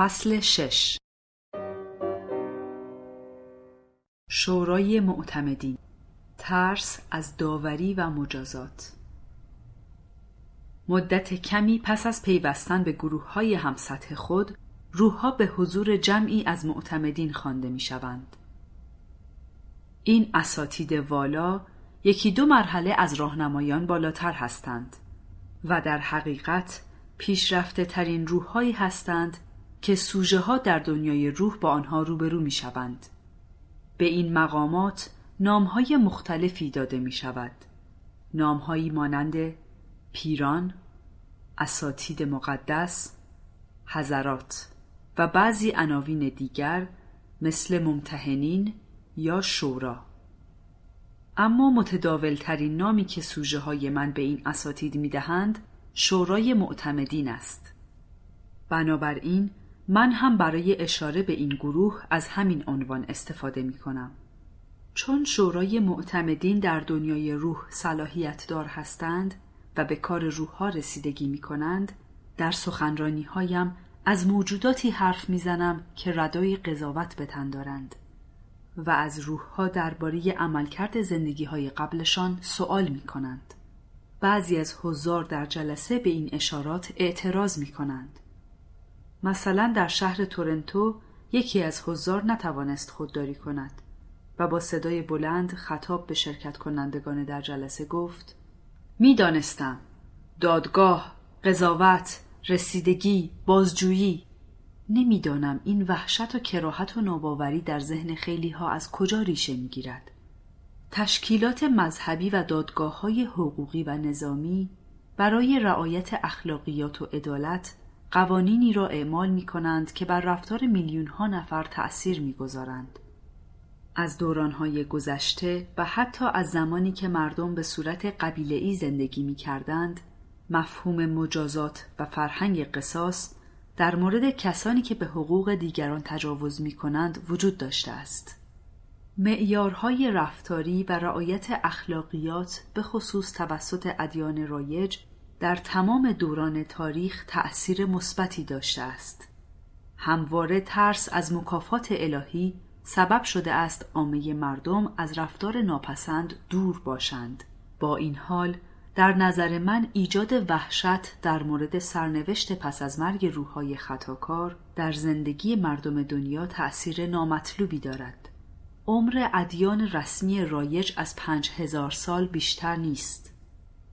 فصل شش. شورای معتمدین. ترس از داوری و مجازات. مدت کمی پس از پیوستن به گروه های همسطح خود روحها به حضور جمعی از معتمدین خوانده می شوند. این اساتید والا یکی دو مرحله از راهنمایان بالاتر هستند و در حقیقت پیشرفته ترین روحهایی هستند که سوژه ها در دنیای روح با آنها روبرو می شوند. به این مقامات نامهای مختلفی داده می شود. نامهایی مانند پیران، اساتید مقدس، حضرات و بعضی عناوین دیگر مثل ممتحنین یا شورا. اما متداولترین نامی که سوژه های من به این اساتید می دهند شورای معتمدین است. بنابراین من هم برای اشاره به این گروه از همین عنوان استفاده می کنم. چون شورای معتمدین در دنیای روح صلاحیت دار هستند و به کار روح ها رسیدگی می کنند در سخنرانی هایم از موجوداتی حرف می‌زنم که ردای قضاوت به تن دارند و از روح ها درباره عملکرد زندگی های قبلشان سوال می کنند. بعضی از حضار در جلسه به این اشارات اعتراض می کنند. مثلا در شهر تورنتو یکی از حضار نتوانست خودداری کند و با صدای بلند خطاب به شرکت کنندگان در جلسه گفت می‌دانستم. دادگاه قضاوت رسیدگی بازجویی. نمی‌دانم این وحشت و کراهت و ناباوری در ذهن خیلی ها از کجا ریشه می‌گیرد. تشکیلات مذهبی و دادگاه های حقوقی و نظامی برای رعایت اخلاقیات و عدالت قوانینی را اعمال می کنند که بر رفتار میلیون ها نفر تأثیر می گذارند. از دورانهای گذشته و حتی از زمانی که مردم به صورت قبیله زندگی می کردند، مفهوم مجازات و فرهنگ قصاص در مورد کسانی که به حقوق دیگران تجاوز می کنند وجود داشته است. معیارهای رفتاری و رعایت اخلاقیات به خصوص توسط ادیان رایج در تمام دوران تاریخ تأثیر مثبتی داشته است. همواره ترس از مکافات الهی سبب شده است عامه مردم از رفتار ناپسند دور باشند. با این حال در نظر من ایجاد وحشت در مورد سرنوشت پس از مرگ روحهای خطاکار در زندگی مردم دنیا تأثیر نامطلوبی دارد. عمر ادیان رسمی رایج از پنج هزار سال بیشتر نیست.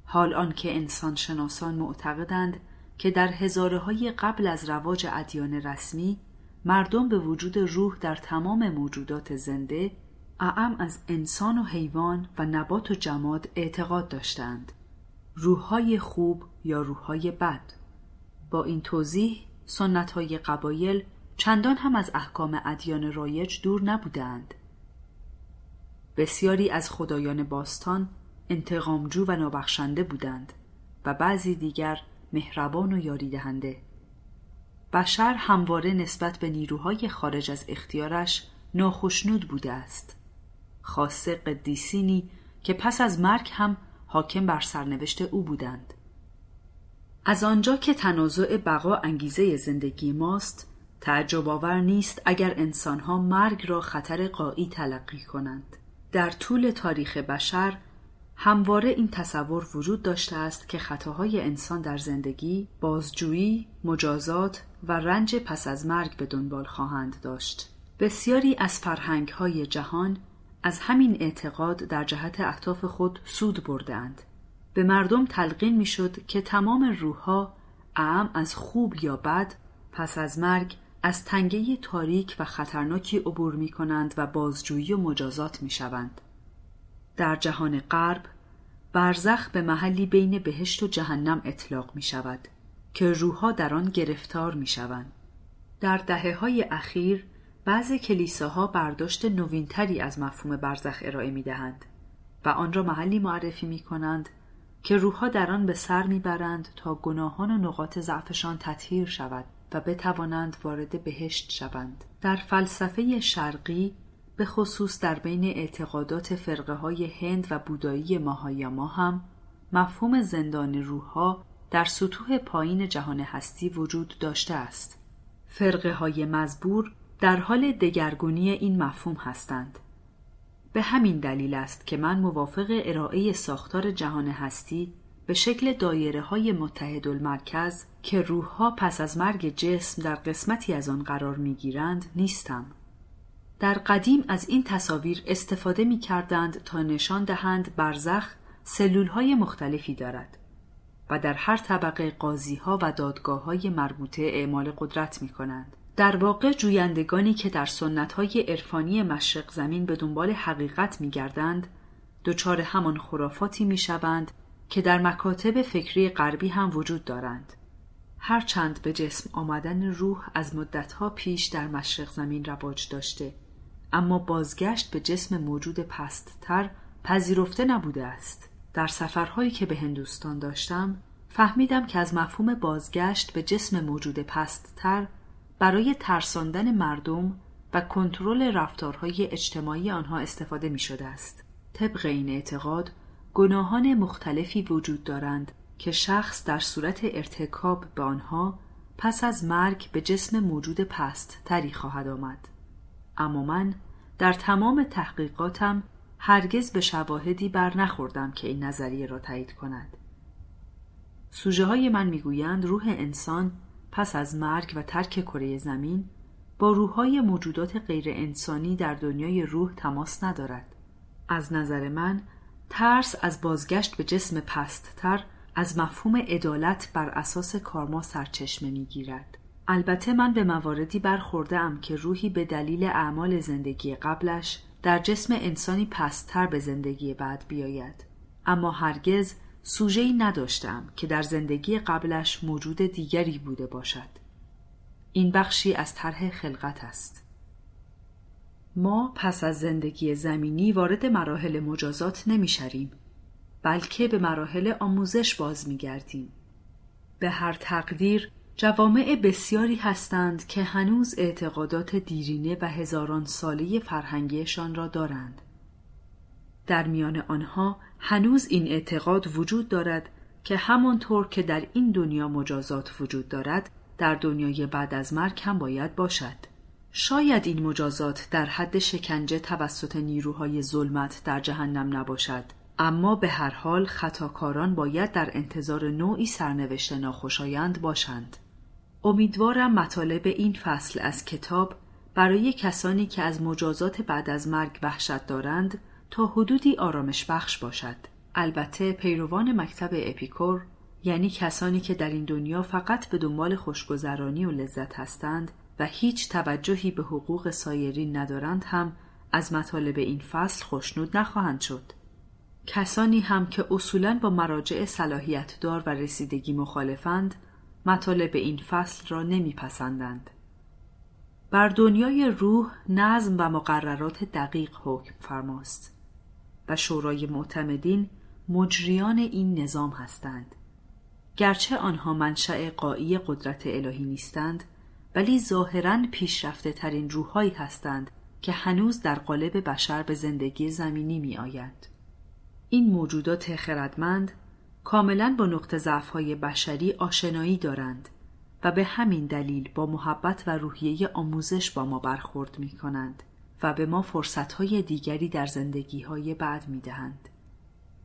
حال آنکه انسان شناسان معتقدند که در هزاره های قبل از رواج ادیان رسمی مردم به وجود روح در تمام موجودات زنده اعم از انسان و حیوان و نبات و جماد اعتقاد داشتند. روحهای خوب یا روحهای بد. با این توضیح سنت های قبایل چندان هم از احکام ادیان رایج دور نبودند. بسیاری از خدایان باستان انتقامجو و نابخشنده بودند و بعضی دیگر مهربان و یاری دهنده. بشر همواره نسبت به نیروهای خارج از اختیارش ناخشنود بوده است. خاصه قدیسینی که پس از مرگ هم حاکم بر سرنوشت او بودند. از آنجا که تنازع بقا انگیزه زندگی ماست، تعجب آور نیست اگر انسانها مرگ را خطر قایی تلقی کنند. در طول تاریخ بشر همواره این تصور وجود داشته است که خطاهای انسان در زندگی بازجویی، مجازات و رنج پس از مرگ به دنبال خواهند داشت. بسیاری از فرهنگهای جهان از همین اعتقاد در جهت اهداف خود سود بردهاند. به مردم تلقین می‌شد که تمام روحها اعم از خوب یا بد پس از مرگ از تنگه تاریک و خطرناکی عبور می کنند و بازجویی و مجازات می شوند. در جهان غرب برزخ به محلی بین بهشت و جهنم اطلاق می شود که روحها در آن گرفتار می شوند. در دهه های اخیر بعض کلیساها برداشت نوینتری از مفهوم برزخ ارائه می دهند و آن را محلی معرفی می کنند که روحها در آن به سر می‌برند تا گناهان و نقاط ضعفشان تطهیر شود و بتوانند وارد بهشت شوند. در فلسفه شرقی به خصوص در بین اعتقادات فرقه های هند و بودایی ماهایاما هم مفهوم زندان روحها در سطوح پایین جهان هستی وجود داشته است. فرقه های مزبور در حال دگرگونی این مفهوم هستند. به همین دلیل است که من موافق ارائه ساختار جهان هستی به شکل دایره های متحد المرکز که روحها پس از مرگ جسم در قسمتی از آن قرار می گیرند نیستم. در قدیم از این تصاویر استفاده می کردند تا نشان دهند برزخ سلول های مختلفی دارد و در هر طبقه قاضی ها و دادگاه های مربوطه اعمال قدرت می کنند. در واقع جویندگانی که در سنت های عرفانی مشرق زمین به دنبال حقیقت می گردند دچار همان خرافاتی می شوند که در مکاتب فکری غربی هم وجود دارند. هرچند به جسم آمدن روح از مدتها پیش در مشرق زمین رواج داشته اما بازگشت به جسم موجود پستتر پذیرفته نبوده است. در سفرهایی که به هندوستان داشتم فهمیدم که از مفهوم بازگشت به جسم موجود پستتر برای ترساندن مردم و کنترل رفتارهای اجتماعی آنها استفاده می شده است. طبق این اعتقاد گناهان مختلفی وجود دارند که شخص در صورت ارتکاب به آنها پس از مرگ به جسم موجود پست تری خواهد آمد. اما من در تمام تحقیقاتم هرگز به شواهدی بر نخوردم که این نظریه را تایید کند. سوژه های من می‌گویند روح انسان پس از مرگ و ترک کره زمین با روحهای موجودات غیر انسانی در دنیای روح تماس ندارد. از نظر من ترس از بازگشت به جسم پستتر از مفهوم عدالت بر اساس کارما سرچشمه می‌گیرد. البته من به مواردی برخورده ام که روحی به دلیل اعمال زندگی قبلش در جسم انسانی پستتر به زندگی بعد بیاید. اما هرگز سوژه‌ای نداشتم که در زندگی قبلش موجود دیگری بوده باشد. این بخشی از طرح خلقت است. ما پس از زندگی زمینی وارد مراحل مجازات نمی‌شویم بلکه به مراحل آموزش باز میگردیم. به هر تقدیر جوامع بسیاری هستند که هنوز اعتقادات دیرینه و هزاران ساله فرهنگیشان را دارند. در میان آنها هنوز این اعتقاد وجود دارد که همانطور که در این دنیا مجازات وجود دارد در دنیای بعد از مرگ هم باید باشد. شاید این مجازات در حد شکنجه توسط نیروهای ظلمت در جهنم نباشد اما به هر حال خطاکاران باید در انتظار نوعی سرنوشت ناخوشایند باشند. امیدوارم مطالب این فصل از کتاب برای کسانی که از مجازات بعد از مرگ وحشت دارند تا حدودی آرامش بخش باشد. البته پیروان مکتب اپیکور یعنی کسانی که در این دنیا فقط به دنبال خوشگذرانی و لذت هستند و هیچ توجهی به حقوق سایرین ندارند هم از مطالب این فصل خوشنود نخواهند شد. کسانی هم که اصولا با مراجع صلاحیت دار و رسیدگی مخالفند مطالب این فصل را نمیپسندند. بر دنیای روح نظم و مقررات دقیق حکم فرماست و شورای معتمدین مجریان این نظام هستند. گرچه آنها منشأ قایی قدرت الهی نیستند ولی ظاهرا پیشرفته ترین روحهایی هستند که هنوز در قالب بشر به زندگی زمینی می آید. این موجودات خردمند کاملا با نقطه ضعف‌های بشری آشنایی دارند و به همین دلیل با محبت و روحیه آموزش با ما برخورد می کنند و به ما فرصتهای دیگری در زندگیهای بعد می دهند.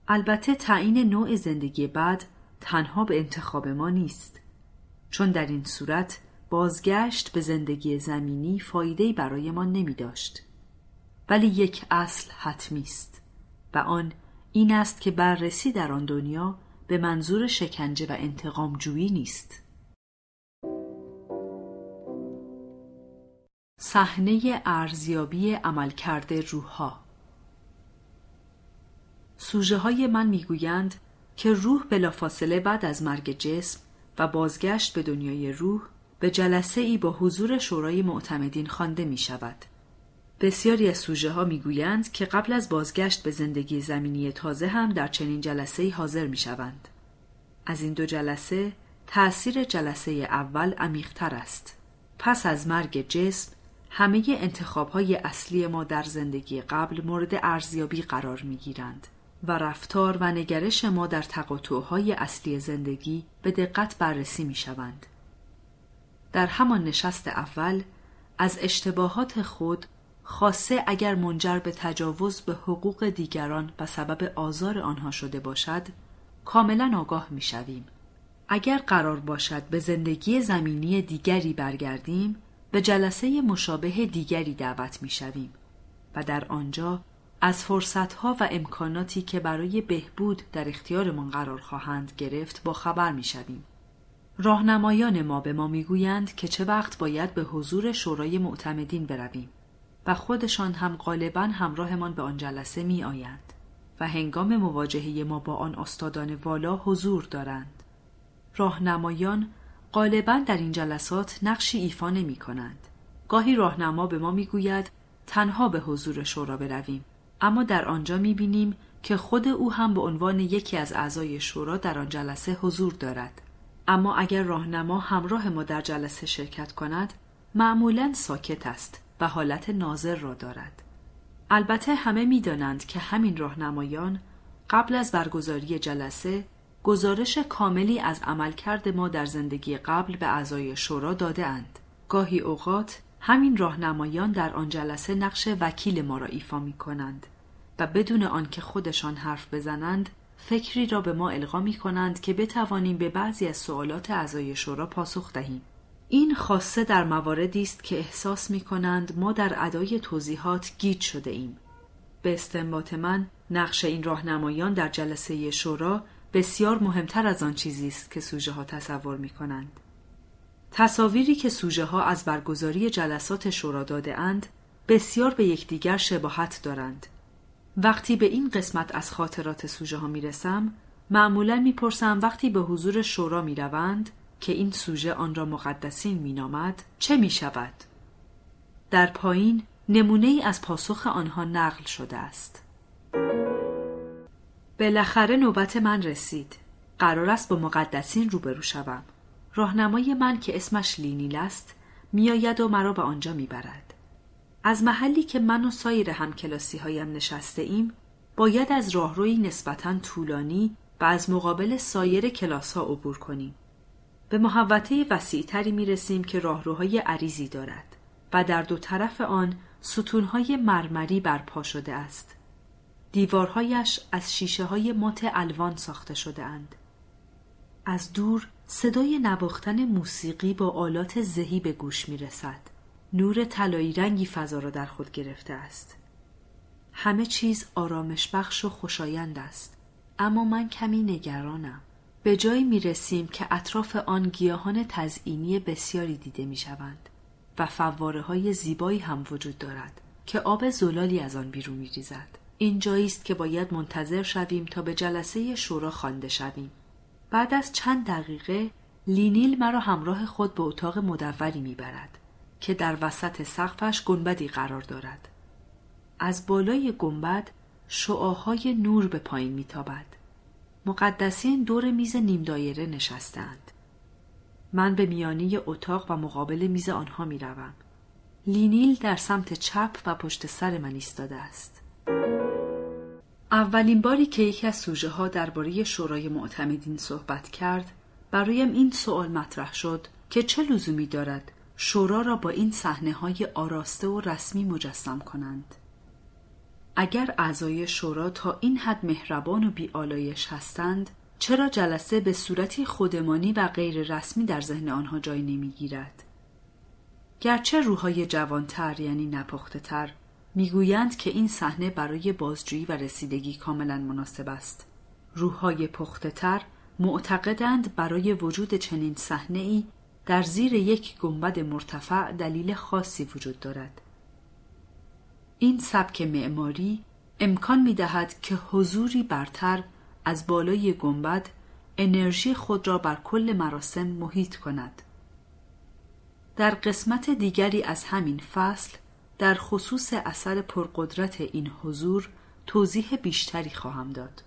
البته تعیین نوع زندگی بعد تنها به انتخاب ما نیست چون در این صورت بازگشت به زندگی زمینی فایده‌ای برای ما نمی داشت. ولی یک اصل حتمی است و آن این است که بررسی در آن دنیا به منظور شکنجه و انتقام جویی نیست. صحنه ارزیابی عملکرد روحها سوژه های من می‌گویند که روح بلافاصله بعد از مرگ جسم و بازگشت به دنیای روح به جلسه ای با حضور شورای معتمدین خوانده می شود. بسیاری از سوژه ها می گویند که قبل از بازگشت به زندگی زمینی تازه هم در چنین جلسه حاضر می شوند. از این دو جلسه تأثیر جلسه اول عمیقتر است. پس از مرگ جسم همه انتخاب های اصلی ما در زندگی قبل مورد ارزیابی قرار می گیرند و رفتار و نگرش ما در تقاطعهای اصلی زندگی به دقت بررسی می شوند. در همان نشست اول از اشتباهات خود خاصه اگر منجر به تجاوز به حقوق دیگران و سبب آزار آنها شده باشد کاملا آگاه می شویم. اگر قرار باشد به زندگی زمینی دیگری برگردیم به جلسه مشابه دیگری دعوت می شویم و در آنجا از فرصتها و امکاناتی که برای بهبود در اختیارمان قرار خواهند گرفت با خبر می شویم. راهنمایان ما به ما می‌گویند که چه وقت باید به حضور شورای معتمدین برویم و خودشان هم غالبا همراهمان به آن جلسه می آیند و هنگام مواجهه ما با آن استادان والا حضور دارند. راهنمایان غالبا در این جلسات نقشی ایفا نمی کنند. گاهی راهنما به ما می‌گوید تنها به حضور شورا برویم اما در آنجا می بینیم که خود او هم به عنوان یکی از اعضای شورا در آن جلسه حضور دارد اما اگر راهنما همراه ما در جلسه شرکت کند معمولا ساکت است و حالت ناظر را دارد البته همه می‌دانند که همین راهنمایان قبل از برگزاری جلسه گزارش کاملی از عملکرد ما در زندگی قبل به اعضای شورا داده اند. گاهی اوقات همین راهنمایان در آن جلسه نقش وکیل ما را ایفا می کنند و بدون آنکه خودشان حرف بزنند فکری را به ما القا می کنند که بتوانیم به بعضی از سوالات اعضای شورا پاسخ دهیم. این خاصه در مواردی است که احساس می کنند ما در ادای توضیحات گیج شده ایم. به استنباط من نقش این راهنمایان در جلسه شورا بسیار مهمتر از آن چیزی است که سوژه ها تصور می کنند. تصاویری که سوژه ها از برگزاری جلسات شورا داده اند بسیار به یکدیگر شباهت دارند. وقتی به این قسمت از خاطرات سوژه ها می رسم، معمولا می پرسم وقتی به حضور شورا می روند که این سوژه آن را مقدسین می نامد چه می شود؟ در پایین نمونه ای از پاسخ آنها نقل شده است. بالاخره نوبت من رسید. قرار است با مقدسین روبرو شوم. راهنمای من که اسمش لینیل است میآید و مرا به آنجا می‌برد. از محلی که من و سایر همکلاسی هایم نشسته ایم باید از راهروی نسبتا طولانی و از مقابل سایر کلاس ها عبور کنیم. به محوطه وسیعتری می رسیم که راهروهای عریضی دارد و در دو طرف آن ستونهای مرمری برپا شده است. دیوارهایش از شیشه های مات الوان ساخته شده اند. از دور صدای نواختن موسیقی با آلات زهی به گوش می رسد. نور طلایی رنگی فضا را در خود گرفته است. همه چیز آرامش بخش و خوشایند است. اما من کمی نگرانم. به جایی می رسیم که اطراف آن گیاهان تزئینی بسیاری دیده می شوند و فواره های زیبایی هم وجود دارد که آب زلالی از آن بیرون می ریزد. این جایی است که باید منتظر شویم تا به جلسه شورا خوانده شویم. بعد از چند دقیقه لینیل مرا همراه خود به اتاق مدوری می‌برد که در وسط سقفش گنبدی قرار دارد. از بالای گنبد شعاهای نور به پایین میتابد. مقدسین دور میز نیم دایره نشستند. من به میانی اتاق و مقابل میز آنها می‌روم. لینیل در سمت چپ و پشت سر من ایستاده است. اولین باری که یکی از سوژه ها درباره شورای معتمدین صحبت کرد برایم این سوال مطرح شد که چه لزومی دارد شورا را با این صحنه های آراسته و رسمی مجسم کنند اگر اعضای شورا تا این حد مهربان و بیالایش هستند چرا جلسه به صورتی خودمانی و غیر رسمی در ذهن آنها جای نمی‌گیرد گرچه روحای جوانتر یعنی نپخته تر می‌گویند که این صحنه برای بازجویی و رسیدگی کاملا مناسب است. روحهای پخته تر معتقدند برای وجود چنین صحنه ای در زیر یک گنبد مرتفع دلیل خاصی وجود دارد. این سبک معماری امکان می دهد که حضوری برتر از بالای گنبد انرژی خود را بر کل مراسم محیط کند. در قسمت دیگری از همین فصل در خصوص اثر پرقدرت این حضور توضیح بیشتری خواهم داد.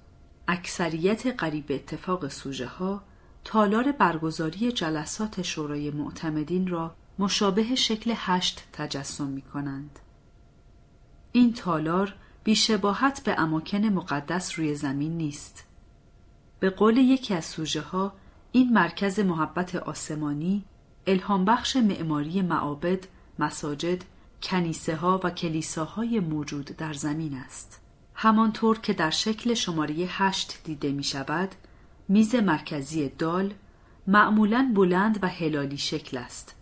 اکثریت قریب اتفاق سوژه ها تالار برگزاری جلسات شورای معتمدین را مشابه شکل هشت تجسم می کنند. این تالار بیشباهت به اماکن مقدس روی زمین نیست. به قول یکی از سوژه ها این مرکز محبت آسمانی الهام بخش معماری معابد، مساجد، کنیسه ها و کلیساهای موجود در زمین است. همانطور که در شکل شماره هشت دیده می شود، میز مرکزی دال معمولا بلند و هلالی شکل است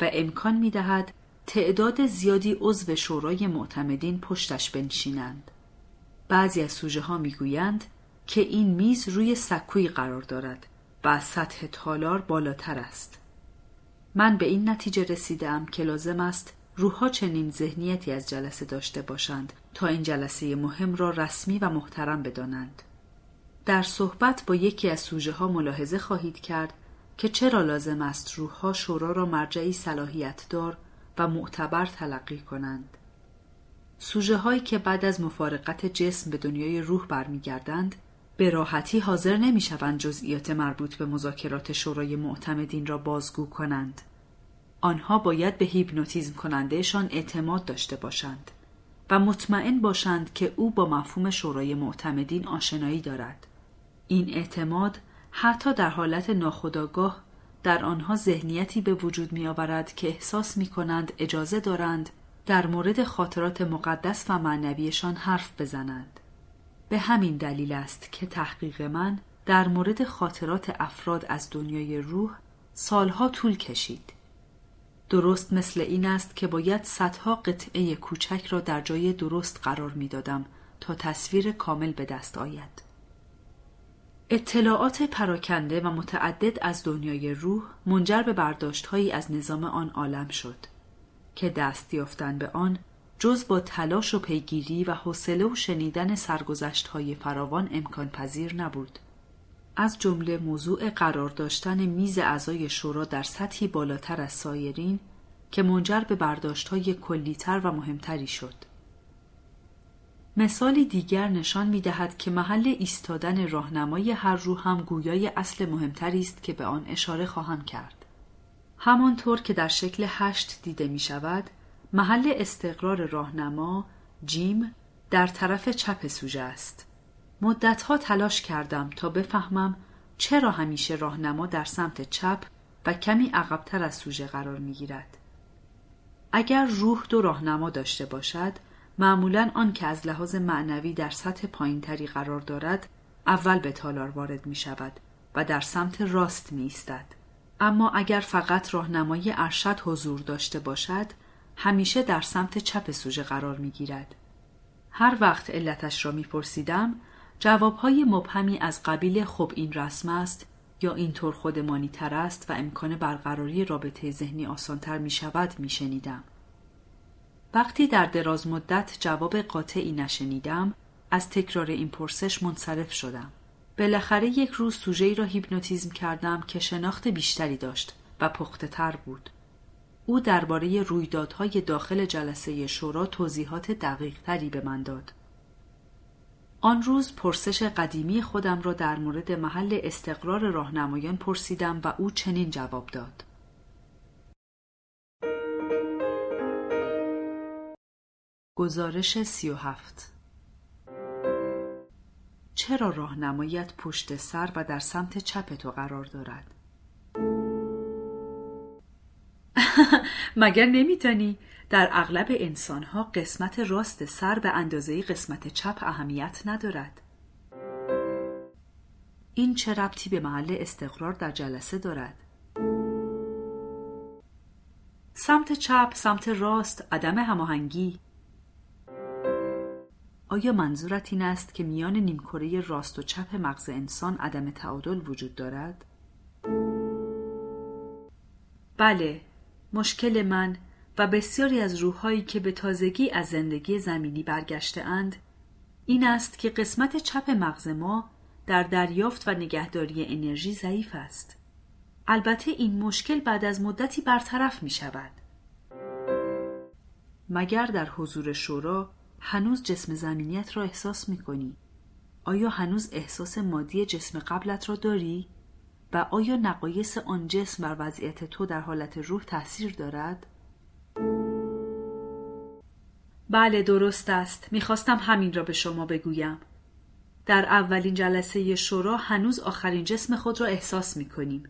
و امکان می دهد تعداد زیادی عضو شورای معتمدین پشتش بنشینند. بعضی از سوژه ها می گویند که این میز روی سکوی قرار دارد و سطح تالار بالاتر است. من به این نتیجه رسیدم که لازم است روحها چنین ذهنیتی از جلسه داشته باشند تا این جلسه مهم را رسمی و محترم بدانند. در صحبت با یکی از سوژه ها ملاحظه خواهید کرد که چرا لازم است روحها شورا را مرجعی صلاحیت دار و معتبر تلقی کنند. سوژه هایی که بعد از مفارقت جسم به دنیای روح برمیگردند به راحتی حاضر نمی شوند جزئیات مربوط به مذاکرات شورای معتمدین را بازگو کنند. آنها باید به هیپنوتیزم کنندهشان اعتماد داشته باشند و مطمئن باشند که او با مفهوم شورای معتمدین آشنایی دارد. این اعتماد حتی در حالت ناخودآگاه در آنها ذهنیتی به وجود می آورد که احساس می کنند اجازه دارند در مورد خاطرات مقدس و معنویشان حرف بزنند. به همین دلیل است که تحقیق من در مورد خاطرات افراد از دنیای روح سالها طول کشید. درست مثل این است که باید صدها قطعه کوچک را در جای درست قرار می دادم تا تصویر کامل به دست آید. اطلاعات پراکنده و متعدد از دنیای روح منجر به برداشتهایی از نظام آن عالم شد که دست یافتن به آن جز با تلاش و پیگیری و حوصله و شنیدن سرگذشت های فراوان امکان پذیر نبود. از جمله موضوع قرار داشتن میز اعضای شورا در سطحی بالاتر از سایرین که منجر به برداشت های کلیتر و مهمتری شد. مثالی دیگر نشان می دهد که محل ایستادن راهنمای هر روح هم گویای اصل مهمتری است که به آن اشاره خواهم کرد. همانطور که در شکل هشت دیده می شود، محل استقرار راهنما جیم در طرف چپ سوژه است. مدتها تلاش کردم تا بفهمم چرا همیشه راهنما در سمت چپ و کمی عقبتر از سوژه قرار می گیرد. اگر روح دو راهنما داشته باشد معمولا آن که از لحاظ معنوی در سطح پایینتری قرار دارد اول به تالار وارد می شود و در سمت راست می ایستد. اما اگر فقط راهنمای ارشد حضور داشته باشد همیشه در سمت چپ سوژه قرار می گیرد. هر وقت علتش را می پرسیدم جوابهای مبهمی از قبیل خب این رسم است یا اینطور خودمانی تر است و امکان برقراری رابطه ذهنی آسانتر می شود می شنیدم. وقتی در دراز مدت جواب قاطعی نشنیدم از تکرار این پرسش منصرف شدم. بالاخره یک روز سوژه را هیپنوتیزم کردم که شناخت بیشتری داشت و پخته تر بود. او درباره رویدادهای داخل جلسه شورا توضیحات دقیق تری به من داد. آن روز پرسش قدیمی خودم را در مورد محل استقرار راهنمایان پرسیدم و او چنین جواب داد. گزارش سی و هفت چرا راهنمایت پشت سر و در سمت چپ تو قرار دارد؟ مگر نمیتانی در اغلب انسانها قسمت راست سر به اندازه قسمت چپ اهمیت ندارد. این چه ربطی به محل استقرار در جلسه دارد؟ سمت چپ، سمت راست، عدم هماهنگی آیا منظورت این است که میان نیمکره راست و چپ مغز انسان عدم تعادل وجود دارد؟ بله، مشکل من و بسیاری از روحهایی که به تازگی از زندگی زمینی برگشته اند این است که قسمت چپ مغز ما در دریافت و نگهداری انرژی ضعیف است. البته این مشکل بعد از مدتی برطرف می شود. مگر در حضور شورا هنوز جسم زمینیت را احساس می کنی؟ آیا هنوز احساس مادی جسم قبلت را داری؟ و آیا نقایص آن جسم بر وضعیت تو در حالت روح تاثیر دارد؟ بله درست است می‌خواستم همین را به شما بگویم در اولین جلسه شورا هنوز آخرین جسم خود را احساس می کنیم.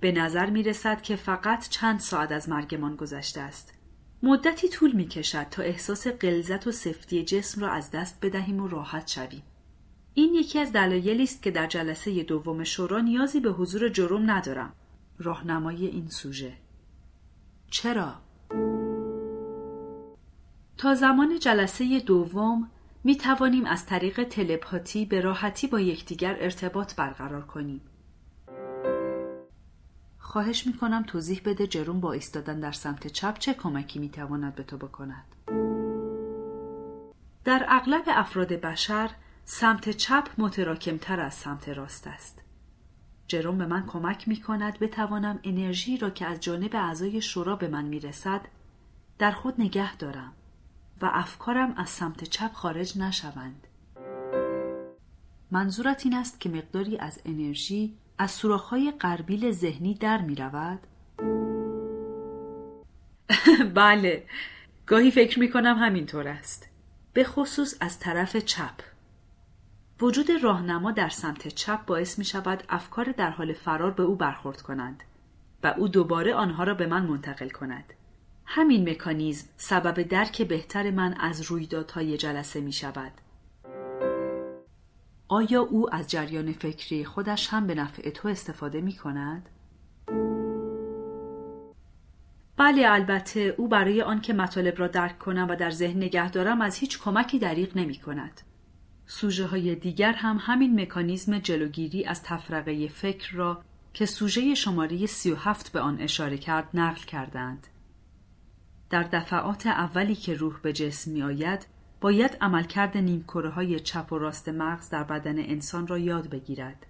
به نظر می رسد که فقط چند ساعت از مرگمان گذشته است. مدتی طول می کشد تا احساس قلزت و سفتی جسم را از دست بدهیم و راحت شویم. این یکی از دلایلی است که در جلسه دوم شورا نیازی به حضور جروم ندارم. راهنمای این سوژه. چرا؟ تا زمان جلسه دوم می توانیم از طریق تلپاتی به راحتی با یکدیگر ارتباط برقرار کنیم. خواهش می کنم توضیح بده جروم با ایستادن در سمت چپ چه کمکی می تواند به تو بکند. در اغلب افراد بشر سمت چپ متراکمتر از سمت راست است. جروم به من کمک می کند بتوانم انرژی را که از جانب اعضای شورا به من می رسد در خود نگه دارم و افکارم از سمت چپ خارج نشوند. منظورت این است که مقداری از انرژی از سوراخ‌های قربیل ذهنی در می رود؟ بله. گاهی فکر می کنم همینطور است. به خصوص از طرف چپ. وجود راهنما در سمت چپ باعث می شود افکار در حال فرار به او برخورد کنند و او دوباره آنها را به من منتقل کند. همین مکانیزم سبب درک بهتر من از رویدادهای جلسه می شود. آیا او از جریان فکری خودش هم به نفع تو استفاده می کند؟ بله البته او برای آنکه مطالب را درک کنم و در ذهن نگه دارم از هیچ کمکی دریغ نمی کند. سوژه های دیگر هم همین مکانیزم جلوگیری از تفرقه فکر را که سوژه شماره 37 به آن اشاره کرد نقل کردند. در دفعات اولی که روح به جسم می آید باید عملکرد نیمکره های چپ و راست مغز در بدن انسان را یاد بگیرد.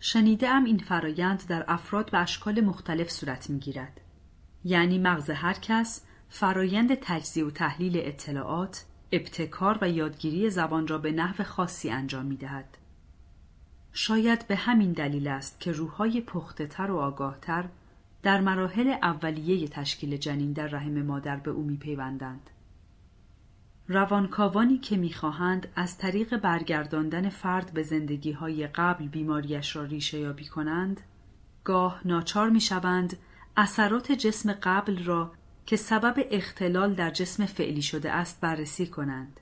شنیده ام این فرایند در افراد به اشکال مختلف صورت می گیرد. یعنی مغز هر کس فرایند تجزیه و تحلیل اطلاعات، ابتکار و یادگیری زبان را به نحو خاصی انجام می دهد. شاید به همین دلیل است که روحهای پخته تر و آگاهتر در مراحل اولیه تشکیل جنین در رحم مادر به او میپیوندند. روانکاوانی که می‌خواهند از طریق برگرداندن فرد به زندگی های قبل بیماریش را ریشه یابی کنند گاه ناچار می‌شوند اثرات جسم قبل را که سبب اختلال در جسم فعلی شده است بررسی کنند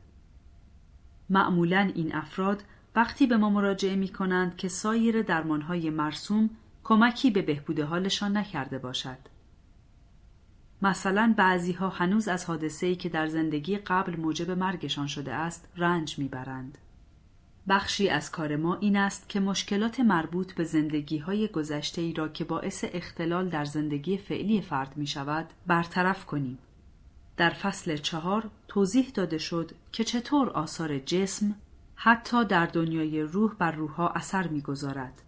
معمولا این افراد وقتی به ما مراجعه می کنند که سایر درمانهای مرسوم کمکی به بهبود حالشان نکرده باشد. مثلا بعضی ها هنوز از حادثه‌ای که در زندگی قبل موجب مرگشان شده است رنج می‌برند. بخشی از کار ما این است که مشکلات مربوط به زندگی های گذشته ای را که باعث اختلال در زندگی فعلی فرد می شود برطرف کنیم. در فصل چهار توضیح داده شد که چطور آثار جسم حتی در دنیای روح بر روحها اثر می‌گذارد.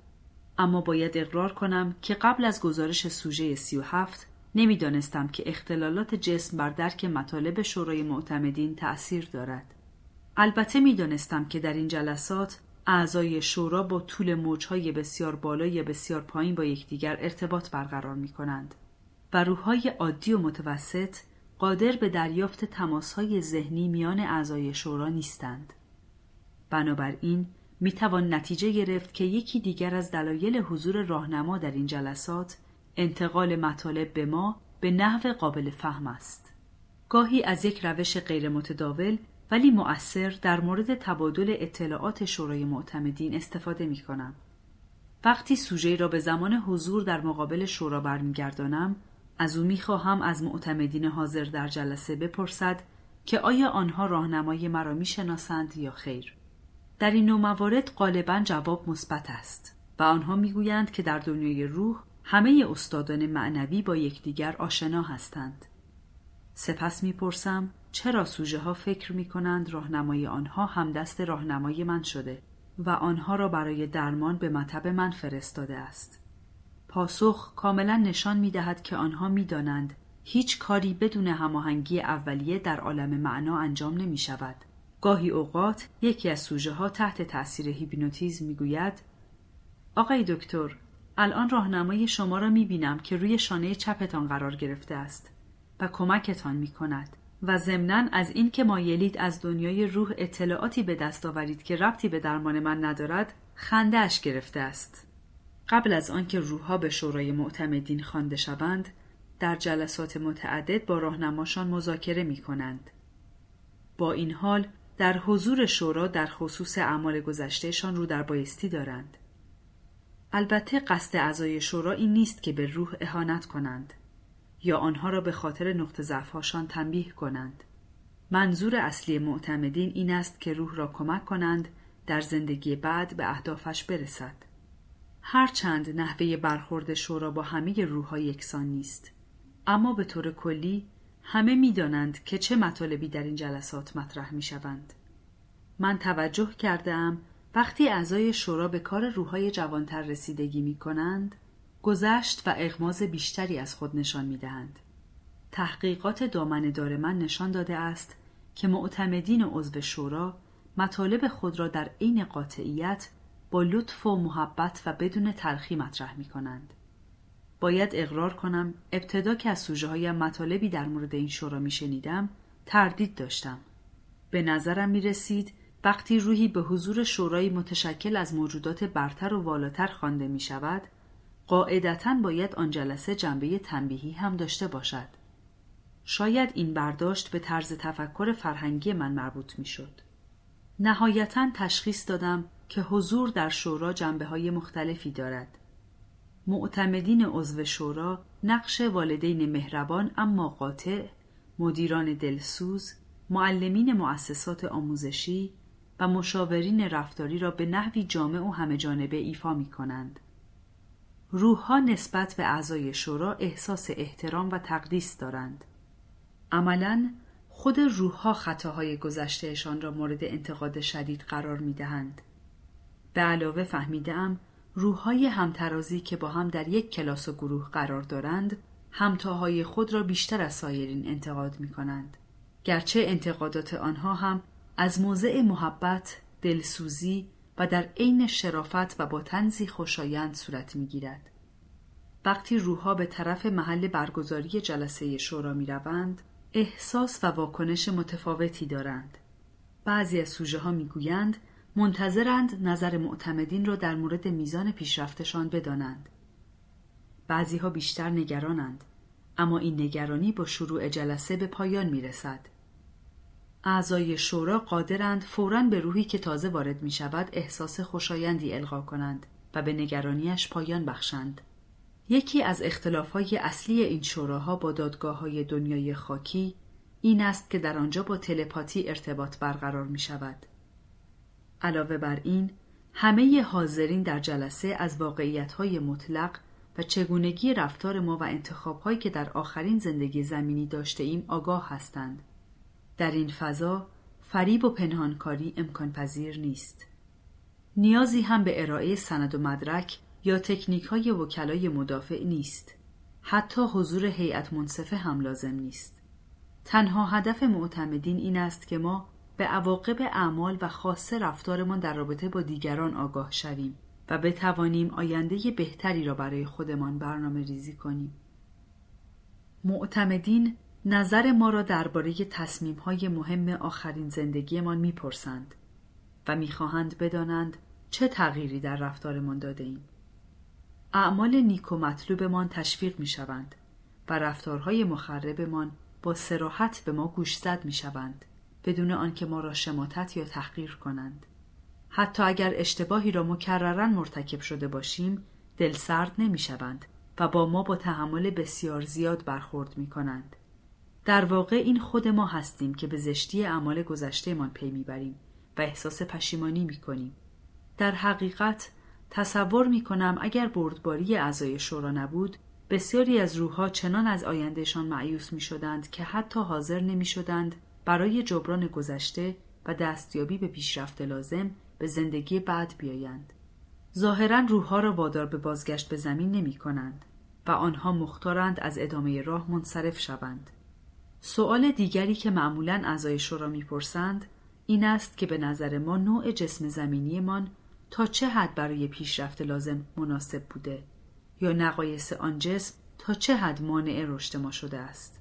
اما باید اقرار کنم که قبل از گزارش سوژه 37 نمی‌دانستم که اختلالات جسم بر درک مطالب شورای معتمدین تأثیر دارد. البته می‌دانستم که در این جلسات اعضای شورا با طول موجهای بسیار بالا یا بسیار پایین با یکدیگر ارتباط برقرار می کنند و روحهای عادی و متوسط قادر به دریافت تماسهای ذهنی میان اعضای شورا نیستند. بنابراین می توان نتیجه گرفت که یکی دیگر از دلایل حضور راهنما در این جلسات انتقال مطالب به ما به نحو قابل فهم است. گاهی از یک روش غیر متداول ولی مؤثر در مورد تبادل اطلاعات شورای معتمدین استفاده می کنم. وقتی سوژه را به زمان حضور در مقابل شورا برمیگردانم از او می‌خواهم از معتمدین حاضر در جلسه بپرسد که آیا آنها راهنمای مرا می‌شناسند یا خیر در این نوع موارد غالبا جواب مثبت است و آنها می‌گویند که در دنیای روح همه استادان معنوی با یکدیگر آشنا هستند. سپس می‌پرسم چرا سوژه ها فکر می کنند راهنمای آنها همدست راهنمای من شده و آنها را برای درمان به مطب من فرستاده است؟ پاسخ کاملا نشان می دهد که آنها می دانند هیچ کاری بدون هماهنگی اولیه در عالم معنا انجام نمی شود گاهی اوقات یکی از سوژه ها تحت تأثیر هیپنوتیزم می‌گوید آقای دکتر الان راهنمای شما را می بینم که روی شانه چپتان قرار گرفته است و کمکتان می کند و ضمنا از اینکه مایلید از دنیای روح اطلاعاتی به دست آورید که ربطی به درمان من ندارد خنده اش گرفته است قبل از آنکه روحها به شورای معتمدین خوانده شوند در جلسات متعدد با راهنماشان مذاکره می کنند. با این حال در حضور شورا در خصوص اعمال گذشتهشان رو در بایستی دارند. البته قصد اعضای شورا این نیست که به روح اهانت کنند یا آنها را به خاطر نقط ضعفهاشان تنبیه کنند. منظور اصلی معتمدین این است که روح را کمک کنند در زندگی بعد به اهدافش برسد. هرچند نحوه برخورد شورا با همه روحها یکسان نیست اما به طور کلی همه می‌دانند که چه مطالبی در این جلسات مطرح می شوند. من توجه کردم وقتی اعضای شورا به کار روحای جوانتر رسیدگی می کنند گذشت و اغماز بیشتری از خود نشان می دهند. تحقیقات دامن دار من نشان داده است که معتمدین عضو شورا مطالب خود را در عین قاطعیت با لطف و محبت و بدون تلخی مطرح می کنند. باید اقرار کنم ابتدا که از سوژه هایم مطالبی در مورد این شورا می شنیدم تردید داشتم. به نظرم می رسید وقتی روحی به حضور شورای متشکل از موجودات برتر و والاتر خوانده می شود قاعدتا باید آن جلسه جنبه تنبیهی هم داشته باشد. شاید این برداشت به طرز تفکر فرهنگی من مربوط می شد. نهایتا تشخیص دادم که حضور در شورا جنبه های مختلفی دارد. معتمدین عضو شورا نقش والدین مهربان اما قاطع، مدیران دلسوز، معلمین مؤسسات آموزشی و مشاورین رفتاری را به نحوی جامع و همه جانبه ایفا می کنند. روحها نسبت به اعضای شورا احساس احترام و تقدیس دارند. عملا خود روحها خطاهای گذشتهشان را مورد انتقاد شدید قرار می دهند. به علاوه فهمیدم روحهای همترازی که با هم در یک کلاس و گروه قرار دارند همتاهای خود را بیشتر از سایرین انتقاد می کنند. گرچه انتقادات آنها هم از موضع محبت، دلسوزی و در عین شرافت و با تنزی خوشایند صورت می گیرد. وقتی روحها به طرف محل برگزاری جلسه شورا می روند، احساس و واکنش متفاوتی دارند. بعضی از سوژه ها می گویند منتظرند نظر معتمدین را در مورد میزان پیشرفتشان بدانند. بعضی ها بیشتر نگرانند اما این نگرانی با شروع جلسه به پایان می رسد. اعضای شورا قادرند فورا به روحی که تازه وارد می شود احساس خوشایندی القا کنند و به نگرانیش پایان بخشند. یکی از اختلافهای اصلی این شوراها با دادگاه های دنیای خاکی این است که در آنجا با تلپاتی ارتباط برقرار می شود. علاوه بر این همه حاضرین در جلسه از واقعیت مطلق و چگونگی رفتار ما و انتخاب که در آخرین زندگی زمینی داشته ایم آگاه هستند. در این فضا فریب و پنهانکاری امکان پذیر نیست. نیازی هم به ارائه سند و مدرک یا تکنیک های وکلای مدافع نیست. حتی حضور هیئت منصفه هم لازم نیست. تنها هدف معتمدین این است که ما به عواقب اعمال و خاصه رفتارمان در رابطه با دیگران آگاه شویم و بتوانیم آینده بهتری را برای خودمان برنامه ریزی کنیم. معتمدین نظر ما را درباره تصمیم های مهم آخرین زندگیمان می‌پرسند و می‌خواهند بدانند چه تغییری در رفتارمان داده ایم. اعمال نیک و مطلوبمان تشویق می شوند و رفتارهای مخربمان با سراحت به ما گوشزد می شوند بدون آنکه ما را شماتت یا تحقیر کنند. حتی اگر اشتباهی را مکررا مرتکب شده باشیم دلسرد نمی شوند و با ما با تحمل بسیار زیاد برخورد می کنند. در واقع این خود ما هستیم که به زشتی اعمال گذشتهمان پی می‌بریم و احساس پشیمانی می کنیم. در حقیقت تصور می کنم اگر بردباری اعضای شورا نبود بسیاری از روحها چنان از آیندهشان معیوس می شدند که حتی حاضر نمی شدند برای جبران گذشته و دستیابی به پیشرفت لازم به زندگی بعد بیایند. ظاهرا روحها را وادار به بازگشت به زمین نمی کنند و آنها مختارند از ادامه راه منصرف شوند. سوال دیگری که معمولا اعضای شورا می‌پرسند این است که به نظر ما نوع جسم زمینیمان تا چه حد برای پیشرفت لازم مناسب بوده یا نقایص آن جسم تا چه حد مانع رشد ما شده است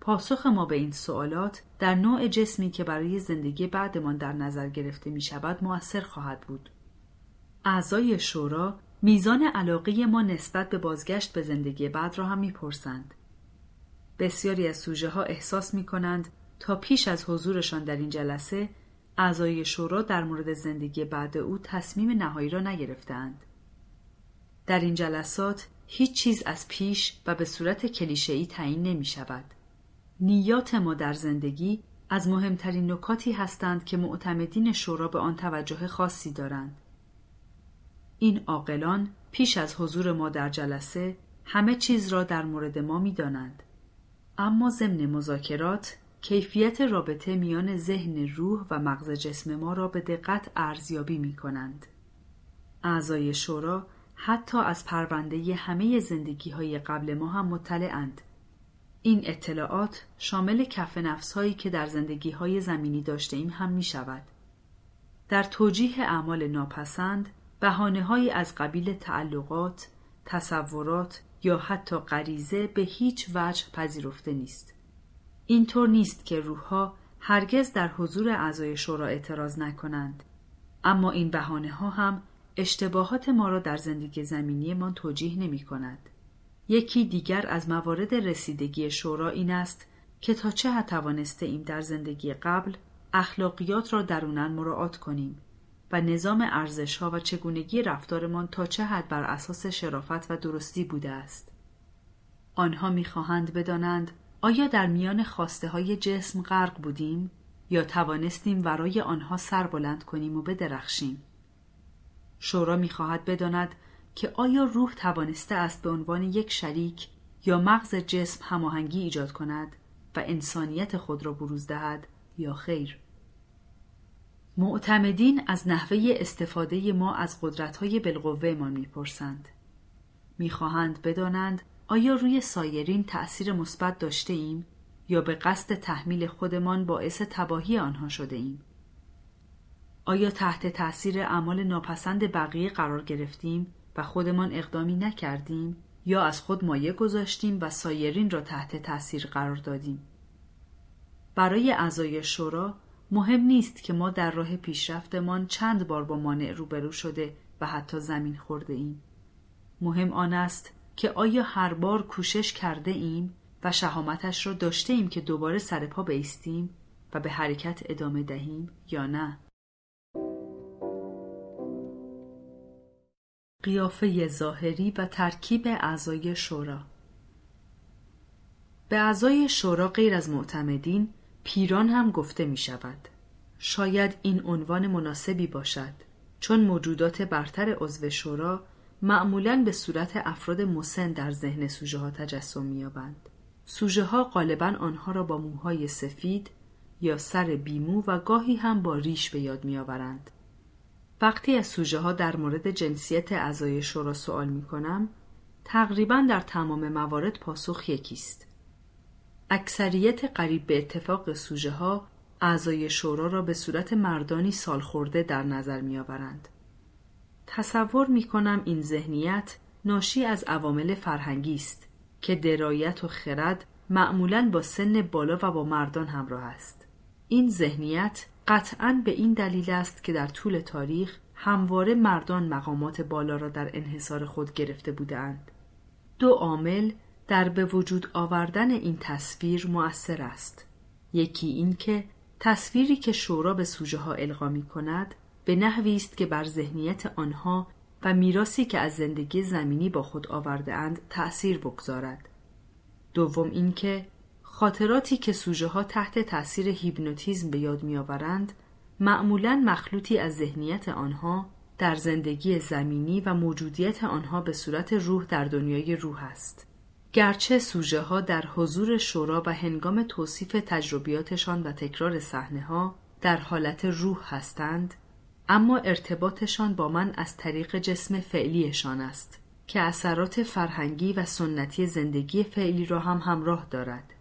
پاسخ ما به این سوالات در نوع جسمی که برای زندگی بعدمان در نظر گرفته می شود مؤثر خواهد بود اعضای شورا میزان علاقه ما نسبت به بازگشت به زندگی بعد را هم می‌پرسند. بسیاری از سوژه ها احساس می کنند تا پیش از حضورشان در این جلسه اعضای شورا در مورد زندگی بعد او تصمیم نهایی را نگرفتند. در این جلسات هیچ چیز از پیش و به صورت کلیشه‌ای تعیین نمی شود. نیات ما در زندگی از مهمترین نکاتی هستند که معتمدین شورا به آن توجه خاصی دارند. این عاقلان پیش از حضور ما در جلسه همه چیز را در مورد ما می دانند. اما ضمن مذاکرات کیفیت رابطه میان ذهن روح و مغز جسم ما را به دقت ارزیابی می کنند. اعضای شورا حتی از پرونده همه زندگی های قبل ما هم مطلعند. این اطلاعات شامل کف نفس هایی که در زندگی های زمینی داشته ایم هم می شود. در توجیه اعمال ناپسند بحانه های از قبیل تعلقات، تصورات یا حتی غریزه به هیچ وجه پذیرفته نیست. اینطور نیست که روحها هرگز در حضور اعضای شورا اعتراض نکنند اما این بهانه ها هم اشتباهات ما را در زندگی زمینی ما توجیه نمی کند. یکی دیگر از موارد رسیدگی شورا این است که تا چه حد توانسته ایم در زندگی قبل اخلاقیات را درونن مراعات کنیم و نظام ارزش ها و چگونگی رفتارمان تا چه حد بر اساس شرافت و درستی بوده است. آنها می‌خواهند بدانند آیا در میان خواسته های جسم غرق بودیم یا توانستیم ورای آنها سر بلند کنیم و بدرخشیم؟ شورا می‌خواهد بداند که آیا روح توانسته است به عنوان یک شریک یا مغز جسم هماهنگی ایجاد کند و انسانیت خود را بروز دهد یا خیر؟ معتمدین از نحوه استفاده ما از قدرت‌های بالقوه ما می‌پرسند. می‌خواهند بدانند آیا روی سایرین تأثیر مثبت داشته ایم یا به قصد تحمیل خودمان باعث تباهی آنها شده ایم؟ آیا تحت تأثیر اعمال ناپسند بقیه قرار گرفتیم و خودمان اقدامی نکردیم یا از خود مایه گذاشتیم و سایرین را تحت تأثیر قرار دادیم؟ برای اعضای شورا مهم نیست که ما در راه پیشرفتمان چند بار با مانع روبرو شده و حتی زمین خورده ایم. مهم آن است که آیا هر بار کوشش کرده ایم و شهامتش را داشته ایم که دوباره سر پا بیستیم و به حرکت ادامه دهیم یا نه؟ قیافه ظاهری و ترکیب اعضای شورا به اعضای شورا غیر از معتمدین پیران هم گفته می شود. شاید این عنوان مناسبی باشد چون موجودات برتر عضو شورا معمولا به صورت افراد مسن در ذهن سوژه ها تجسم می‌یابند. سوژه ها غالبا آنها را با موهای سفید یا سر بیمو و گاهی هم با ریش به یاد میآورند. وقتی از سوژه ها در مورد جنسیت اعضای شورا سوال می کنم، تقریبا در تمام موارد پاسخ یکیست. اکثریت قریب به اتفاق سوژه ها اعضای شورا را به صورت مردانی سالخورده در نظر می آورند. تصور می کنم این ذهنیت ناشی از عوامل فرهنگی است که درایت و خرد معمولا با سن بالا و با مردان همراه است. این ذهنیت قطعا به این دلیل است که در طول تاریخ همواره مردان مقامات بالا را در انحصار خود گرفته بودند. دو عامل در به وجود آوردن این تصویر مؤثر است. یکی این که تصویری که شورا به سوژه ها القا می کند به نحوی است که بر ذهنیت آنها و میراسی که از زندگی زمینی با خود آورده اند تأثیر بگذارد. دوم اینکه خاطراتی که سوژه ها تحت تأثیر هیپنوتیزم به یاد میآورند معمولا مخلوطی از ذهنیت آنها در زندگی زمینی و موجودیت آنها به صورت روح در دنیای روح است. گرچه سوژه ها در حضور شورا و هنگام توصیف تجربیاتشان و تکرار صحنه ها در حالت روح هستند اما ارتباطشان با من از طریق جسم فعلیشان است که اثرات فرهنگی و سنتی زندگی فعلی را هم همراه دارد.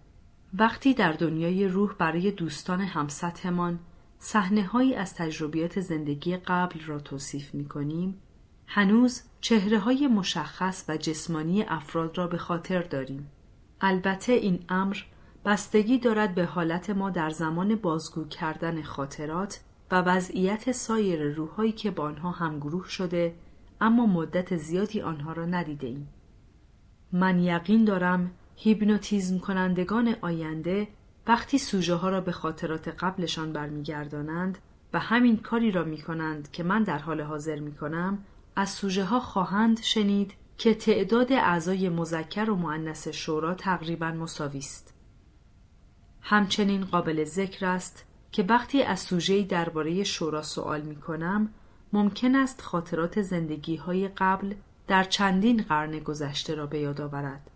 وقتی در دنیای روح برای دوستان همسطحمان صحنه هایی از تجربیات زندگی قبل را توصیف می کنیم، هنوز چهره های مشخص و جسمانی افراد را به خاطر داریم. البته این امر بستگی دارد به حالت ما در زمان بازگو کردن خاطرات و وضعیت سایر روحهایی که با آنها همگروه شده اما مدت زیادی آنها را ندیده ایم. من یقین دارم هیپنوتیزم کنندگان آینده وقتی سوژه ها را به خاطرات قبلشان برمیگردانند و همین کاری را می کنند که من در حال حاضر می کنم از سوژه ها خواهند شنید که تعداد اعضای مذکر و معنس شورا تقریبا مساوی است. همچنین قابل ذکر است که وقتی از سوژه‌ای درباره شورا سوال می کنم ممکن است خاطرات زندگی های قبل در چندین قرن گذشته را به یاد آورد.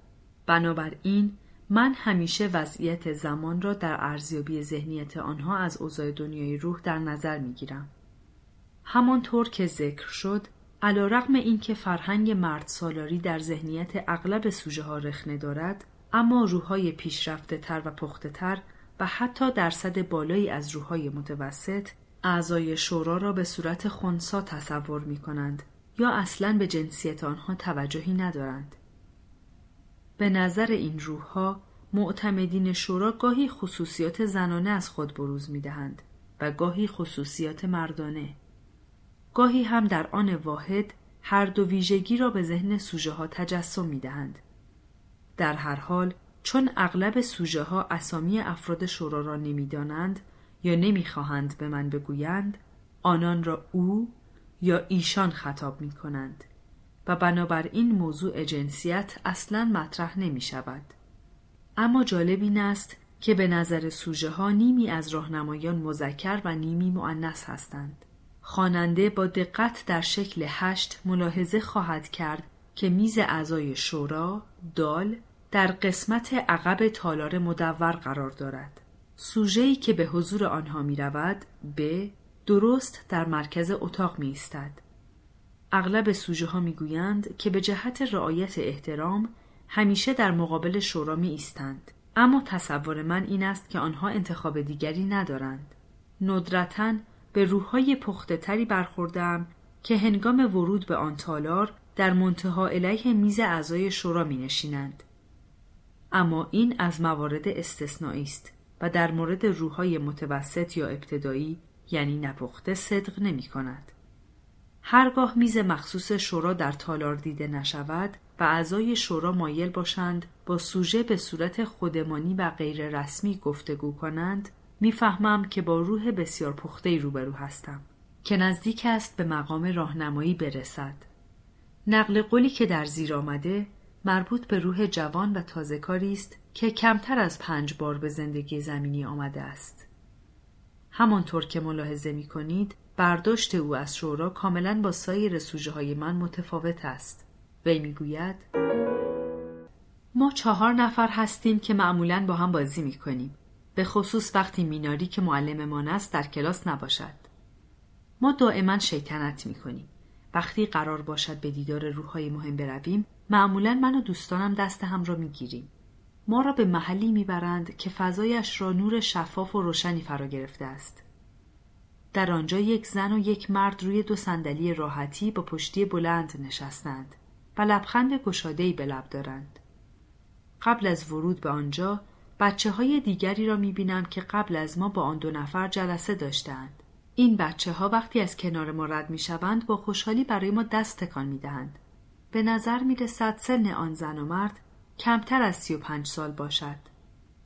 بنابراین من همیشه وضعیت زمان را در ارزیابی ذهنیت آنها از اوضاع دنیای روح در نظر می گیرم. همانطور که ذکر شد علا رقم این که فرهنگ مرد سالاری در ذهنیت اغلب سوژه ها رخنه دارد اما روحهای پیشرفته تر و پخته تر و حتی درصد بالایی از روحهای متوسط اعضای شورا را به صورت خونسا تصور می کنند یا اصلا به جنسیت آنها توجهی ندارند. به نظر این روحها معتمدین شورا گاهی خصوصیات زنانه از خود بروز می دهند و گاهی خصوصیات مردانه. گاهی هم در آن واحد هر دو ویژگی را به ذهن سوژه ها تجسم می دهند. در هر حال چون اغلب سوژه ها اسامی افراد شورا را نمی‌دانند یا نمی‌خواهند به من بگویند آنان را او یا ایشان خطاب می کنند و بنابراین موضوع جنسیت اصلا مطرح نمی شود. اما جالب این است که به نظر سوژه ها نیمی از راهنمایان مذکر و نیمی معنس هستند. خواننده با دقت در شکل هشت ملاحظه خواهد کرد که میز اعضای شورا دال در قسمت عقب تالار مدور قرار دارد. سوژه‌ای که به حضور آنها می رود به درست در مرکز اتاق می ایستد. اغلب سوژه ها می گویند که به جهت رعایت احترام همیشه در مقابل شورا می ایستند. اما تصور من این است که آنها انتخاب دیگری ندارند. ندرتا به روحهای پخته تری برخوردم که هنگام ورود به آن تالار در منتها علیه میز اعضای شورا می نشینند. اما این از موارد استثنایی است و در مورد روحهای متوسط یا ابتدایی یعنی نپخته صدق نمی کند. هرگاه میز مخصوص شورا در تالار دیده نشود و اعضای شورا مایل باشند با سوژه به صورت خودمانی و غیر رسمی گفتگو کنند می‌فهمم که با روح بسیار پخته روبرو هستم که نزدیک است به مقام راهنمایی برسد نقل قولی که در زیر آمده مربوط به روح جوان و تازه کاری است که کمتر از پنج بار به زندگی زمینی آمده است. همانطور که ملاحظه می کنید برداشت او از شورا کاملا با سایر سوژه های من متفاوت است. وی گوید ما چهار نفر هستیم که معمولا با هم بازی می کنیم. به خصوص وقتی میناری که معلممان است در کلاس نباشد. ما دائما شیطنت می کنیم. وقتی قرار باشد به دیدار روحهای مهم برویم معمولا من و دوستانم دست هم را می‌گیریم ما را به محلی می‌برند که فضایش را نور شفاف و روشنی فرا گرفته است در آنجا یک زن و یک مرد روی دو صندلی راحتی با پشتی بلند نشستند و لبخند گشادهای به لب دارند قبل از ورود به آنجا بچه های دیگری را می بینم که قبل از ما با آن دو نفر جلسه داشتند. این بچه ها وقتی از کنار ما رد می شوند با خوشحالی برای ما دست تکان می دهند. به نظر می رسد سن آن زن و مرد کمتر از سی و پنج سال باشد.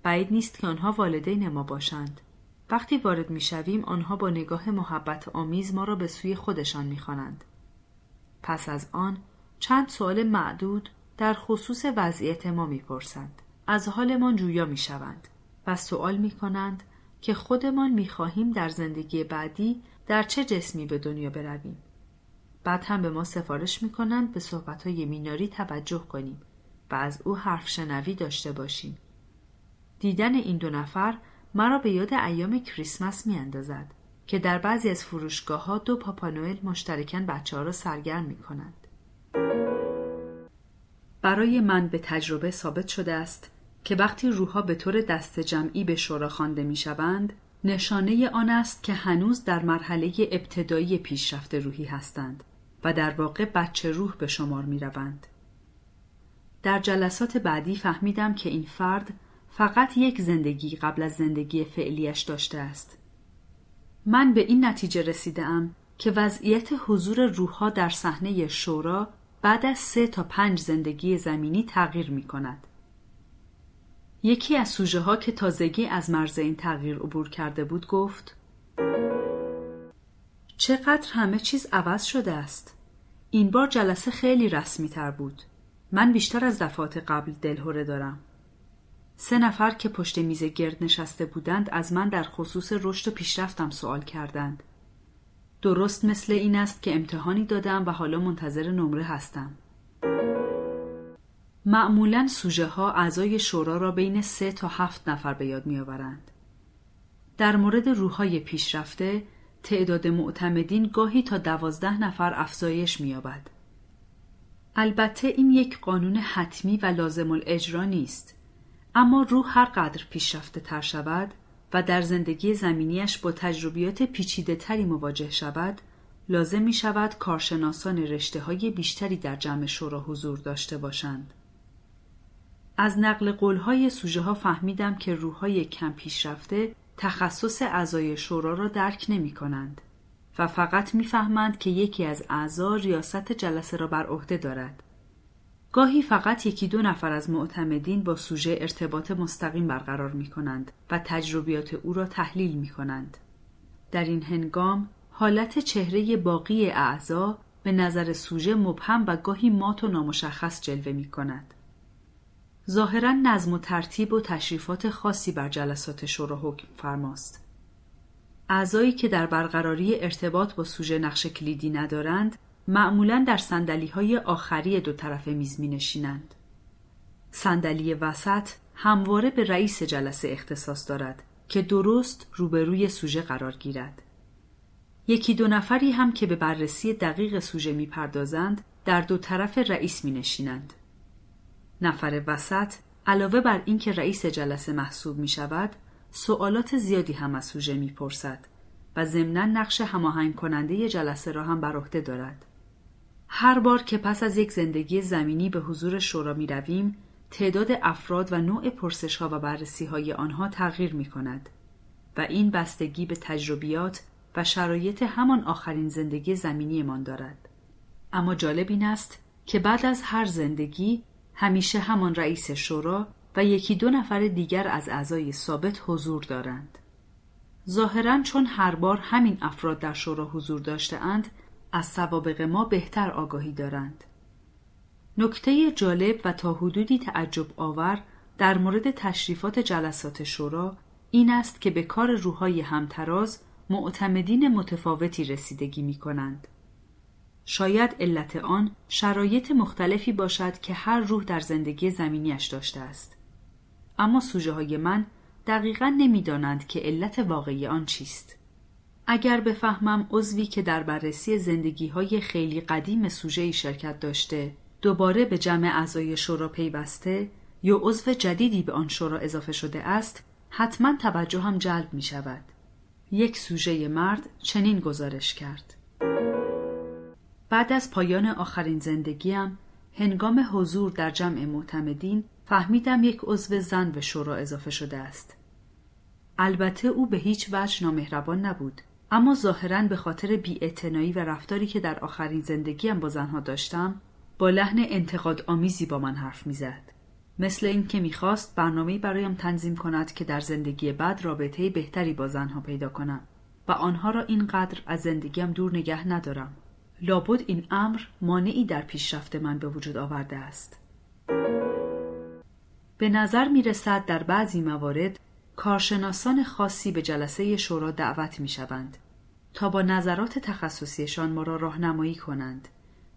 بعید نیست که آنها والدین ما باشند. وقتی وارد می شویم آنها با نگاه محبت آمیز ما را به سوی خودشان می خوانند. پس از آن چند سوال معدود در خصوص وضعیت ما می پرسند. از حالمان جویا می شوند و سوال می کنند که خودمان می خواهیم در زندگی بعدی در چه جسمی به دنیا برویم. بعد هم به ما سفارش می کنند به صحبتهای میناری توجه کنیم و از او حرف شنوی داشته باشیم. دیدن این دو نفر مرا به یاد ایام کریسمس می اندازد که در بعضی از فروشگاه ها دو پاپانوئل مشترکن بچه ها را سرگرم می کنند. برای من به تجربه ثابت شده است که وقتی روحها به طور دست جمعی به شورا خوانده می شوند نشانه آن است که هنوز در مرحله ابتدایی پیشرفت روحی هستند و در واقع بچه روح به شمار می روند. در جلسات بعدی فهمیدم که این فرد فقط یک زندگی قبل از زندگی فعلیش داشته است. من به این نتیجه رسیدم که وضعیت حضور روحها در صحنه شورا بعد از سه تا پنج زندگی زمینی تغییر می کند. یکی از سوژه ها که تازگی از مرز این تغییر عبور کرده بود گفت چقدر همه چیز عوض شده است. این بار جلسه خیلی رسمی تر بود. من بیشتر از دفعات قبل دلهوره دارم. سه نفر که پشت میز گرد نشسته بودند از من در خصوص رشد و پیشرفتم سوال کردند. درست مثل این است که امتحانی دادم و حالا منتظر نمره هستم. معمولا سوژه ها اعضای شورا را بین سه تا هفت نفر به یاد میآورند. در مورد روحهای پیشرفته تعداد معتمدین گاهی تا دوازده نفر افزایش مییابد. البته این یک قانون حتمی و لازم الاجرا نیست اما روح هر قدر پیشرفته تر شود و در زندگی زمینیش با تجربیات پیچیده تری مواجه شود لازم می شود کارشناسان رشته های بیشتری در جمع شورا حضور داشته باشند. از نقل قولهای سوژه ها فهمیدم که روحهای کم پیشرفته تخصص اعضای شورا را درک نمی کنند و فقط می‌فهمند که یکی از اعضا ریاست جلسه را بر عهده دارد. گاهی فقط یکی دو نفر از معتمدین با سوژه ارتباط مستقیم برقرار می کنند و تجربیات او را تحلیل می کنند. در این هنگام حالت چهره باقی اعضا به نظر سوژه مبهم و گاهی مات و نامشخص جلوه می کند. ظاهرا نظم و ترتیب و تشریفات خاصی بر جلسات شورا حکم فرماست. اعضایی که در برقراری ارتباط با سوژه نقش کلیدی ندارند معمولا در سندلی های آخری دو طرف میز می نشینند. صندلی وسط همواره به رئیس جلسه اختصاص دارد که درست روبروی سوژه قرار گیرد. یکی دو نفری هم که به بررسی دقیق سوژه می پردازند در دو طرف رئیس می نشینند. نفر وسط علاوه بر اینکه رئیس جلسه محسوب می شود سوالات زیادی هم از سوژه می پرسد و ضمنا نقش هماهنگ کننده جلسه را هم بر عهده دارد. هر بار که پس از یک زندگی زمینی به حضور شورا می رویم، تعداد افراد و نوع پرسش ها و بررسی های آنها تغییر می کند و این بستگی به تجربیات و شرایط همان آخرین زندگی زمینی من دارد. اما جالب این است که بعد از هر زندگی همیشه همان رئیس شورا و یکی دو نفر دیگر از اعضای ثابت حضور دارند. ظاهرا چون هر بار همین افراد در شورا حضور داشته اند از سوابق ما بهتر آگاهی دارند. نکته جالب و تا حدودی تعجب آور در مورد تشریفات جلسات شورا این است که به کار روحای همتراز معتمدین متفاوتی رسیدگی می کنند. شاید علت آن شرایط مختلفی باشد که هر روح در زندگی زمینیش داشته است. اما سوژه های من دقیقا نمی‌دانند که علت واقعی آن چیست. اگر بفهمم عضوی که در بررسی زندگی های خیلی قدیم سوژه شرکت داشته دوباره به جمع اعضای شورا پیوسته یا عضو جدیدی به آن شورا اضافه شده است حتما توجه هم جلب می شود. یک سوژه مرد چنین گزارش کرد. بعد از پایان آخرین زندگیم هنگام حضور در جمع معتمدین فهمیدم یک عضو زن به شورا اضافه شده است. البته او به هیچ وجه نامهربان نبود اما ظاهرا به خاطر بیاعتنایی و رفتاری که در آخرین زندگیم با زنها داشتم با لحن انتقاد آمیزی با من حرف می‌زد مثل اینکه می‌خواست برنامه‌ای برایم تنظیم کند که در زندگی بعد رابطه بهتری با زنها پیدا کنم و آنها را اینقدر از زندگیم دور نگه ندارم لابد این امر مانعی در پیشرفت من به وجود آورده است به نظر می رسد در بعضی موارد کارشناسان خاصی به جلسه شورا دعوت می شوند تا با نظرات تخصصیشان ما را راهنمایی کنند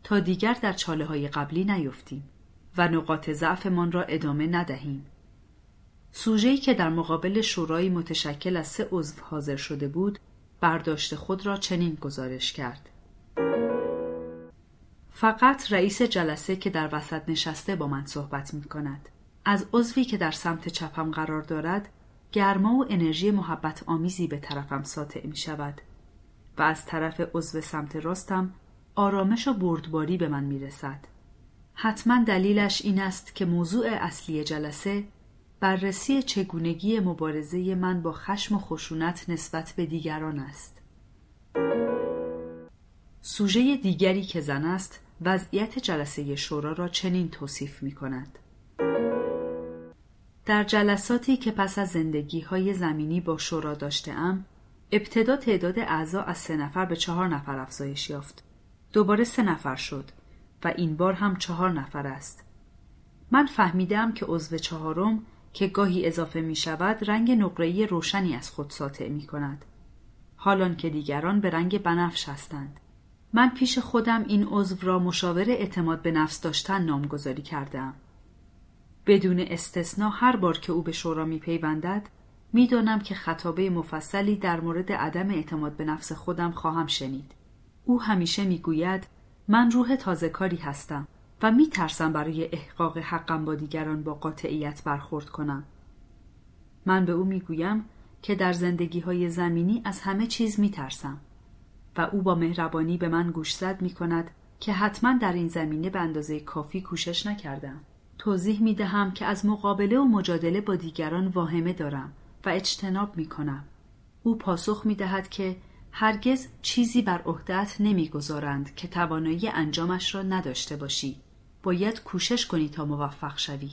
تا دیگر در چاله های قبلی نیفتیم و نقاط ضعفمان را ادامه ندهیم. سوژه‌ای که در مقابل شورایی متشکل از سه عضو حاضر شده بود برداشت خود را چنین گزارش کرد. فقط رئیس جلسه که در وسط نشسته با من صحبت می کند. از عضوی که در سمت چپم قرار دارد گرما و انرژی محبت آمیزی به طرفم ساطع می شود و از طرف عضو سمت راستم آرامش و بردباری به من می رسد. حتما دلیلش این است که موضوع اصلی جلسه بررسی چگونگی مبارزه من با خشم و خشونت نسبت به دیگران است. سوژه دیگری که زن است وضعیت جلسه شورا را چنین توصیف می کند. در جلساتی که پس از زندگی های زمینی با شورا داشته ام ابتدا تعداد اعضا از سه نفر به چهار نفر افزایش یافت. دوباره سه نفر شد و این بار هم چهار نفر است. من فهمیدم که عضو چهارم که گاهی اضافه می شود رنگ نقره‌ای روشنی از خود ساطع می کند. حالان که دیگران به رنگ بنفش هستند. من پیش خودم این عضو را مشاور اعتماد به نفس داشتن نامگذاری کردم. بدون استثنا هر بار که او به شورا می پیوندد می‌دانم که خطابه مفصلی در مورد عدم اعتماد به نفس خودم خواهم شنید. او همیشه می‌گوید من روح تازه کاری هستم و می ترسم برای احقاق حقم با دیگران با قاطعیت برخورد کنم. من به او می گویم که در زندگی های زمینی از همه چیز می ترسم و او با مهربانی به من گوشزد می کند که حتما در این زمینه به اندازه کافی کوشش نکردم. توضیح می دهم که از مقابله و مجادله با دیگران واهمه دارم و اجتناب می کنم. او پاسخ می دهد که هرگز چیزی بر عهدهت نمی‌گذارند که توانایی انجامش را نداشته باشی باید کوشش کنی تا موفق شوی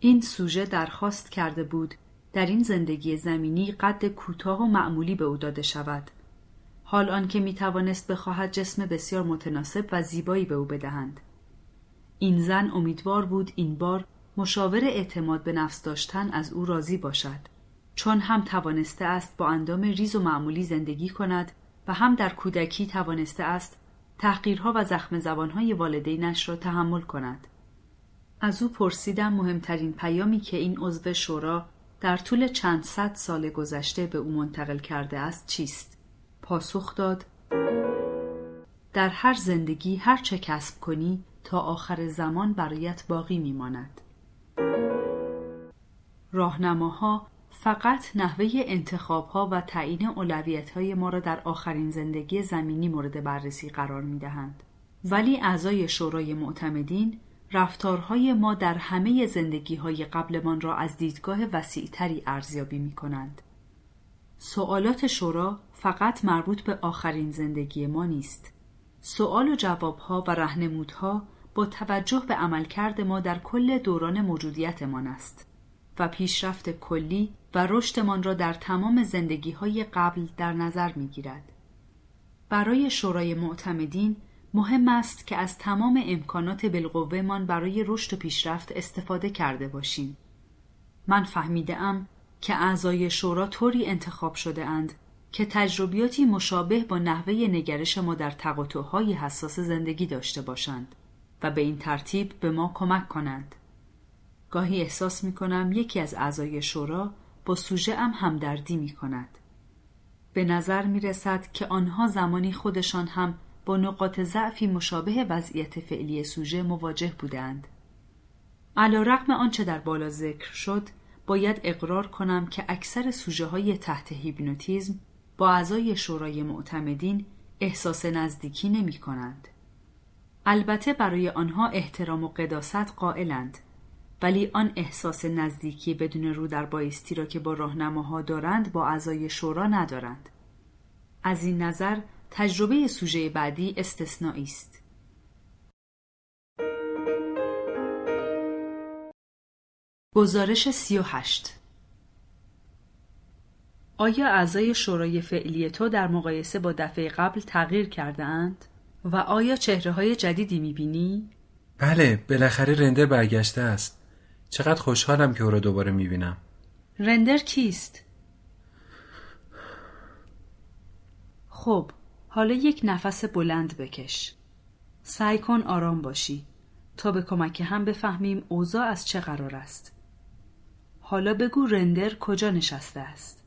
این سوژه درخواست کرده بود در این زندگی زمینی قد کوتاه و معمولی به او داده شود. حال آنکه می توانست بخواهد جسم بسیار متناسب و زیبایی به او بدهند. این زن امیدوار بود این بار مشاور اعتماد به نفس داشتن از او راضی باشد. چون هم توانسته است با اندام ریز و معمولی زندگی کند و هم در کودکی توانسته است تحقیرها و زخم زبانهای والدینش را تحمل کند. از او پرسیدم مهمترین پیامی که این عضو شورا در طول چند صد سال گذشته به او منتقل کرده است چیست؟ پاسخ داد در هر زندگی هر چه کسب کنی تا آخر زمان برایت باقی میماند. راهنماها فقط نحوه انتخاب ها و تعیین اولویت های ما را در آخرین زندگی زمینی مورد بررسی قرار می دهند. ولی اعضای شورای معتمدین رفتارهای ما در همه زندگی های قبلمان را از دیدگاه وسیعتری ارزیابی می کنند. سوالات شورا فقط مربوط به آخرین زندگی ما نیست. سوال و جوابها و رهنمودها با توجه به عملکرد ما در کل دوران موجودیتمان است. و پیشرفت کلی و رشدمان را در تمام زندگی های قبل در نظر می گیرد. برای شورای معتمدین مهم است که از تمام امکانات بالقوهمان برای رشد و پیشرفت استفاده کرده باشیم. من فهمیده ام که اعضای شورا طوری انتخاب شده اند که تجربیاتی مشابه با نحوه نگرش ما در تقاطعهای حساس زندگی داشته باشند و به این ترتیب به ما کمک کنند. گاهی احساس می کنم یکی از اعضای شورا با سوژه ام همدردی می کند. به نظر می رسد که آنها زمانی خودشان هم با نقاط ضعفی مشابه وضعیت فعلی سوژه مواجه بودند. علا رقم آنچه در بالا ذکر شد باید اقرار کنم که اکثر سوژه های تحت هیپنوتیزم با اعضای شورای معتمدین احساس نزدیکی نمی کنند. البته برای آنها احترام و قداست قائلند ولی آن احساس نزدیکی بدون رو در بایستی را که با راهنماها دارند با اعضای شورا ندارند از این نظر تجربه سوژه بعدی استثنایی است گزارش سی و هشت آیا اعضای شورای فعلی تو در مقایسه با دفعه قبل تغییر کرده اند؟ و آیا چهره های جدیدی می‌بینی؟ بله بالاخره رندر برگشته است چقدر خوشحالم که او را دوباره می‌بینم رندر کیست؟ خب حالا یک نفس بلند بکش. سعی کن آرام باشی. تا به کمک هم بفهمیم اوضاع از چه قرار است. حالا بگو رندر کجا نشسته است.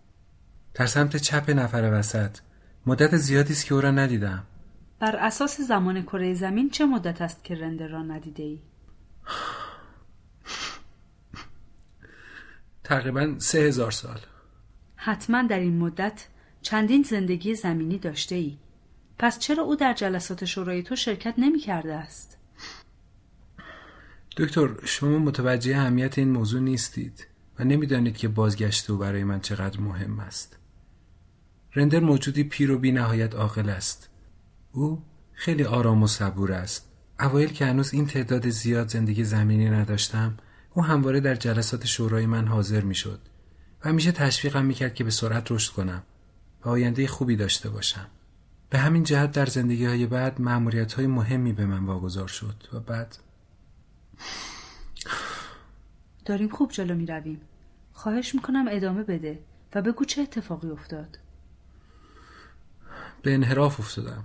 در سمت چپ نفر وسط. مدت زیادی است که او را ندیدم. بر اساس زمان کره زمین چه مدت است که رندر را ندیده ای؟ تقریبا سه هزار سال. حتما در این مدت چندین زندگی زمینی داشته ای. پس چرا او در جلسات شورای تو شرکت نمی کرده است؟ دکتر شما متوجه اهمیت این موضوع نیستید و نمی‌دانید که بازگشت او برای من چقدر مهم است رندر موجودی پیر و بی نهایت عاقل است. او خیلی آرام و صبور است. اوایل که هنوز این تعداد زیاد زندگی زمینی نداشتم او همواره در جلسات شورای من حاضر می شد و همیشه تشویقم می کرد که به سرعت رشد کنم و آینده خوبی داشته باشم. به همین جهت در زندگی های بعد معمولیت های مهمی به من واگذار شد و بعد داریم خوب جلو می رویم. خواهش می‌کنم ادامه بده و بگو چه اتفاقی افتاد. به انحراف افتادم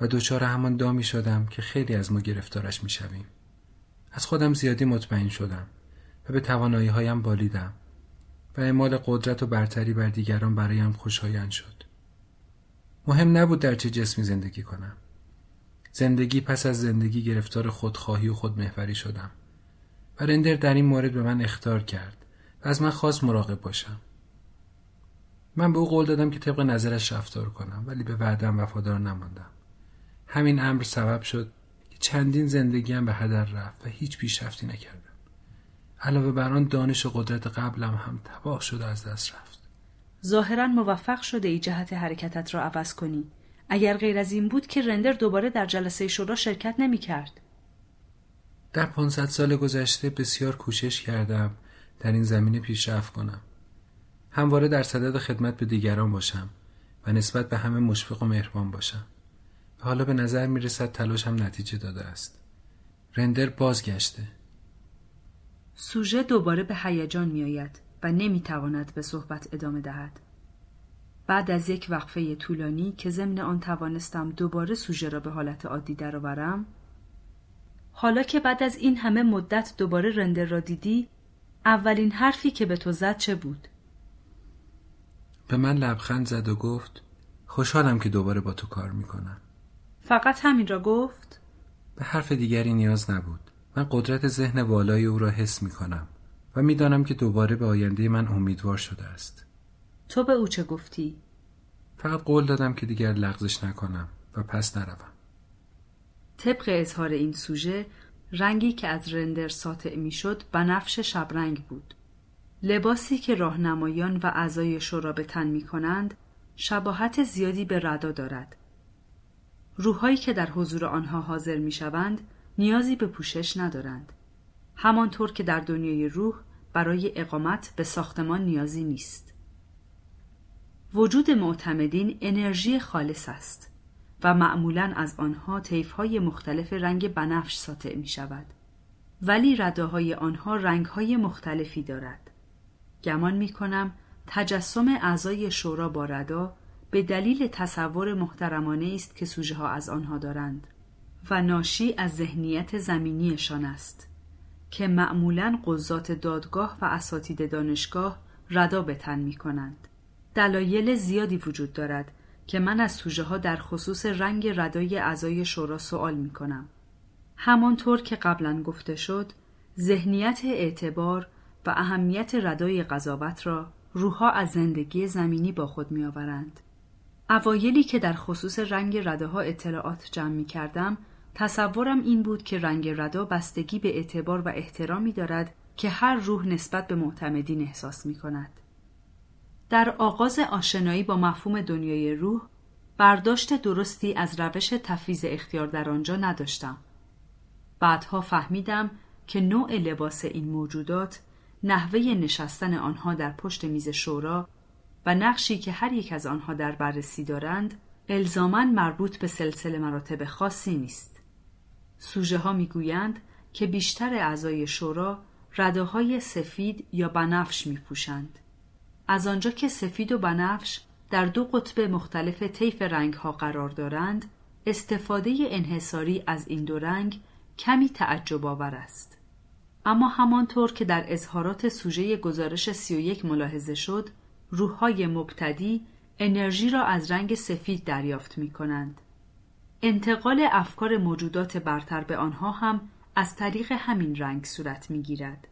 و دوچار همان دامی شدم که خیلی از ما گرفتارش می شویم. از خودم زیادی مطمئن شدم و به توانایی هایم بالیدم و اعمال قدرت و برتری بر دیگران برایم خوشایند شد. مهم نبود در چه جسمی زندگی کنم. زندگی پس از زندگی گرفتار خودخواهی و خودمحوری شدم رندر در این مورد به من اختار کرد و از من خواست مراقب باشم. من به او قول دادم که طبق نظرش رفتار کنم ولی به وعدم وفادار نماندم. همین امر سبب شد که چندین زندگیم به هدر رفت و هیچ پیشرفتی نکردم. علاوه بر آن دانش و قدرت قبلم هم تباه شده از دست رفت. ظاهرا موفق شده ای جهت حرکتت را عوض کنی. اگر غیر از این بود که رندر دوباره در جلسه شورا شرکت نمی کرد. در 500 سال گذشته بسیار کوشش کردم در این زمینه پیشرفت کنم. همواره در صدد خدمت به دیگران باشم و نسبت به همه مشفق و مهربان باشم. و حالا به نظر می رسد تلاشم نتیجه داده است. رندر بازگشته. سوژه دوباره به هیجان می آید و نمی تواند به صحبت ادامه دهد. بعد از یک وقفه طولانی که ضمن آن توانستم دوباره سوژه را به حالت عادی درآورم حالا که بعد از این همه مدت دوباره رندر را دیدی اولین حرفی که به تو زد چه بود؟ به من لبخند زد و گفت خوشحالم که دوباره با تو کار می‌کنم فقط همین را گفت؟ به حرف دیگری نیاز نبود من قدرت ذهن والای او را حس می‌کنم و می‌دانم که دوباره به آینده من امیدوار شده است. تو به او چه گفتی؟ فقط قول دادم که دیگر لغزش نکنم و پس نروم. طبق اظهار این سوژه رنگی که از رندر ساطع می‌شد بنفش شبرنگ بود. لباسی که راهنمایان و اعضای شورا به تن می کنند شباهت زیادی به ردا دارد. روحهایی که در حضور آنها حاضر می شوند نیازی به پوشش ندارند. همانطور که در دنیای روح برای اقامت به ساختمان نیازی نیست وجود معتمدین انرژی خالص است و معمولا از آنها طیفهای مختلف رنگ بنفش ساطع می شود. ولی رداهای آنها رنگهای مختلفی دارد. گمان می کنم تجسم اعضای شورا با ردا به دلیل تصور محترمانه است که سوژه ها از آنها دارند و ناشی از ذهنیت زمینیشان است که معمولا قضات دادگاه و اساتید دانشگاه ردا به تن می کنند. دلایل زیادی وجود دارد که من از سوژه ها در خصوص رنگ ردای اعضای شورا سوال می کنم. همانطور که قبلا گفته شد، ذهنیت اعتبار و اهمیت ردای قضاوت را روحها از زندگی زمینی با خود می آورند. اوایلی که در خصوص رنگ رده ها اطلاعات جمع می کردم، تصورم این بود که رنگ ردا بستگی به اعتبار و احترامی دارد که هر روح نسبت به معتمدین احساس می کند. در آغاز آشنایی با مفهوم دنیای روح برداشت درستی از روش تفویض اختیار در آنجا نداشتم. بعدها فهمیدم که نوع لباس این موجودات، نحوه نشستن آنها در پشت میز شورا و نقشی که هر یک از آنها در بررسی دارند، الزاما مربوط به سلسله مراتب خاصی نیست. سوژه ها می‌گویند که بیشتر اعضای شورا رداهای سفید یا بنفش می پوشند. از آنجا که سفید و بنفش در دو قطب مختلف طیف رنگ ها قرار دارند استفاده انحصاری از این دو رنگ کمی تعجب آور است اما همانطور که در اظهارات سوژه گزارش 31 ملاحظه شد روحهای مبتدی انرژی را از رنگ سفید دریافت می کنند. انتقال افکار موجودات برتر به آنها هم از طریق همین رنگ صورت می گیرد.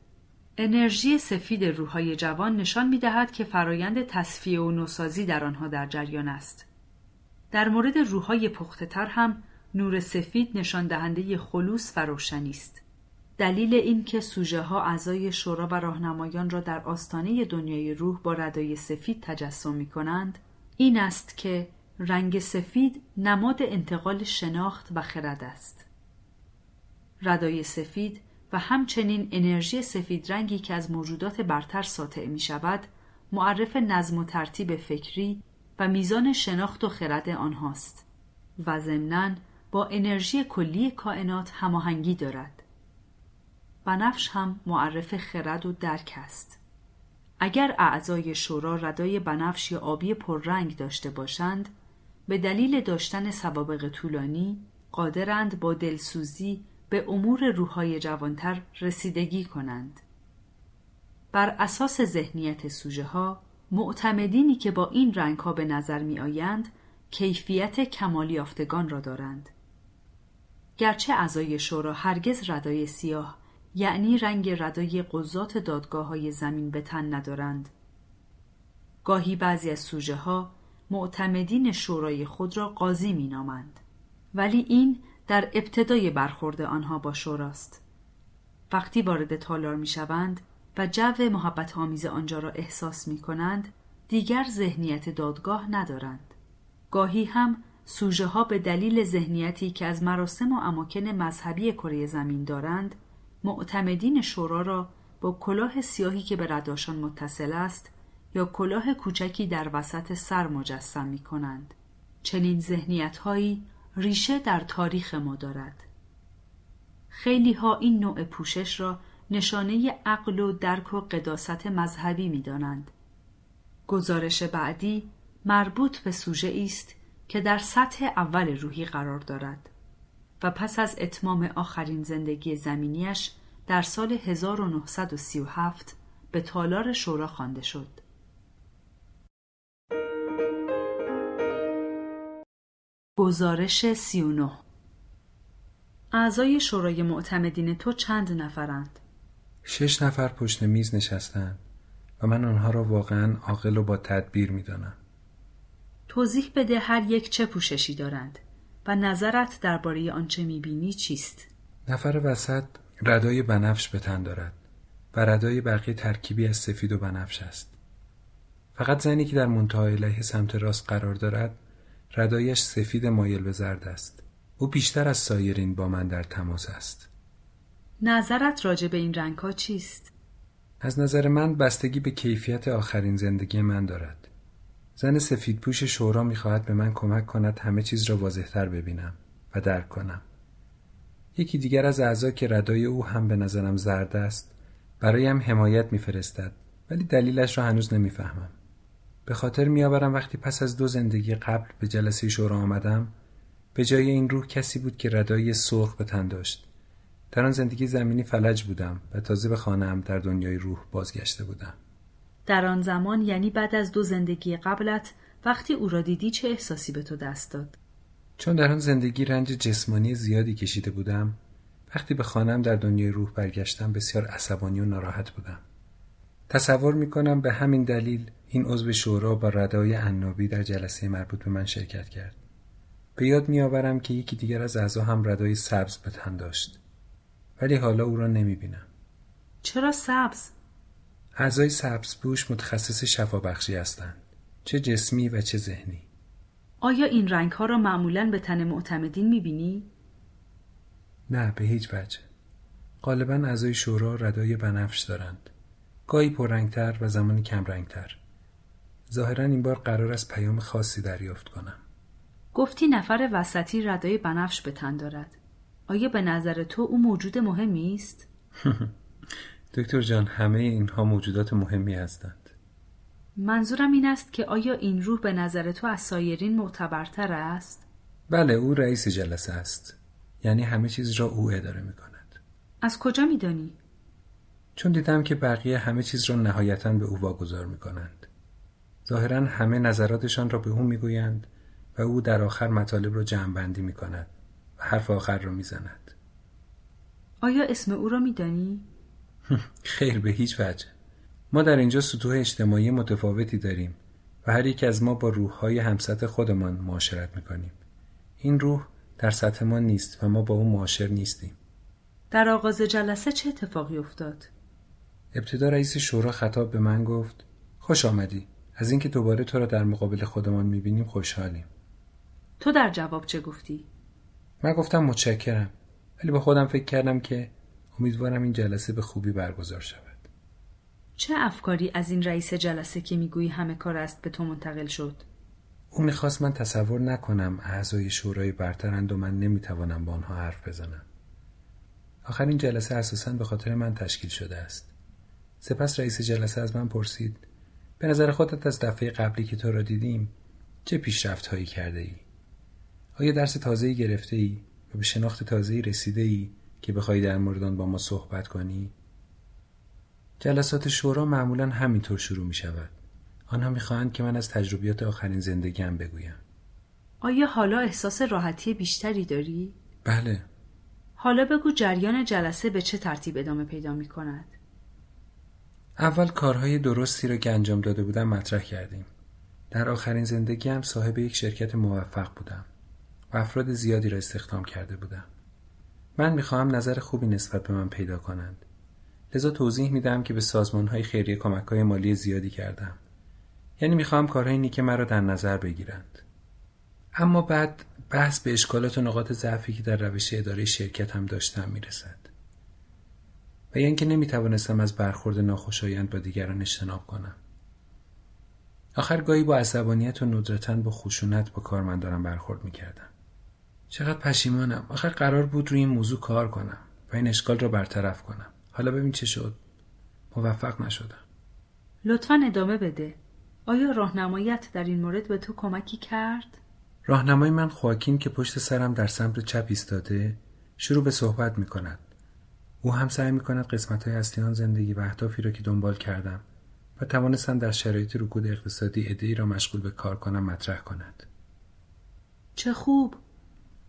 انرژی سفید روحای جوان نشان می دهد که فرایند تصفیه و نوسازی در آنها در جریان است. در مورد روحای پخته تر هم نور سفید نشان دهنده خلوص و روشنی است. دلیل این که سوژه ها اعضای شورا و راهنمایان را در آستانه دنیای روح با ردای سفید تجسم می کنند این است که رنگ سفید نماد انتقال شناخت و خرد است. ردای سفید و همچنین انرژی سفید رنگی که از موجودات برتر ساطع می شود معرف نظم و ترتیب فکری و میزان شناخت و خرد آنهاست و ضمناً با انرژی کلی کائنات هماهنگی دارد. بنفش هم معرف خرد و درک است. اگر اعضای شورا ردای بنفش یا آبی پررنگ داشته باشند به دلیل داشتن سوابق طولانی قادرند با دلسوزی به امور روحای جوانتر رسیدگی کنند. بر اساس ذهنیت سوژه ها معتمدینی که با این رنگ ها به نظر می آیند کیفیت کمالی یافتگان را دارند. گرچه اعضای شورا هرگز ردای سیاه یعنی رنگ ردای قضات دادگاه های زمین به تن ندارند. گاهی بعضی از سوژه ها معتمدین شورای خود را قاضی می نامند. ولی این در ابتدای برخورد آنها با شوراست. وقتی وارد تالار می شوند و جو محبت آمیز آنجا را احساس می کنند دیگر ذهنیت دادگاه ندارند. گاهی هم سوژه ها به دلیل ذهنیتی که از مراسم و اماکن مذهبی کره زمین دارند معتمدین شورا را با کلاه سیاهی که به رداشان متصل است یا کلاه کوچکی در وسط سر مجسم می کنند. چنین ذهنیت هایی ریشه در تاریخ ما دارد. خیلی ها این نوع پوشش را نشانه عقل و درک و قداست مذهبی می دانند. گزارش بعدی مربوط به سوژه است که در سطح اول روحی قرار دارد و پس از اتمام آخرین زندگی زمینیش در سال 1937 به تالار شورا خوانده شد. گزارش 39 اعضای شورای معتمدین تو چند نفرند؟ شش نفر پشت میز نشستند و من آنها را واقعا عاقل و با تدبیر می‌دانم. توضیح بده هر یک چه پوششی دارند و نظرت درباره آنچه می‌بینی چیست؟ نفر وسط ردای بنفش به تن دارد و ردای بقیه ترکیبی از سفید و بنفش است. فقط زنی که در منتهای علیه سمت راست قرار دارد ردایش سفید مایل به زرد است. او بیشتر از سایرین با من در تماس است. نظرت راجع به این رنگ ها چیست؟ از نظر من بستگی به کیفیت آخرین زندگی من دارد. زن سفید پوش شورا می‌خواهد به من کمک کند همه چیز را واضحتر ببینم و درک کنم. یکی دیگر از اعضا که ردای او هم به نظرم زرد است برایم حمایت میفرستد ولی دلیلش را هنوز نمی‌فهمم. به خاطر میآورم وقتی پس از دو زندگی قبل به جلسه شورا آمدم به جای این روح کسی بود که ردای سرخ به تن داشت. در آن زندگی زمینی فلج بودم و تازه به خانهام در دنیای روح بازگشته بودم. در آن زمان یعنی بعد از دو زندگی قبلت وقتی او را دیدی چه احساسی به تو دست داد؟ چون در آن زندگی رنج جسمانی زیادی کشیده بودم وقتی به خانم در دنیای روح برگشتم بسیار عصبانی و ناراحت بودم. تصور می کنم به همین دلیل این عضو شورا با ردای عنابی در جلسه مربوط به من شرکت کرد به یاد میآورم که یکی دیگر از اعضا هم ردای سبز به تن داشت ولی حالا او را نمی بینم. چرا سبز؟ اعضای سبز پوش متخصص شفابخشی هستند چه جسمی و چه ذهنی آیا این رنگ ها را معمولا به تن معتمدین می بینی؟ نه به هیچ وجه غالبا اعضای شورا ردای بنفش دارند گاهی پررنگتر و زمانی کم رنگتر ظاهرا این بار قرار است پیام خاصی دریافت کنم گفتی نفر وسطی ردای بنفش به تن دارد آیا به نظر تو او موجود مهمی است؟ دکتر جان همه اینها موجودات مهمی هستند منظورم این است که آیا این روح به نظر تو از سایرین معتبرتر است؟ بله او رئیس جلسه است یعنی همه چیز را او اداره می کند از کجا می دانی؟ چون دیدم که بقیه همه چیز را نهایتا به او واگذار می کنند ظاهرا همه نظراتشان را به او می گویند و او در آخر مطالب را جمع بندی می کند و حرف آخر را می زند. آیا اسم او را می دانی؟ خیر به هیچ وجه. ما در اینجا سطوح اجتماعی متفاوتی داریم و هر یک از ما با روحهای همسط خودمان معاشرت می کنیم. این روح در سطح ما نیست و ما با او معاشر نیستیم. در آغاز جلسه چه اتفاقی افتاد؟ ابتدا رئیس شورا خطاب به من گفت خوش آمدی. از اینکه دوباره تو را در مقابل خودمان می‌بینیم خوشحالیم. تو در جواب چه گفتی؟ من گفتم متشکرم. ولی با خودم فکر کردم که امیدوارم این جلسه به خوبی برگزار شود. چه افکاری از این رئیس جلسه که می‌گویی همه کار است به تو منتقل شد؟ او می‌خواست من تصور نکنم اعضای شورای برترند و من نمی‌توانم با آنها حرف بزنم. آخر این جلسه اساسا به خاطر من تشکیل شده است. سپس رئیس جلسه از من پرسید به نظر خودت از دفعه قبلی که تو را دیدیم چه پیشرفت هایی کرده ای؟ آیا درس تازه‌ای گرفته ای و به شناخت تازه‌ای رسیده ای که بخوای در مورد با ما صحبت کنی؟ جلسات شورا معمولا همینطور شروع می شود. آنها می‌خواهند که من از تجربیات آخرین زندگیم بگویم. آیا حالا احساس راحتی بیشتری داری؟ بله. حالا بگو جریان جلسه به چه ترتیب ادامه پیدا می کند؟ اول کارهای درستی را که انجام داده بودم مطرح کردیم. در آخرین زندگی هم صاحب یک شرکت موفق بودم و افراد زیادی را استخدام کرده بودم. من می‌خواهم نظر خوبی نسبت به من پیدا کنند. لذا توضیح میدم که به سازمان های خیریه کمک های مالی زیادی کردم. یعنی می‌خواهم کارهای نیک مرا در نظر بگیرند. اما بعد بحث به اشکالات و نقاط ضعفی که در روش اداره شرکت هم داشتم می‌رسد. و یا اینکه نمی‌توانستم از برخورد ناخوشایند با دیگران اجتناب کنم. آخر گاهی با عصبانیت و ندرتا با خشونت با کارمندانم برخورد می‌کردم. چقدر پشیمانم. آخر قرار بود روی این موضوع کار کنم و این اشکال را برطرف کنم. حالا ببین چه شد موفق نشدم لطفا ادامه بده آیا راهنماییت در این مورد به تو کمکی کرد راهنمای من خواکین که پشت سرم در سمت چپ ایستاده شروع به صحبت می کند او هم سعی می کند قسمت های اصلی آن زندگی و اهدافی را که دنبال کردم و توانستم در شرایط رکود اقتصادی ادهی را مشغول به کار کنم مطرح کند. چه خوب.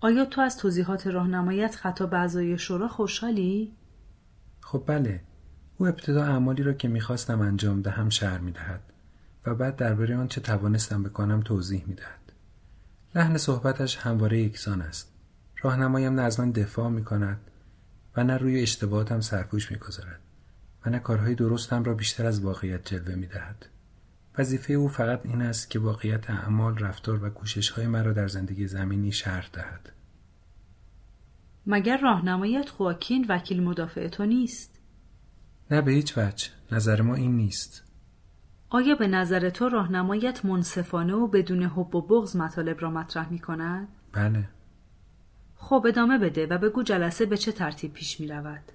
آیا تو از توضیحات راهنماییت خطا به اعضای شورا خوشحالی؟ خب بله. او ابتدا اعمالی را که می‌خواستم انجام دهم شهر می‌دهد و بعد درباره آنچه توانستم بکنم توضیح می‌دهد. لحن صحبتش همواره یکسان است. راهنمایم نه از من دفاع می‌کند و نه روی اشتباهاتم سرپوش می‌گذارد و نه کارهای درستم را بیشتر از واقعیت جلوه می‌دهد. وظیفه او فقط این است که واقعیت اعمال رفتار و کوششهای مرا در زندگی زمینی شرح دهد. مگر راهنمایت خواکین وکیل مدافع تو نیست؟ نه به هیچ وجه. نظر ما این نیست. آیا به نظر تو راهنمایت منصفانه و بدون حب و بغض مطالب را مطرح می کند؟ بله. خب ادامه بده و بگو جلسه به چه ترتیب پیش می رود؟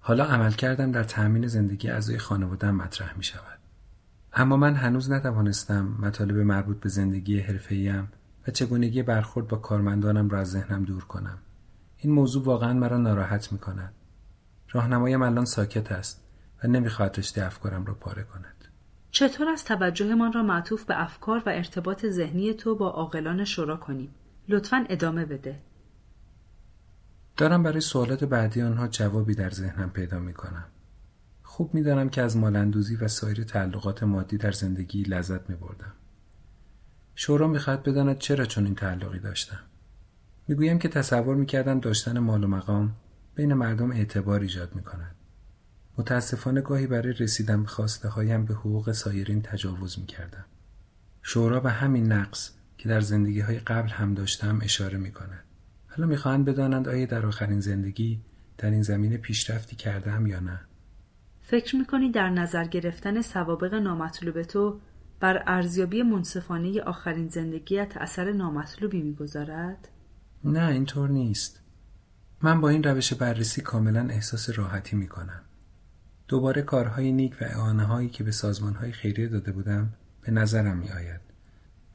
حالا عمل کردم در تأمین زندگی اعضای خانوادم مطرح می شود. اما من هنوز نتوانستم مطالب مربوط به زندگی حرفه‌ایم و چگونگی برخورد با کارمندانم را از ذهنم دور کنم. این موضوع واقعا مرا ناراحت می کند. راهنمایم الان ساکت است و نمی‌خواهد رشته افکارم را پاره کند. چطور از توجهمان را معطوف به افکار و ارتباط ذهنی تو با عاقلان شورا کنیم؟ لطفا ادامه بده. دارم برای سوالات بعدی آنها جوابی در ذهنم پیدا می کنم. خوب می‌دانم که از مالندوزی و سایر تعلقات مادی در زندگی لذت می بردم. شورا می‌خواهد بداند چرا چون این تعلقی داشتم. می‌گویم که تصور می‌کردم داشتن مال و مقام بین مردم اعتبار ایجاد می‌کند متاسفانه گاهی برای رسیدن به خواسته هایم به حقوق سایرین تجاوز می‌کردم شورا به همین نقص که در زندگی های قبل هم داشتم اشاره می‌کند حالا می‌خواهند بدانند آیا در آخرین زندگی در این زمینه پیشرفتی کردم یا نه فکر می‌کنی در نظر گرفتن سوابق نامطلوب تو بر ارزیابی منصفانه آخرین زندگیت اثر نامطلوبی می‌گذارد نه اینطور نیست من با این روش بررسی کاملا احساس راحتی می کنم. دوباره کارهای نیک و اعانه هایی که به سازمان های خیریه داده بودم به نظرم می آید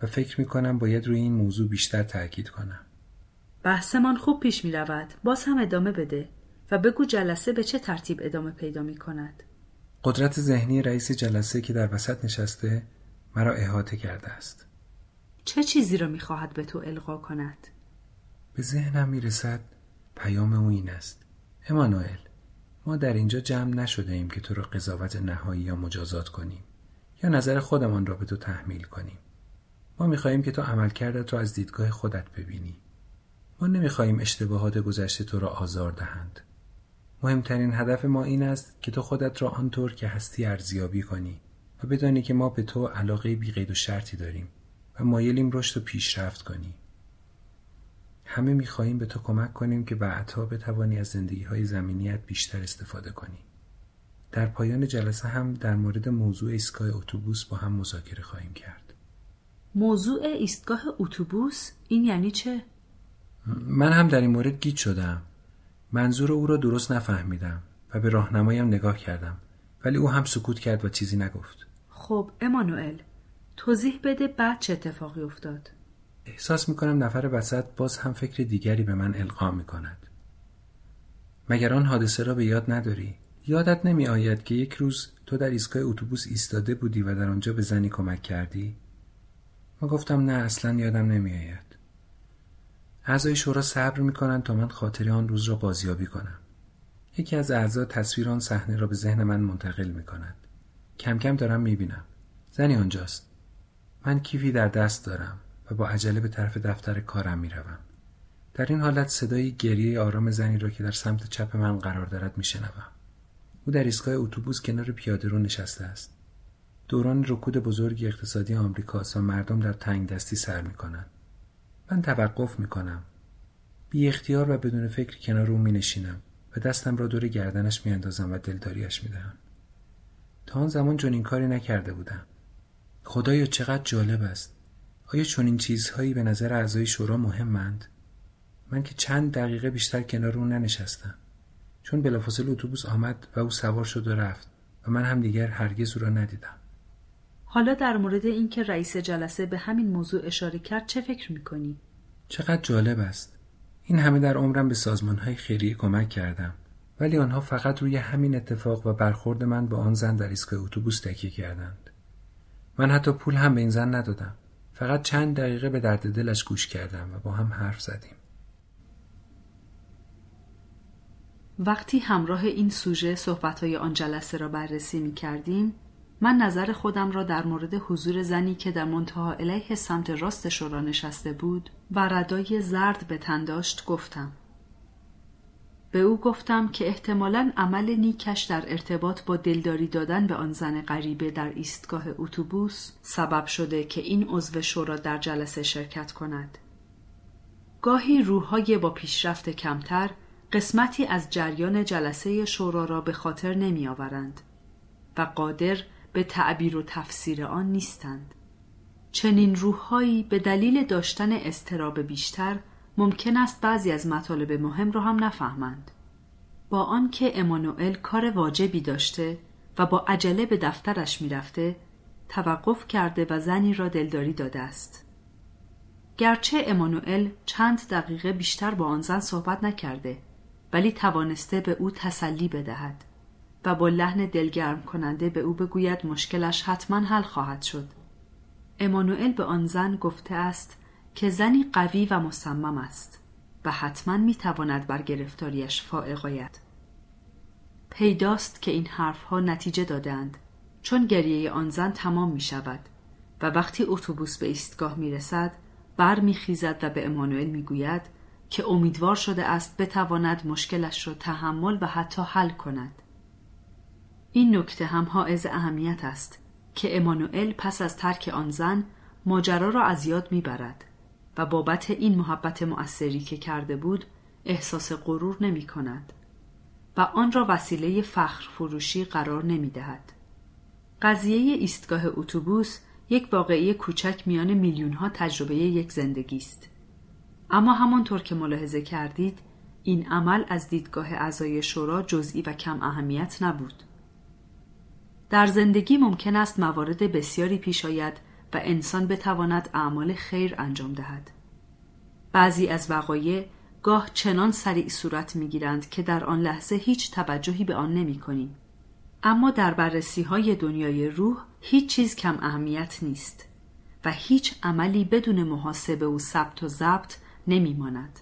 و فکر می کنم باید روی این موضوع بیشتر تاکید کنم. بحثمان خوب پیش می رود. باز هم ادامه بده و بگو جلسه به چه ترتیب ادامه پیدا می کند. قدرت ذهنی رئیس جلسه که در وسط نشسته مرا احاطه کرده است. چه چیزی را می خواهد به تو القا کند؟ به ذهنم می رسد پیام او این است امانوئل ما در اینجا جمع نشده ایم که تو را قضاوت نهایی یا مجازات کنیم یا نظر خودمان را به تو تحمیل کنیم ما می‌خواهیم که تو عملکردت را از دیدگاه خودت ببینی ما نمی‌خواهیم اشتباهات گذشته تو را آزار دهند. مهمترین هدف ما این است که تو خودت را آنطور که هستی ارزیابی کنی و بدانی که ما به تو علاقه بی قید و شرطی داریم و مایلیم رشد و پیشرفت کنی. همه می‌خواهیم به تو کمک کنیم که بعدها بتوانی از زندگی های زمینیت بیشتر استفاده کنی. در پایان جلسه هم در مورد موضوع ایستگاه اتوبوس با هم مذاکره خواهیم کرد. موضوع ایستگاه اتوبوس این یعنی چه؟ من هم در این مورد گیج شدم. منظور او را درست نفهمیدم و به راهنمایم نگاه کردم. ولی او هم سکوت کرد و چیزی نگفت. خب امانوئل توضیح بده بعد چه اتفاقی افتاد. احساس می‌کنم نفر وسط باز هم فکر دیگری به من القا می‌کند. مگر آن حادثه را به یاد نداری؟ یادت نمی آید که یک روز تو در ایستگاه اتوبوس ایستاده بودی و در آنجا به زنی کمک کردی؟ ما گفتم نه اصلا یادم نمی آید اعضای شورا صبر می‌کنند تا من خاطری آن روز را بازیابی کنم یکی از اعضا تصویر آن صحنه را به ذهن من منتقل می کند. کم کم دارم می بینم. زنی آنجاست. من کیفی در دست دارم و با عجله به طرف دفتر کارم می روم. در این حالت صدای گریه آرام زنی را که در سمت چپ من قرار دارد می شنوم. او در ایستگاه اتوبوس کنار پیاده رو نشسته است. دوران رکود بزرگی اقتصادی آمریکاست و مردم در تنگ دستی سر می کنند. من توقف می کنم. بی اختیار و بدون فکر کنار او می نشینم و دستم را دور گردنش می اندازم و دلداریش می دهم. تا آن زمان این کاری نکرده بودم. خدایا چقدر جالب است. آیا چنین چیزهایی به نظر اعضای شورا مهمند؟ من که چند دقیقه بیشتر کنار او ننشستم. چون بلافاصله اتوبوس آمد و او سوار شد و رفت و من هم دیگر هرگز او را ندیدم. حالا در مورد اینکه رئیس جلسه به همین موضوع اشاره کرد چه فکر می‌کنی؟ چقدر جالب است. این همه در عمرم به سازمان های خیریه کمک کردم. ولی آنها فقط روی همین اتفاق و برخورد من با آن زن در ایستگاه اتوبوس تکیه کردند. من حتی پول هم به این زن ندادم. فقط چند دقیقه به درد دلش گوش کردم و با هم حرف زدیم. وقتی همراه این سوژه صحبتهای آن جلسه را بررسی می کردیم من نظر خودم را در مورد حضور زنی که در منتها علیه سمت راست شورا نشسته بود و ردای زرد به تن داشت گفتم به او گفتم که احتمالا عمل نیکش در ارتباط با دلداری دادن به آن زن غریبه در ایستگاه اتوبوس سبب شده که این عضو شورا در جلسه شرکت کند. گاهی روحهای با پیشرفت کمتر قسمتی از جریان جلسه شورا را به خاطر نمی آورند و قادر به تعبیر و تفسیر آن نیستند. چنین روحهایی به دلیل داشتن استراب بیشتر ممکن است بعضی از مطالب مهم را هم نفهمند. با آنکه امانوئل کار واجبی داشته و با عجله به دفترش می‌رفته توقف کرده و زنی را دلداری داده است. گرچه امانوئل چند دقیقه بیشتر با آن زن صحبت نکرده ولی توانسته به او تسلی بدهد و با لحن دلگرم کننده به او بگوید مشکلش حتما حل خواهد شد. امانوئل به آن زن گفته است که زنی قوی و مصمم است و حتما می تواند بر گرفتاریش فائق آید. پیداست که این حرفها نتیجه دادند چون گریه آن زن تمام می شود و وقتی اتوبوس به ایستگاه می رسد بر می خیزد و به امانوئل می گوید که امیدوار شده است بتواند مشکلش را تحمل و حتی حل کند. این نکته هم حائز اهمیت است که امانوئل پس از ترک آن زن ماجرا را از یاد می‌برد و بابت این محبت مؤثری که کرده بود احساس غرور نمی کند و آن را وسیله فخر فروشی قرار نمی دهد. قضیه ایستگاه اتوبوس یک واقعی کوچک میان میلیون ها تجربه یک زندگی است. اما همانطور که ملاحظه کردید این عمل از دیدگاه اعضای شورا جزئی و کم اهمیت نبود. در زندگی ممکن است موارد بسیاری پیش آید و انسان بتواند اعمال خیر انجام دهد. بعضی از وقایع گاه چنان سریع صورت می گیرند که در آن لحظه هیچ توجهی به آن نمی کنیم. اما در بررسی های دنیای روح هیچ چیز کم اهمیت نیست و هیچ عملی بدون محاسبه و ثبت و ضبط نمی ماند.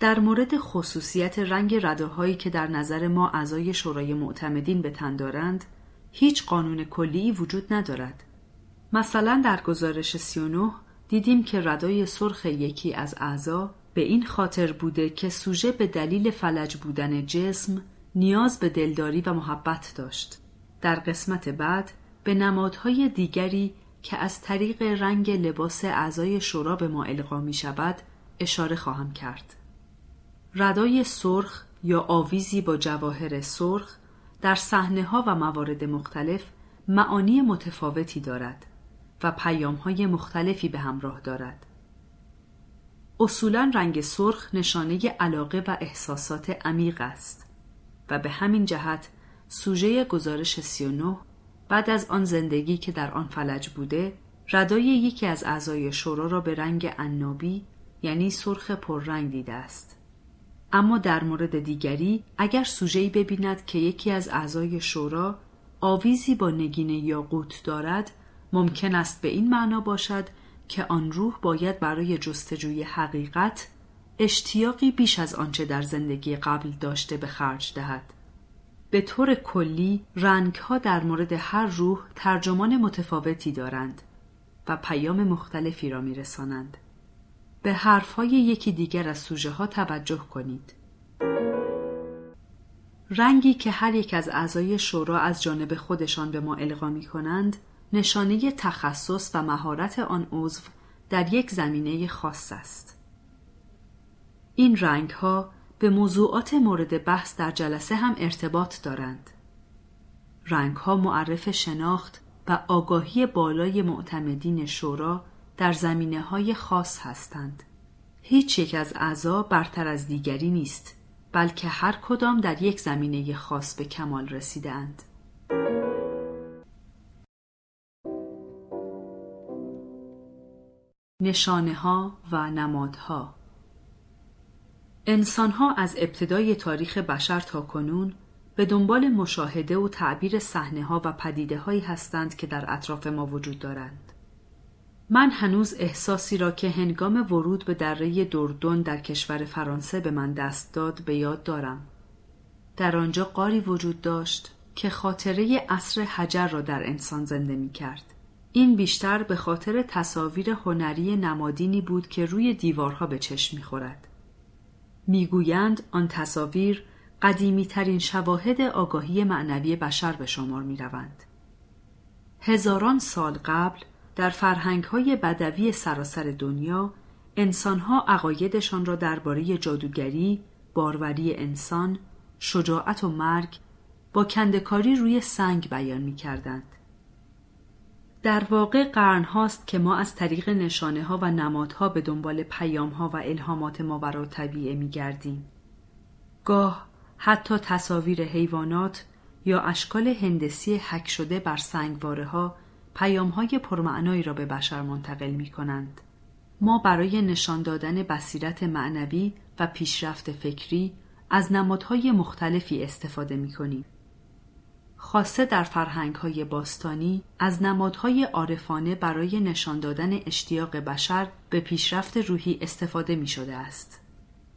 در مورد خصوصیت رنگ رداهایی که در نظر ما اعضای شورای معتمدین به تن دارند هیچ قانون کلی وجود ندارد مثلا در گزارش 39 دیدیم که ردای سرخ یکی از اعضا به این خاطر بوده که سوژه به دلیل فلج بودن جسم نیاز به دلداری و محبت داشت در قسمت بعد به نمادهای دیگری که از طریق رنگ لباس اعضای شورا به ما القا می شود اشاره خواهم کرد. ردای سرخ یا آویزی با جواهر سرخ در صحنه ها و موارد مختلف معانی متفاوتی دارد و پیام های مختلفی به همراه دارد. اصولا رنگ سرخ نشانه علاقه و احساسات عمیق است و به همین جهت سوژه گزارش 39 بعد از آن زندگی که در آن فلج بوده ردای یکی از اعضای شورا را به رنگ عنابی یعنی سرخ پررنگ دیده است اما در مورد دیگری اگر سوژه‌ای ببیند که یکی از اعضای شورا آویزی با نگین یاقوت دارد ممکن است به این معنا باشد که آن روح باید برای جستجوی حقیقت اشتیاقی بیش از آنچه در زندگی قبل داشته به خرج دهد به طور کلی رنگها در مورد هر روح ترجمان متفاوتی دارند و پیام مختلفی را میرسانند. به حرفهای یکی دیگر از سوژه ها توجه کنید. رنگی که هر یک از اعضای شورا از جانب خودشان به ما القا می کنند نشانه تخصص و مهارت آن عضو در یک زمینه خاص است. این رنگ ها به موضوعات مورد بحث در جلسه هم ارتباط دارند. رنگ ها معرف شناخت و آگاهی بالای معتمدین شورا در زمینه های خاص هستند. هیچ یک از اعضا برتر از دیگری نیست بلکه هر کدام در یک زمینه خاص به کمال رسیدند. نشانه ها و نمادها انسانها از ابتدای تاریخ بشر تا کنون به دنبال مشاهده و تعبیر صحنه ها و پدیده هایی هستند که در اطراف ما وجود دارند. من هنوز احساسی را که هنگام ورود به دره دردون در کشور فرانسه به من دست داد به یاد دارم. در آنجا قاری وجود داشت که خاطره اصر حجر را در انسان زنده می کرد. این بیشتر به خاطر تصاویر هنری نمادینی بود که روی دیوارها به چشم می خورد. می‌گویند آن تصاویر قدیمی ترین شواهد آگاهی معنوی بشر به شمار می روند. هزاران سال قبل در فرهنگ های بدوی سراسر دنیا انسانها عقایدشان را درباره جادوگری، باروری انسان، شجاعت و مرگ با کندکاری روی سنگ بیان می کردند. در واقع قرن هاست که ما از طریق نشانه ها و نمادها به دنبال پیام ها و الهامات ماورا طبیعه می گردیم. گاه حتی تصاویر حیوانات یا اشکال هندسی حک شده بر سنگواره ها پیام های پرمعنایی را به بشر منتقل می کنند. ما برای نشان دادن بصیرت معنوی و پیشرفت فکری از نمادهای مختلفی استفاده می کنیم. خاصه در فرهنگ های باستانی از نمادهای عارفانه برای نشان دادن اشتیاق بشر به پیشرفت روحی استفاده می شده است.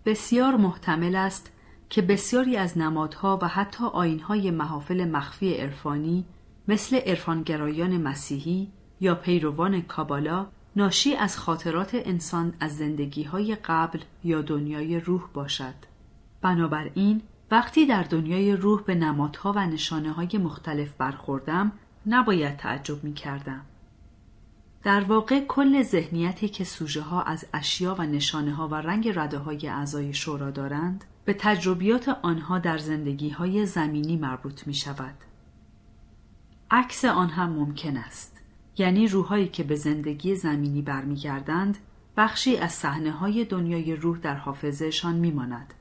بسیار محتمل است که بسیاری از نمادها و حتی آینهای محافل مخفی عرفانی مثل عرفانگرایان مسیحی یا پیروان کابالا ناشی از خاطرات انسان از زندگی های قبل یا دنیای روح باشد. بنابراین وقتی در دنیای روح به نمادها و نشانه های مختلف برخوردم نباید تعجب می کردم. در واقع کل ذهنیتی که سوژه ها از اشیا و نشانه ها و رنگ رده های اعضای شورا دارند به تجربیات آنها در زندگی های زمینی مربوط می شود. عکس آن هم ممکن است. یعنی روحایی که به زندگی زمینی برمیگردند بخشی از صحنه های دنیای روح در حافظهشان میماند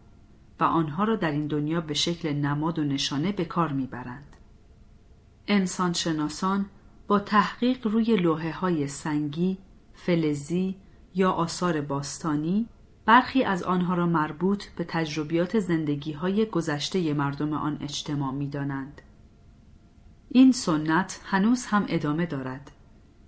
و آنها را در این دنیا به شکل نماد و نشانه به کار می‌برند. انسان شناسان با تحقیق روی لوحه های سنگی، فلزی یا آثار باستانی برخی از آنها را مربوط به تجربیات زندگی های گذشته مردم آن اجتماع می دانند. این سنت هنوز هم ادامه دارد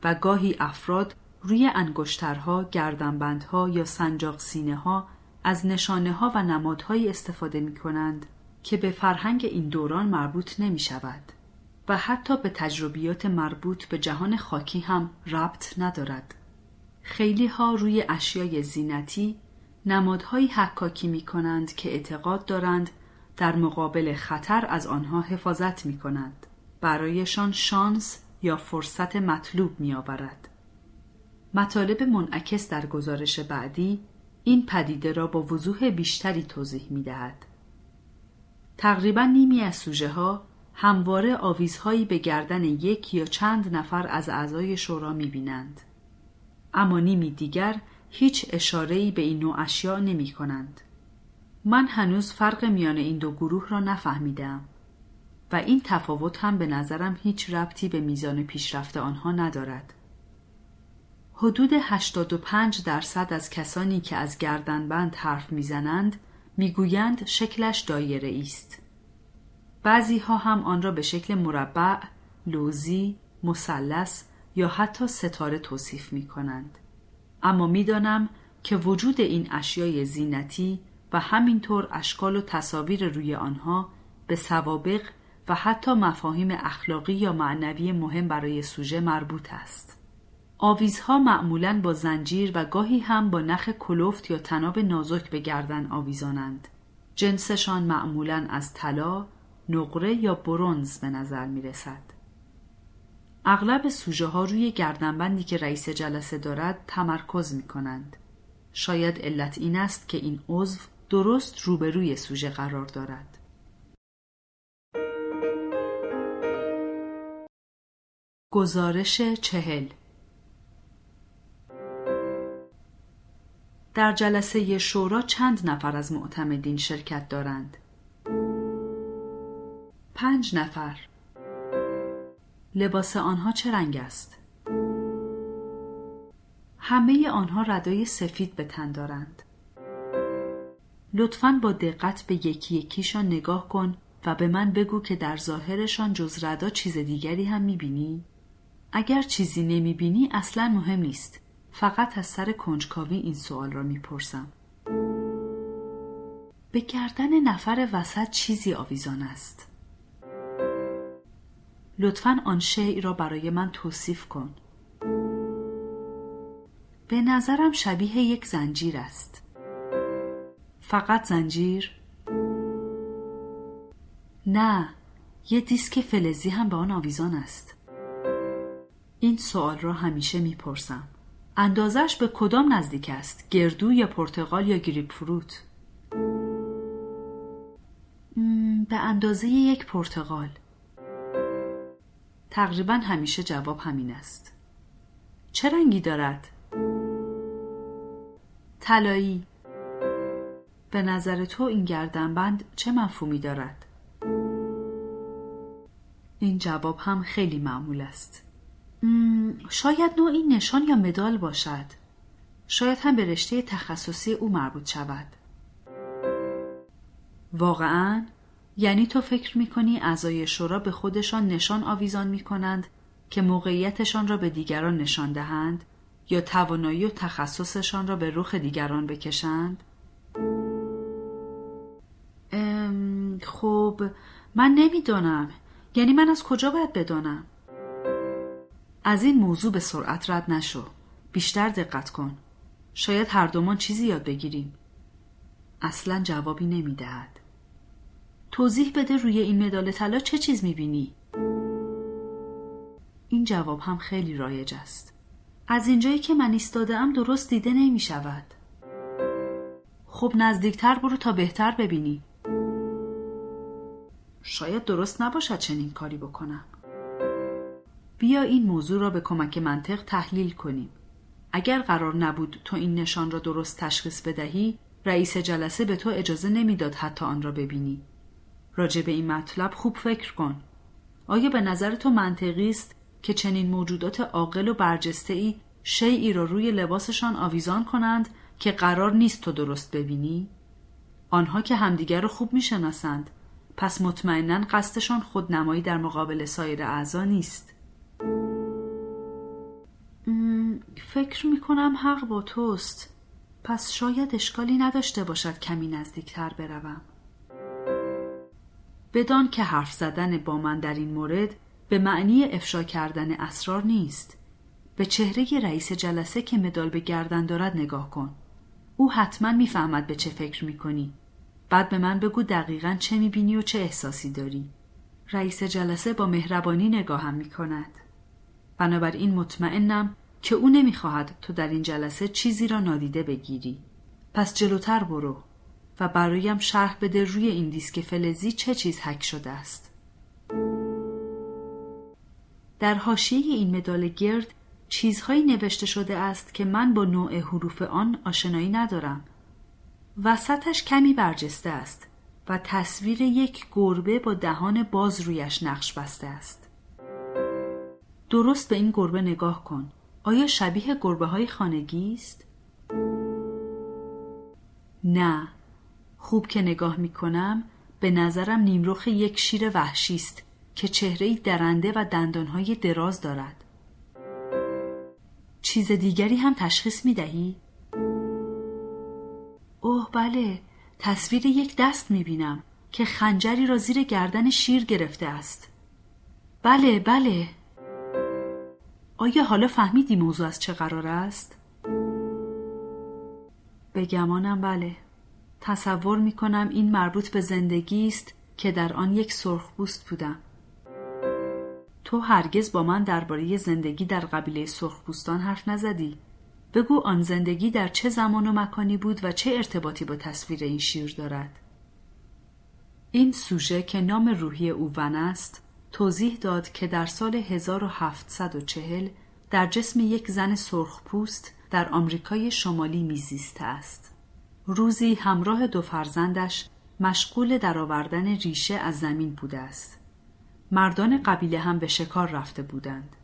و گاهی افراد روی انگشترها، گردنبندها یا سنجاق سینه ها از نشانه ها و نمادهایی استفاده می کنند که به فرهنگ این دوران مربوط نمی شود و حتی به تجربیات مربوط به جهان خاکی هم ربط ندارد. خیلی ها روی اشیای زینتی نمادهایی حکاکی می کنند که اعتقاد دارند در مقابل خطر از آنها حفاظت می کنند. برایشان شانس یا فرصت مطلوب می آورد. مطالب منعکس در گزارش بعدی این پدیده را با وضوح بیشتری توضیح می دهد. تقریبا نیمی از سوژه ها همواره آویزهایی به گردن یک یا چند نفر از اعضای شورا می بینند. اما نیمی دیگر هیچ اشارهی به این نوع اشیاء نمی کنند. من هنوز فرق میان این دو گروه را نفهمیدم و این تفاوت هم به نظرم هیچ ربطی به میزان پیشرفت آنها ندارد. حدود 85 درصد از کسانی که از گردنبند حرف می‌زنند می‌گویند شکلش دایره است. بعضی ها هم آن را به شکل مربع، لوزی، مثلث یا حتی ستاره توصیف می کنند. اما می‌دانم که وجود این اشیای زینتی و همینطور اشکال و تصاویر روی آنها به سوابق و حتی مفاهیم اخلاقی یا معنوی مهم برای سوژه مربوط است. آویزها معمولا با زنجیر و گاهی هم با نخ کلفت یا تناب نازک به گردن آویزانند. جنسشان معمولا از طلا، نقره یا برونز به نظر می رسد. اغلب سوژه ها روی گردنبندی که رئیس جلسه دارد تمرکز می کنند. شاید علت این است که این عضو درست روبروی سوژه قرار دارد. گزارش چهل در جلسه شورا چند نفر از معتمدین شرکت دارند؟ پنج نفر لباس آنها چه رنگ است؟ همه آنها ردای سفید به تن دارند. لطفا با دقت به یکی یکیشان نگاه کن و به من بگو که در ظاهرشان جز ردا چیز دیگری هم می‌بینی؟ اگر چیزی نمی‌بینی اصلا مهم نیست. فقط از سر کنجکاوی این سوال را می‌پرسم. به گردن نفر وسط چیزی آویزان است. لطفا آن شیع را برای من توصیف کن. به نظرم شبیه یک زنجیر است. فقط زنجیر؟ نه، یه دیسک فلزی هم به آن آویزان است. این سوال را همیشه می‌پرسم. اندازش به کدام نزدیک است؟ گردو یا پرتغال یا گریپ فروت؟ به اندازه یک پرتغال. تقریبا همیشه جواب همین است. چه رنگی دارد؟ طلایی. به نظر تو این گردنبند چه مفهومی دارد؟ این جواب هم خیلی معمول است. شاید نوعی نشان یا مدال باشد. شاید هم به رشته تخصصی او مربوط شود. واقعا یعنی تو فکر می‌کنی اعضای شورا به خودشان نشان آویزان می‌کنند که موقعیتشان را به دیگران نشان دهند یا توانایی و تخصصشان را به رخ دیگران بکشند؟ خب من نمی‌دانم یعنی من از کجا باید بدانم از این موضوع به سرعت رد نشو. بیشتر دقت کن. شاید هر دومان چیزی یاد بگیریم. اصلا جوابی نمی‌دهد. توضیح بده روی این مدال طلا چه چیز می‌بینی؟ این جواب هم خیلی رایج است. از اینجایی که من ایستاده ام درست دیده نمی شود خب نزدیکتر برو تا بهتر ببینی. شاید درست نباشد چنین کاری بکنم. بیا این موضوع را به کمک منطق تحلیل کنیم. اگر قرار نبود تو این نشان را درست تشخیص بدهی رئیس جلسه به تو اجازه نمی‌داد حتی آن را ببینی. راجع به این مطلب خوب فکر کن. آیا به نظر تو منطقی است که چنین موجودات عاقل و برجسته ای شیعی را روی لباسشان آویزان کنند که قرار نیست تو درست ببینی؟ آنها که همدیگر را خوب می‌شناسند پس مطمئنا قصدشان خودنمایی در مقابل سایر اعضا نیست. فکر می‌کنم حق با توست. پس شاید اشکالی نداشته باشد کمی نزدیکتر بروم. بدان که حرف زدن با من در این مورد به معنی افشا کردن اسرار نیست. به چهره رئیس جلسه که مدال به گردن دارد نگاه کن. او حتما می‌فهمد به چه فکر می‌کنی. بعد به من بگو دقیقا چه می‌بینی و چه احساسی داری. رئیس جلسه با مهربانی نگاهم می‌کند. بنابراین مطمئنم که او نمی‌خواهد تو در این جلسه چیزی را نادیده بگیری. پس جلوتر برو و برایم شرح بده روی این دیسک فلزی چه چیز حک شده است. در حاشیه این مدال گرد چیزهایی نوشته شده است که من با نوع حروف آن آشنایی ندارم. وسطش کمی برجسته است و تصویر یک گربه با دهان باز رویش نقش بسته است. درست به این گربه نگاه کن. آیا شبیه گربه های خانگی است؟ نه. خوب که نگاه می کنم به نظرم نیمروخ یک شیر وحشی است که چهره درنده و دندانهای دراز دارد. چیز دیگری هم تشخیص می دهی؟ اوه بله. تصویر یک دست می بینم که خنجری را زیر گردن شیر گرفته است. بله بله. آیا حالا فهمیدی موضوع از چه قرار است؟ به گمانم بله. تصور می کنم این مربوط به زندگی است که در آن یک سرخپوست بودم. تو هرگز با من درباره زندگی در قبیله سرخپوستان حرف نزدی. بگو آن زندگی در چه زمان و مکانی بود و چه ارتباطی با تصویر این شیر دارد. این سوژه که نام روحی او ون است توضیح داد که در سال 1740 در جسم یک زن سرخپوست در آمریکای شمالی میزیسته است. روزی همراه دو فرزندش مشغول درآوردن ریشه از زمین بوده است. مردان قبیله هم به شکار رفته بودند.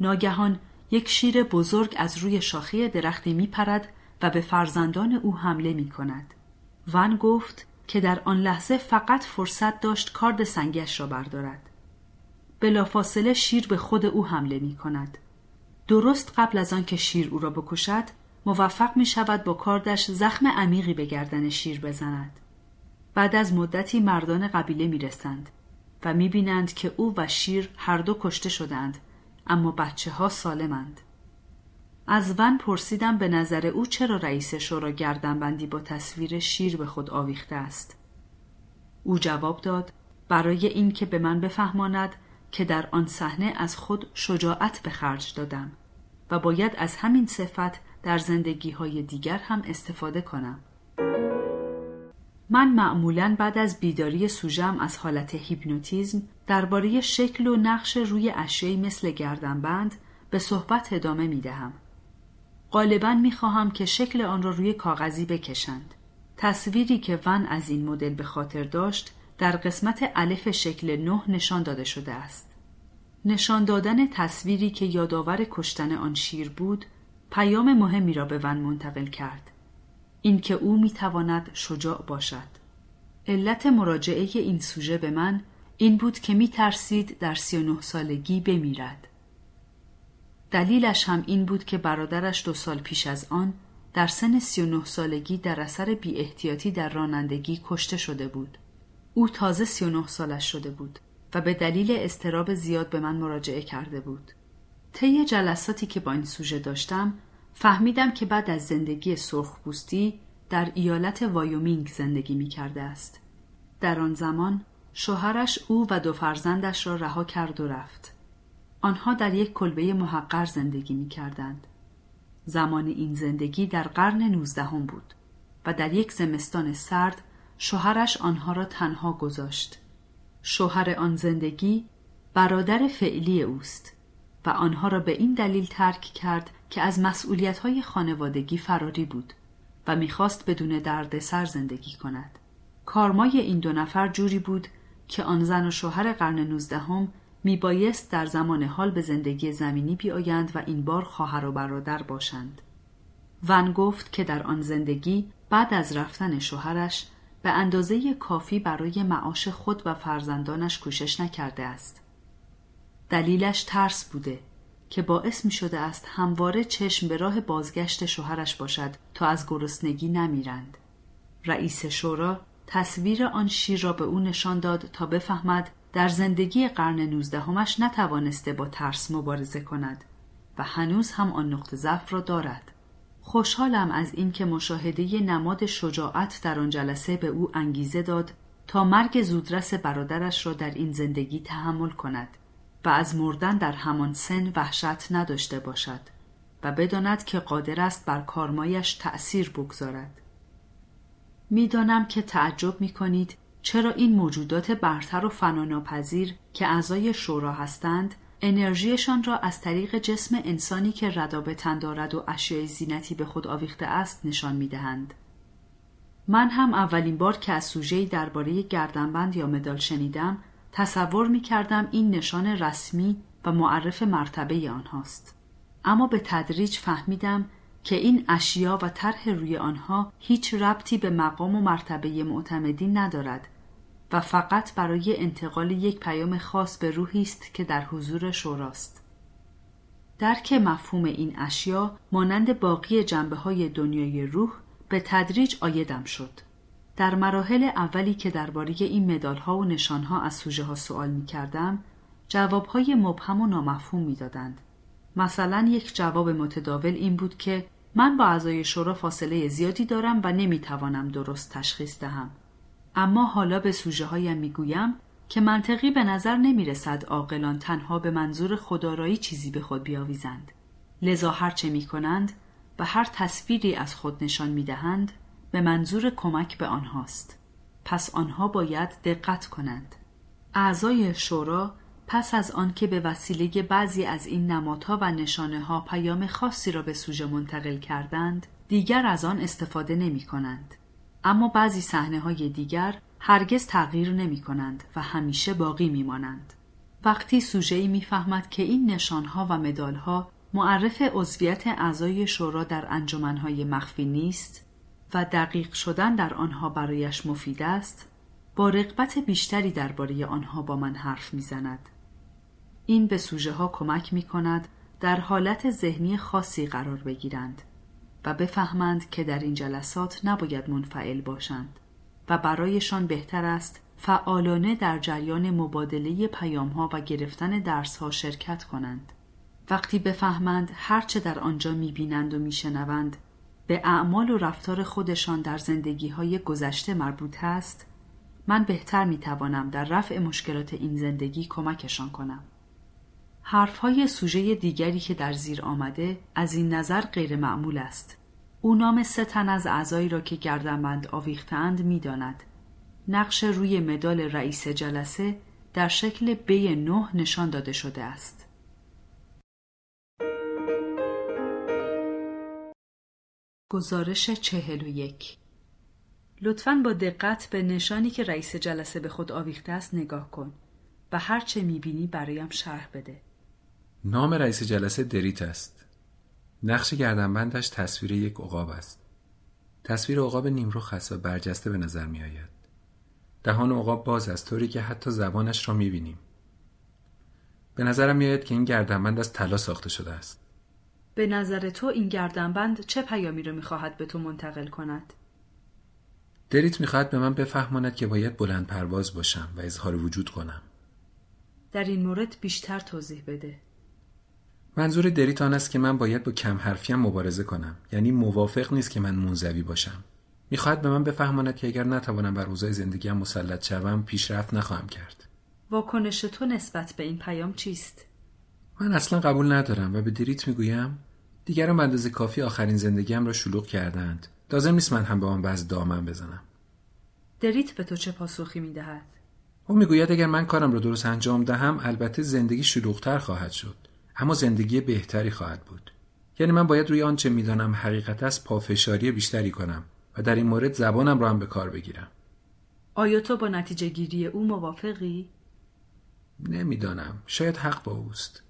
ناگهان یک شیر بزرگ از روی شاخه درختی می پرد و به فرزندان او حمله می کند. ون گفت که در آن لحظه فقط فرصت داشت کارد سنگش را بردارد. بلافاصله شیر به خود او حمله می کند. درست قبل از آن که شیر او را بکشد موفق می شود با کاردش زخم عمیقی به گردن شیر بزند. بعد از مدتی مردان قبیله می رسند و می بینند که او و شیر هر دو کشته شدند اما بچه ها سالمند. از ون پرسیدم به نظر او چرا رئیس شورا گردنبندی با تصویر شیر به خود آویخته است. او جواب داد برای اینکه به من بفهماند که در آن صحنه از خود شجاعت به خرج دادم و باید از همین صفت در زندگی های دیگر هم استفاده کنم. من معمولا بعد از بیداری سوژم از حالت هیپنوتیزم درباره شکل و نقش روی اشیایی مثل گردنبند به صحبت ادامه می دهم. غالبا می خواهم که شکل آن را روی کاغذی بکشند. تصویری که ون از این مدل به خاطر داشت در قسمت الف شکل نه نشان داده شده است. نشان دادن تصویری که یادآور کشتن آن شیر بود پیام مهمی را به ون منتقل کرد. اینکه او می‌تواند شجاع باشد. علت مراجعه این سوژه به من این بود که می ترسید در سی و نه سالگی بمیرد. دلیلش هم این بود که برادرش دو سال پیش از آن در سن سی و نه سالگی در اثر بی احتیاطی در رانندگی کشته شده بود. او تازه سی و نه سالش شده بود و به دلیل استراب زیاد به من مراجعه کرده بود. طی جلساتی که با این سوژه داشتم فهمیدم که بعد از زندگی سرخپوستی در ایالت وایومینگ زندگی می کرده است. در آن زمان شوهرش او و دو فرزندش را رها کرد و رفت. آنها در یک کلبه محقر زندگی می کردند. زمان این زندگی در قرن نوزدهم بود و در یک زمستان سرد شوهرش آنها را تنها گذاشت. شوهر آن زندگی برادر فعلی اوست و آنها را به این دلیل ترک کرد که از مسئولیتهای خانوادگی فراری بود و می‌خواست بدون دردسر زندگی کند. کارمای این دو نفر جوری بود که آن زن و شوهر قرن نوزدهم میبایست در زمان حال به زندگی زمینی بیایند و این بار خواهر و برادر باشند. ون گفت که در آن زندگی بعد از رفتن شوهرش به اندازه کافی برای معاش خود و فرزندانش کوشش نکرده است. دلیلش ترس بوده که باعث می شده است همواره چشم به راه بازگشت شوهرش باشد تا از گرسنگی نمیرند. رئیس شورا تصویر آن شیر را به او نشان داد تا بفهمد در زندگی قرن نوزدهمش نتوانسته با ترس مبارزه کند و هنوز هم آن نقطه ضعف را دارد. خوشحالم از اینکه مشاهده نماد شجاعت در آن جلسه به او انگیزه داد تا مرگ زودرس برادرش را در این زندگی تحمل کند. و از مردن در همان سن وحشت نداشته باشد و بداند که قادر است بر کارمایش تأثیر بگذارد. می‌دانم که تعجب می کنید چرا این موجودات برتر و فناناپذیر که اعضای شورا هستند انرژیشان را از طریق جسم انسانی که ردابتن دارد و اشیای زینتی به خود آویخته است نشان می دهند. من هم اولین بار که از سوژه‌ای درباره گردنبند یا مدال شنیدم تصور می کردم این نشان رسمی و معرف مرتبه آنهاست. اما به تدریج فهمیدم که این اشیا و طرح روی آنها هیچ ربطی به مقام و مرتبه معتمدین ندارد و فقط برای انتقال یک پیام خاص به روحی است که در حضور شوراست. درک مفهوم این اشیا مانند باقی جنبه های دنیای روح به تدریج آیدم شد. در مراحل اولی که درباره این مدال ها و نشان ها از سوژه ها سوال می کردم، جواب های مبهم و نامفهوم می دادند. مثلا یک جواب متداول این بود که من با اعضای شورا فاصله زیادی دارم و نمی توانم درست تشخیص دهم. اما حالا به سوژه هایم می گویم که منطقی به نظر نمی رسد عاقلان تنها به منظور خدارایی چیزی به خود بیاویزند. لذا هرچه می کنند و هر تصویری از خود نشان می دهند به منظور کمک به آنهاست. پس آنها باید دقت کنند. اعضای شورا پس از آنکه به وسیله بعضی از این نمادها و نشانه ها پیام خاصی را به سوژه منتقل کردند دیگر از آن استفاده نمی کنند. اما بعضی صحنه های دیگر هرگز تغییر نمی کنند و همیشه باقی می مانند. وقتی سوژه می‌فهمد که این نشانها و مدالها معرف عضویت اعضای شورا در انجمنهای مخفی نیست و دقیق شدن در آنها برایش مفید است با رقبت بیشتری درباره آنها با من حرف می‌زند این به سوژه ها کمک می کند در حالت ذهنی خاصی قرار بگیرند و بفهمند که در این جلسات نباید منفعل باشند و برایشان بهتر است فعالانه در جریان مبادله پیام ها و گرفتن درس ها شرکت کنند. وقتی بفهمند هرچه در آنجا می‌بینند و میشنوند به اعمال و رفتار خودشان در زندگی های گذشته مربوط است من بهتر می‌توانم در رفع مشکلات این زندگی کمکشان کنم. حرفهای سوژه دیگری که در زیر آمده از این نظر غیر معمول است. او نام سه تن از اعضایی را که گردنبند آویختند می‌داند. نقش روی مدال رئیس جلسه در شکل بی نه نشان داده شده است. گزارش چهل و یک لطفا با دقت به نشانی که رئیس جلسه به خود آویخته است نگاه کن و هر چه می‌بینی برایم شرح بده. نام رئیس جلسه دریت است. نقش گردنبندش تصویر یک عقاب است. تصویر عقاب نیمرخ است و برجسته به نظر می آید. دهان عقاب باز است طوری که حتی زبانش را می بینیم. به نظرم میآید که این گردنبند از طلا ساخته شده است. به نظر تو این گردنبند چه پیامی را می‌خواهد به تو منتقل کند؟ دریت می‌خواهد به من بفهماند که باید بلند پرواز باشم و اظهار وجود کنم. در این مورد بیشتر توضیح بده. منظور دریت آن است که من باید با کم حرفیم مبارزه کنم. یعنی موافق نیست که من منزوی باشم. می‌خواهد به من بفهماند که اگر نتوانم بر اوضاع زندگیم مسلط شوم پیشرفت نخواهم کرد. واکنش تو نسبت به این پیام چیست؟ من اصلا قبول ندارم و به دریت می‌گویم دیگران به اندازه کافی آخرین زندگیم را شلوغ کردند لازم نیست من هم به آن بعض دامن بزنم. دریت به تو چه پاسخی می‌دهد؟ او می‌گوید اگر من کارم را درست انجام دهم البته زندگی شلوغتر خواهد شد. اما زندگی بهتری خواهد بود. یعنی من باید روی آنچه می‌دانم حقیقت است پافشاری بیشتری کنم و در این مورد زبانم را هم به کار بگیرم. آیا تو با نتیجه گیری او موافقی؟ نمی‌دانم. شاید حق با اوست.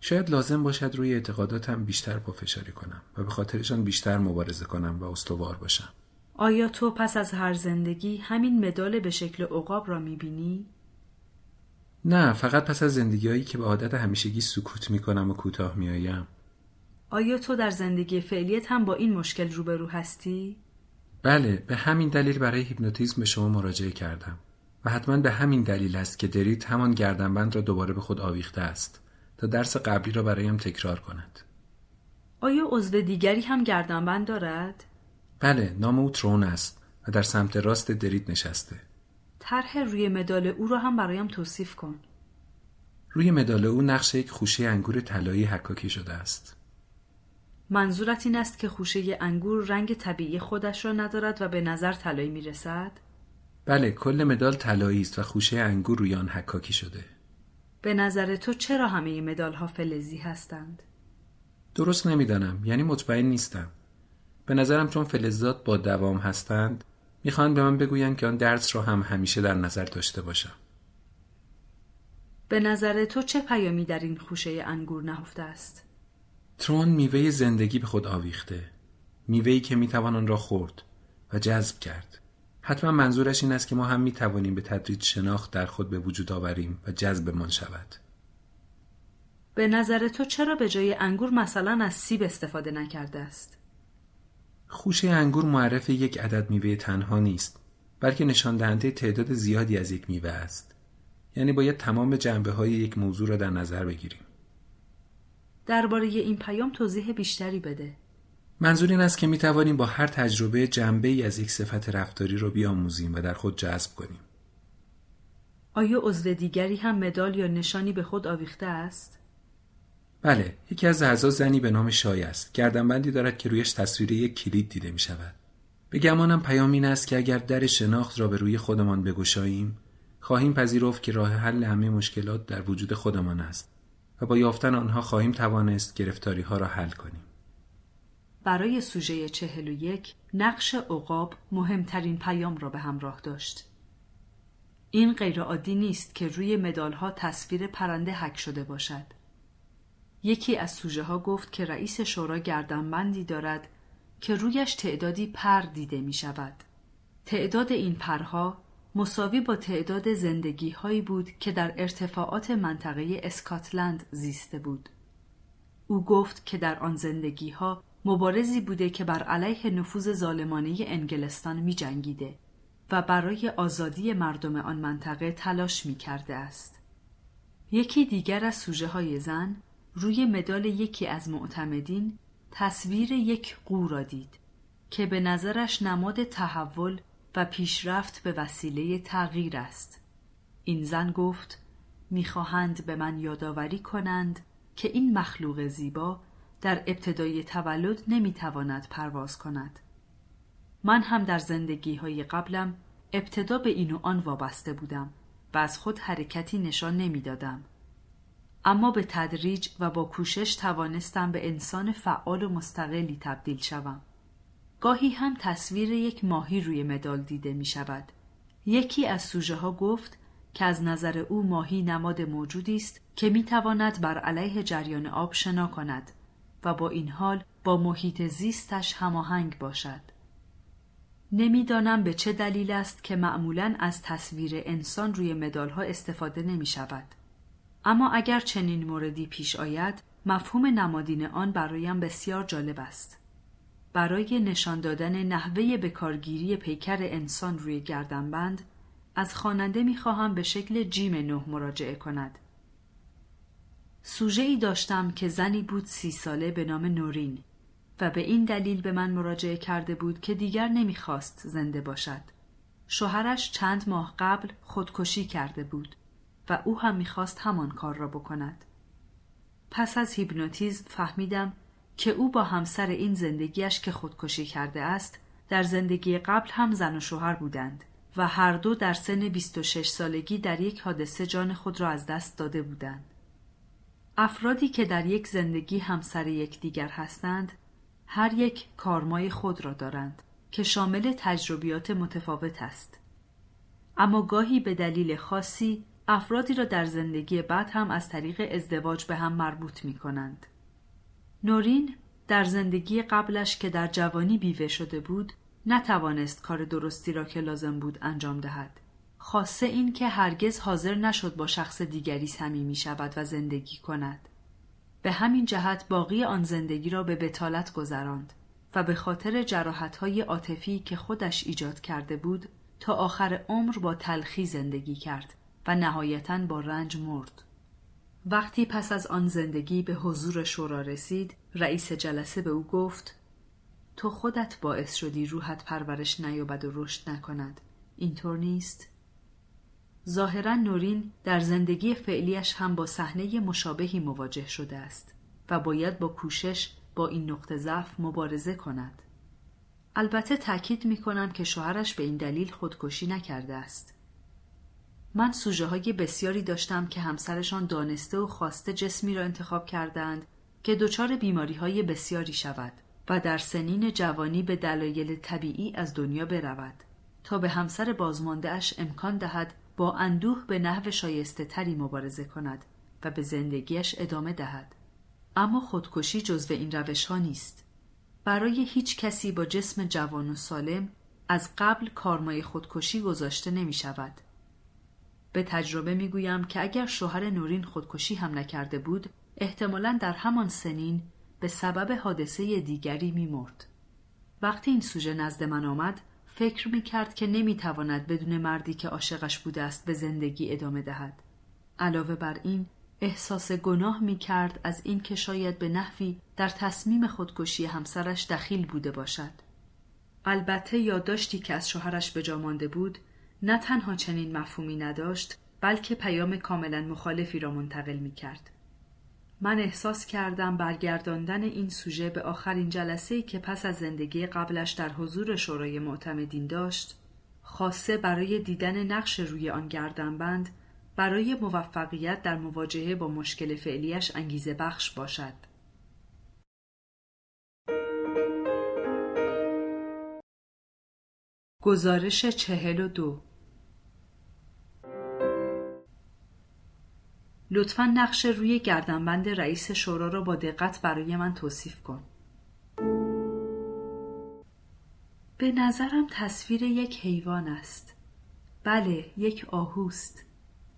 شاید لازم باشد روی اعتقاداتم بیشتر پافشاری کنم و به خاطرشان بیشتر مبارزه کنم و استوار باشم. آیا تو پس از هر زندگی همین مدال به شکل عقاب را می‌بینی؟ نه فقط پس از زندگیهایی که به عادت همیشگی سکوت می‌کنم و کوتاه میآیم آیا تو در زندگی فعلیت هم با این مشکل روبرو هستی؟ بله به همین دلیل برای هیپنوتیزم به شما مراجعه کردم و حتما به همین دلیل است که دریت همان گردنبند را دوباره به خود آویخته است تا درس قبلی را برایم تکرار کند آیا عضو دیگری هم گردنبند دارد؟ بله نام او ترون است و در سمت راست دریت نشسته طرح روی مدال او را هم برایم توصیف کن روی مدال او نقش یک خوشه انگور طلایی حکاکی شده است. منظورت این است که خوشه انگور رنگ طبیعی خودش را ندارد و به نظر طلایی می رسد؟ بله کل مدال طلایی است و خوشه انگور روی آن حکاکی شده. به نظر تو چرا همه مدال ها فلزی هستند؟ درست نمی‌دانم یعنی مطمئن نیستم. به نظرم چون فلزات با دوام هستند می‌خوان به من بگویند که آن درس را هم همیشه در نظر داشته باشم. به نظر تو چه پیامی در این خوشه انگور نهفته است؟ ترون میوه زندگی به خود آویخته. میوهی که می‌توان آن را خورد و جذب کرد. حتما منظورش این است که ما هم می‌توانیم به تدریج شناخت در خود به وجود آوریم و جذبمان شود. به نظر تو چرا به جای انگور مثلا از سیب استفاده نکرده است؟ خوشه انگور معرف یک عدد میوه تنها نیست بلکه نشان دهنده تعداد زیادی از یک میوه است. یعنی باید تمام جنبه های یک موضوع را در نظر بگیریم. درباره این پیام توضیح بیشتری بده. منظور این است که می توانیم با هر تجربه جنبه ای از یک صفت رفتاری را بیاموزیم و در خود جذب کنیم. آیا عضو دیگری هم مدال یا نشانی به خود آویخته است؟ بله یکی از اعضا زنی به نام شای است. گردنبندی دارد که رویش تصویر یک کلید دیده می شود به گمانم پیام این است که اگر در شناخت را به روی خودمان بگشاییم خواهیم پذیرفت که راه حل همه مشکلات در وجود خودمان است و با یافتن آنها خواهیم توانست گرفتاری ها را حل کنیم. برای سوژه چهل و یک نقش عقاب مهمترین پیام را به همراه داشت. این غیرعادی نیست که روی مدال ها تصویر پرنده حک شده باشد. یکی از سوژه ها گفت که رئیس شورا گردنبندی دارد که رویش تعدادی پر دیده می شود. تعداد این پرها مساوی با تعداد زندگی هایی بود که در ارتفاعات منطقه اسکاتلند زیسته بود. او گفت که در آن زندگی ها مبارزی بوده که بر علیه نفوذ ظالمانه انگلستان می جنگیده و برای آزادی مردم آن منطقه تلاش می کرده است. یکی دیگر از سوژه های زن روی مدال یکی از معتمدین تصویر یک قو را دید که به نظرش نماد تحول و پیشرفت به وسیله تغییر است. این زن گفت می‌خواهند به من یادآوری کنند که این مخلوق زیبا در ابتدای تولد نمی‌تواند پرواز کند. من هم در زندگی های قبلم ابتدا به این و آن وابسته بودم و از خود حرکتی نشان نمی‌دادم. اما به تدریج و با کوشش توانستم به انسان فعال و مستقلی تبدیل شوم. گاهی هم تصویر یک ماهی روی مدال دیده می شود. یکی از سوژه ها گفت که از نظر او ماهی نماد موجودی است که می تواند بر علیه جریان آب شنا کند و با این حال با محیط زیستش هماهنگ باشد. نمی‌دانم به چه دلیل است که معمولا از تصویر انسان روی مدال ها استفاده نمی شود. اما اگر چنین موردی پیش آید مفهوم نمادین آن برایم بسیار جالب است. برای نشان دادن نحوه بکارگیری پیکر انسان روی گردنبند از خواننده می‌خواهم به شکل جیم نه مراجعه کند. سوژه ای داشتم که زنی بود سی ساله به نام نورین و به این دلیل به من مراجعه کرده بود که دیگر نمی‌خواست زنده باشد. شوهرش چند ماه قبل خودکشی کرده بود. و او هم می‌خواست همان کار را بکند. پس از هیپنوتیزم فهمیدم که او با همسر این زندگیش که خودکشی کرده است در زندگی قبل هم زن و شوهر بودند و هر دو در سن 26 سالگی در یک حادثه جان خود را از دست داده بودند. افرادی که در یک زندگی همسر یکدیگر هستند هر یک کارمای خود را دارند که شامل تجربیات متفاوت است. اما گاهی به دلیل خاصی افرادی را در زندگی بعد هم از طریق ازدواج به هم مربوط می کنند. نورین در زندگی قبلش که در جوانی بیوه شده بود نتوانست کار درستی را که لازم بود انجام دهد. خاصه این که هرگز حاضر نشد با شخص دیگری صمیمی شود و زندگی کند. به همین جهت باقی آن زندگی را به بتالت گذراند و به خاطر جراحتهای عاطفی که خودش ایجاد کرده بود تا آخر عمر با تلخی زندگی کرد و نهایتا با رنج مرد. وقتی پس از آن زندگی به حضور شورا رسید رئیس جلسه به او گفت تو خودت باعث شدی روحت پرورش نیابد و رشد نکند اینطور نیست ظاهرا نورین در زندگی فعلیش هم با صحنه مشابهی مواجه شده است و باید با کوشش با این نقطه ضعف مبارزه کند. البته تاکید می کنم که شوهرش به این دلیل خودکشی نکرده است. من سوژه های بسیاری داشتم که همسرشان دانسته و خواسته جسمی را انتخاب کردند که دچار بیماری های بسیاری شود و در سنین جوانی به دلایل طبیعی از دنیا برود تا به همسر بازماندهاش امکان دهد با اندوه به نحو شایسته تری مبارزه کند و به زندگیش ادامه دهد. اما خودکشی جزو این روش ها نیست. برای هیچ کسی با جسم جوان و سالم از قبل کارمای خودکشی گذاشته نمی شود. به تجربه می گویم که اگر شوهر نورین خودکشی هم نکرده بود احتمالا در همان سنین به سبب حادثه دیگری می مرد. وقتی این سوژه نزد من آمد فکر می کرد که نمی تواند بدون مردی که عاشقش بوده است به زندگی ادامه دهد. علاوه بر این احساس گناه می کرد از اینکه شاید به نحوی در تصمیم خودکشی همسرش دخیل بوده باشد. البته یادداشتی که از شوهرش به جا مانده بود نه تنها چنین مفهومی نداشت بلکه پیام کاملا مخالفی را منتقل می کرد. من احساس کردم برگرداندن این سوژه به آخرین جلسه که پس از زندگی قبلش در حضور شورای معتمدین داشت خاصه برای دیدن نقش روی آن گردنبند برای موفقیت در مواجهه با مشکل فعلیش انگیزه بخش باشد. گزارش چهل و دو لطفا نقش روی گردنبند رئیس شورا را با دقت برای من توصیف کن. به نظرم تصویر یک حیوان است. بله، یک آهوست.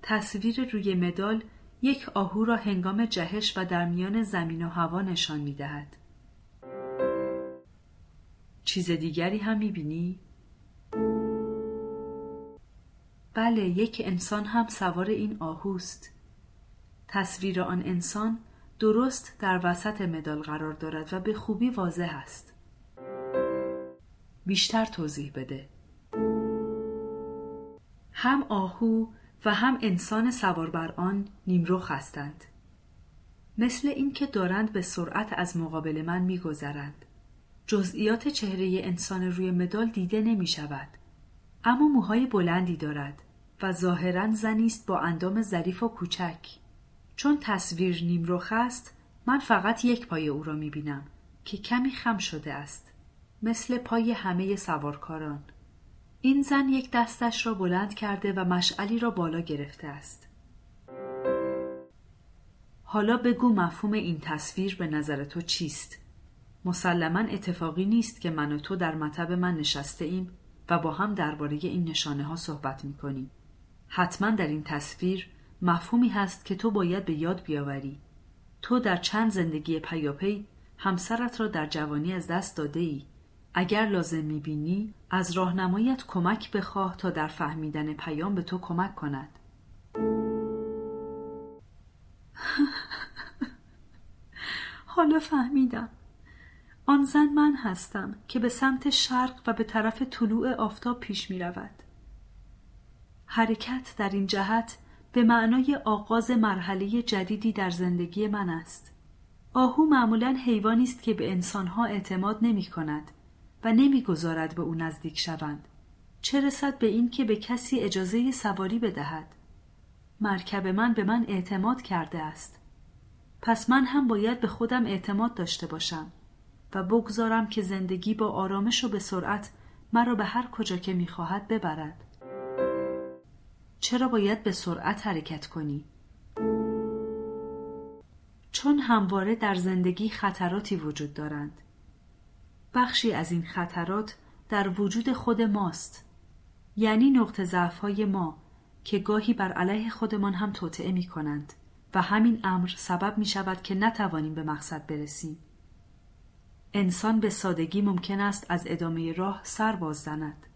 تصویر روی مدال یک آهو را هنگام جهش و در میان زمین و هوا نشان می دهد. چیز دیگری هم می بینی؟ بله یک انسان هم سوار این آهوست. تصویر آن انسان درست در وسط مدال قرار دارد و به خوبی واضح است. بیشتر توضیح بده. هم آهو و هم انسان سوار بر آن نیمرخ هستند. مثل اینکه دارند به سرعت از مقابل من میگذرند. جزئیات چهره انسان روی مدال دیده نمی شود. اما موهای بلندی دارد و ظاهرا زنی است با اندام ظریف و کوچک. چون تصویر نیمرخ است من فقط یک پای او را می بینم که کمی خم شده است مثل پای همه سوارکاران این زن یک دستش را بلند کرده و مشعلی را بالا گرفته است حالا بگو مفهوم این تصویر به نظر تو چیست؟ مسلما اتفاقی نیست که من و تو در مطب من نشسته ایم و با هم درباره این نشانه ها صحبت می کنیم. حتما در این تصویر مفهومی هست که تو باید به یاد بیاوری. تو در چند زندگی پیاپی همسرت را در جوانی از دست داده ای. اگر لازم می‌بینی از راهنمایت کمک بخواه تا در فهمیدن پیام به تو کمک کند. حالا فهمیدم. آن زن من هستم که به سمت شرق و به طرف طلوع آفتاب پیش می رود. حرکت در این جهت به معنای آغاز مرحله جدیدی در زندگی من است. آهو معمولا حیوانی است که به انسانها اعتماد نمی کند و نمی‌گذارد به او نزدیک شوند. چه رسد به این که به کسی اجازه سواری بدهد؟ مرکب من به من اعتماد کرده است. پس من هم باید به خودم اعتماد داشته باشم و بگذارم که زندگی با آرامش و به سرعت مرا به هر کجا که می‌خواهد ببرد. چرا باید به سرعت حرکت کنی؟ چون همواره در زندگی خطراتی وجود دارند. بخشی از این خطرات در وجود خود ماست. یعنی نقطه ضعفهای ما که گاهی بر علیه خودمان هم توطعه می کنند و همین امر سبب می شود که نتوانیم به مقصد برسیم. انسان به سادگی ممکن است از ادامه راه سر باز زند.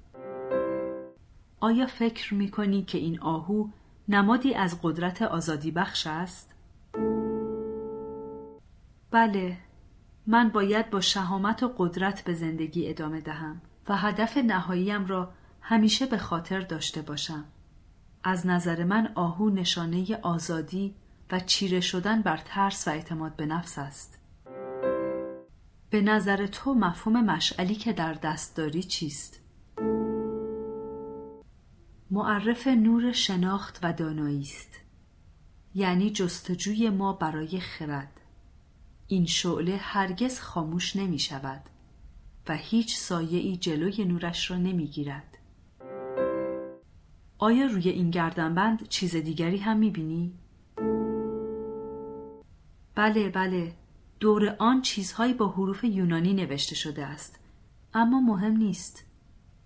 آیا فکر می کنی که این آهو نمادی از قدرت آزادی بخش است؟ بله من باید با شهامت و قدرت به زندگی ادامه دهم و هدف نهاییم را همیشه به خاطر داشته باشم از نظر من آهو نشانه آزادی و چیره شدن بر ترس و اعتماد به نفس است. به نظر تو مفهوم مشعلی که در دست داری چیست؟ معرف نور شناخت و دانایی است. یعنی جستجوی ما برای خرد. این شعله هرگز خاموش نمی شود و هیچ سایه ای جلوی نورش را نمی گیرد. آیا روی این گردنبند چیز دیگری هم می بینی؟ بله بله دور آن چیزهایی با حروف یونانی نوشته شده است اما مهم نیست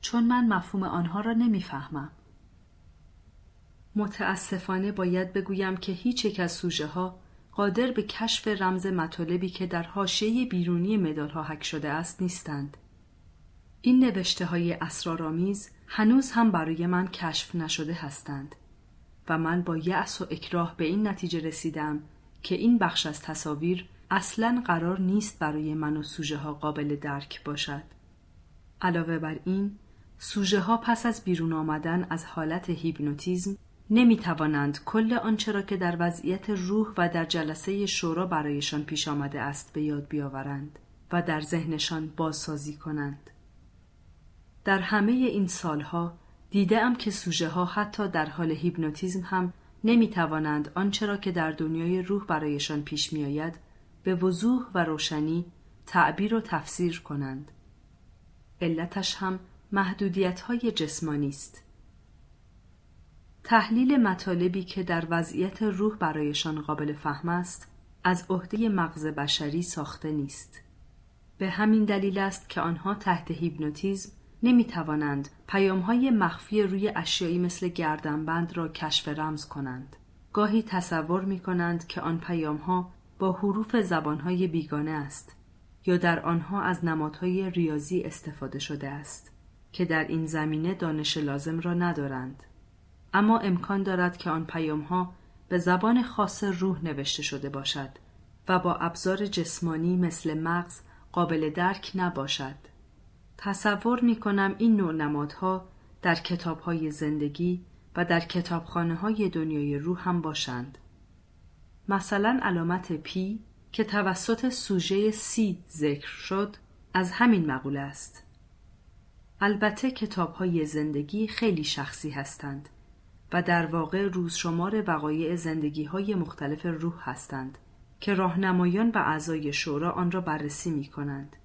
چون من مفهوم آنها را نمی‌فهمم متاسفانه باید بگویم که هیچ یک از سوژه ها قادر به کشف رمز مطالبی که در حاشیه بیرونی مدال ها حک شده است نیستند. این نوشته های اسرارآمیز هنوز هم برای من کشف نشده هستند و من با یأس و اکراه به این نتیجه رسیدم که این بخش از تصاویر اصلا قرار نیست برای من و سوژه ها قابل درک باشد. علاوه بر این، سوژه ها پس از بیرون آمدن از حالت هیپنوتیزم نمی توانند کل آنچه را که در وضعیت روح و در جلسه شورا برایشان پیش آمده است به یاد بیاورند و در ذهنشان بازسازی کنند. در همه این سالها دیده که سوژه ها حتی در حال هیپنوتیزم هم نمی توانند آنچه را که در دنیای روح برایشان پیش می آید به وضوح و روشنی تعبیر و تفسیر کنند. علتش هم محدودیت های جسمانی است. تحلیل مطالبی که در وضعیت روح برایشان قابل فهم است از عهده مغز بشری ساخته نیست. به همین دلیل است که آنها تحت هیپنوتیزم نمی توانند پیام های مخفی روی اشیایی مثل گردنبند را کشف رمز کنند. گاهی تصور می کنند که آن پیام ها با حروف زبان های بیگانه است یا در آنها از نمادهای ریاضی استفاده شده است که در این زمینه دانش لازم را ندارند. اما امکان دارد که آن پیام ها به زبان خاص روح نوشته شده باشد و با ابزار جسمانی مثل مغز قابل درک نباشد. تصور می کنم این نوع نمادها در کتاب های زندگی و در کتابخانه های دنیای روح هم باشند. مثلا علامت پی که توسط سوژه سی ذکر شد از همین مقوله است. البته کتاب های زندگی خیلی شخصی هستند و در واقع روز شمار وقایع زندگی های مختلف روح هستند که راهنمایان و اعضای شورا آن را بررسی می کنند.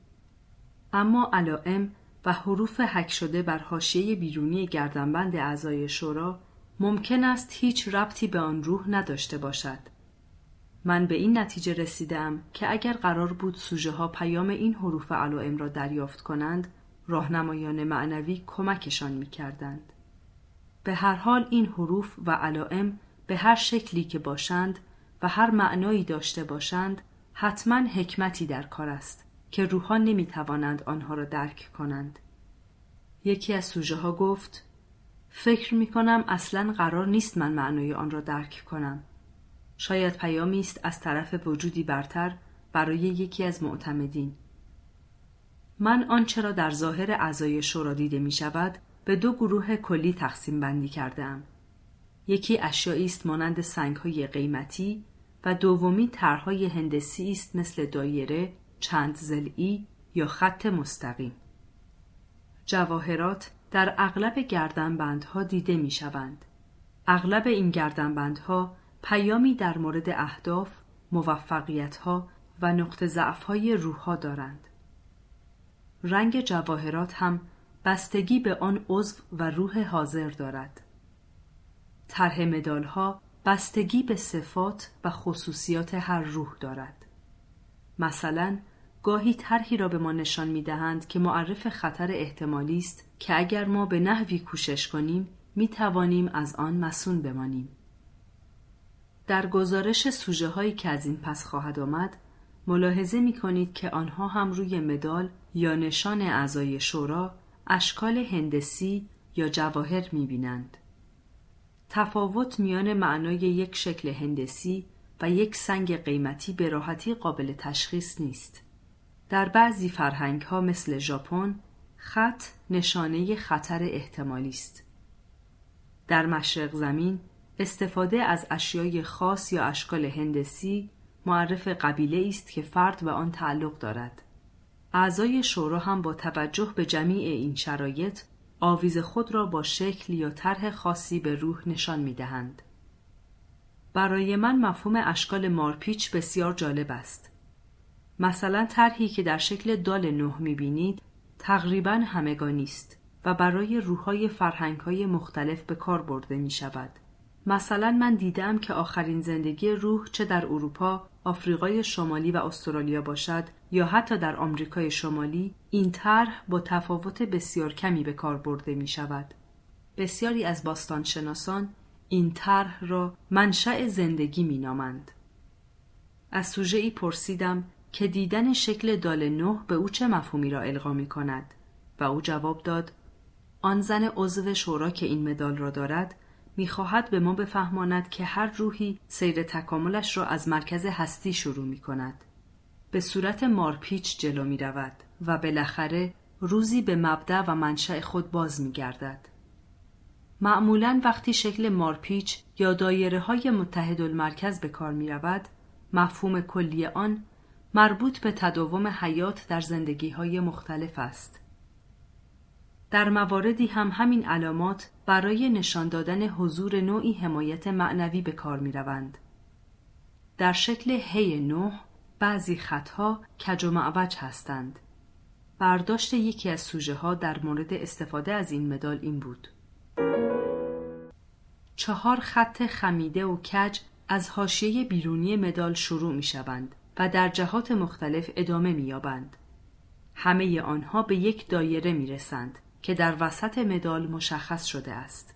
اما علائم و حروف حک شده بر حاشیه بیرونی گردنبند اعضای شورا ممکن است هیچ ربطی به آن روح نداشته باشد. من به این نتیجه رسیدم که اگر قرار بود سوژه ها پیام این حروف علائم را دریافت کنند، راهنمایان معنوی کمکشان می کردند. به هر حال این حروف و علائم به هر شکلی که باشند و هر معنایی داشته باشند حتما حکمتی در کار است که روحان نمی توانند آنها را درک کنند. یکی از سوژه ها گفت فکر می کنم اصلا قرار نیست من معنای آن را درک کنم. شاید پیامی است از طرف وجودی برتر برای یکی از معتمدین. من آنچه را در ظاهر اعضای شورا دیده می شود به دو گروه کلی تقسیم بندی کردم. یکی اشیایی است مانند سنگهای قیمتی و دومی طرحهای هندسی است مثل دایره، چند زلی یا خط مستقیم. جواهرات در اغلب گردنبندها دیده می شوند. اغلب این گردنبندها پیامی در مورد اهداف، موفقیتها و نقط ضعفهای روحها دارند. رنگ جواهرات هم بستگی به آن عضو و روح حاضر دارد. طرح مدالها بستگی به صفات و خصوصیات هر روح دارد. مثلا گاهی طرحی را به ما نشان می دهند که معرف خطر احتمالی است که اگر ما به نحوی کوشش کنیم می توانیم از آن مسون بمانیم. در گزارش سوژه هایی که از این پس خواهد آمد ملاحظه می کنید که آنها هم روی مدال یا نشان اعضای شورا اشکال هندسی یا جواهر می بینند. تفاوت میان معنای یک شکل هندسی و یک سنگ قیمتی به راحتی قابل تشخیص نیست. در بعضی فرهنگ ها مثل ژاپن خط نشانه خطر احتمالی است. در مشرق زمین استفاده از اشیای خاص یا اشکال هندسی معرف قبیله است که فرد به آن تعلق دارد. اعضای شورا هم با توجه به جمیع این شرایط آویز خود را با شکل یا طرح خاصی به روح نشان می دهند. برای من مفهوم اشکال مارپیچ بسیار جالب است. مثلا طرحی که در شکل دال نه می بینید تقریبا همگانی است و برای روحهای فرهنگهای مختلف به کار برده می شود. مثلا من دیدم که آخرین زندگی روح چه در اروپا، آفریقای شمالی و استرالیا باشد یا حتی در آمریکای شمالی این طرح با تفاوت بسیار کمی به کار برده می شود. بسیاری از باستانشناسان این طرح را منشأ زندگی می نامند. از سوژه ای پرسیدم که دیدن شکل دال نه به او چه مفهومی را القا می کند و او جواب داد آن زن عضو شورا که این مدال را دارد می‌خواهد به ما بفهماند که هر روحی سیر تکاملش را از مرکز هستی شروع می کند. به صورت مارپیچ جلو می رود و بالاخره روزی به مبدع و منشأ خود باز می گردد. معمولا وقتی شکل مارپیچ یا دایره های متحد المرکز به کار می رود، مفهوم کلی آن مربوط به تداوم حیات در زندگی های مختلف است. در مواردی هم همین علامات برای نشان دادن حضور نوعی حمایت معنوی به کار می روند. در شکل هی نوح بعضی خطها کج و معوج هستند. برداشت یکی از سوژه ها در مورد استفاده از این مدال این بود. چهار خط خمیده و کج از حاشیه بیرونی مدال شروع می شوند و در جهات مختلف ادامه می یابند. همه آنها به یک دایره می رسند که در وسط مدال مشخص شده است.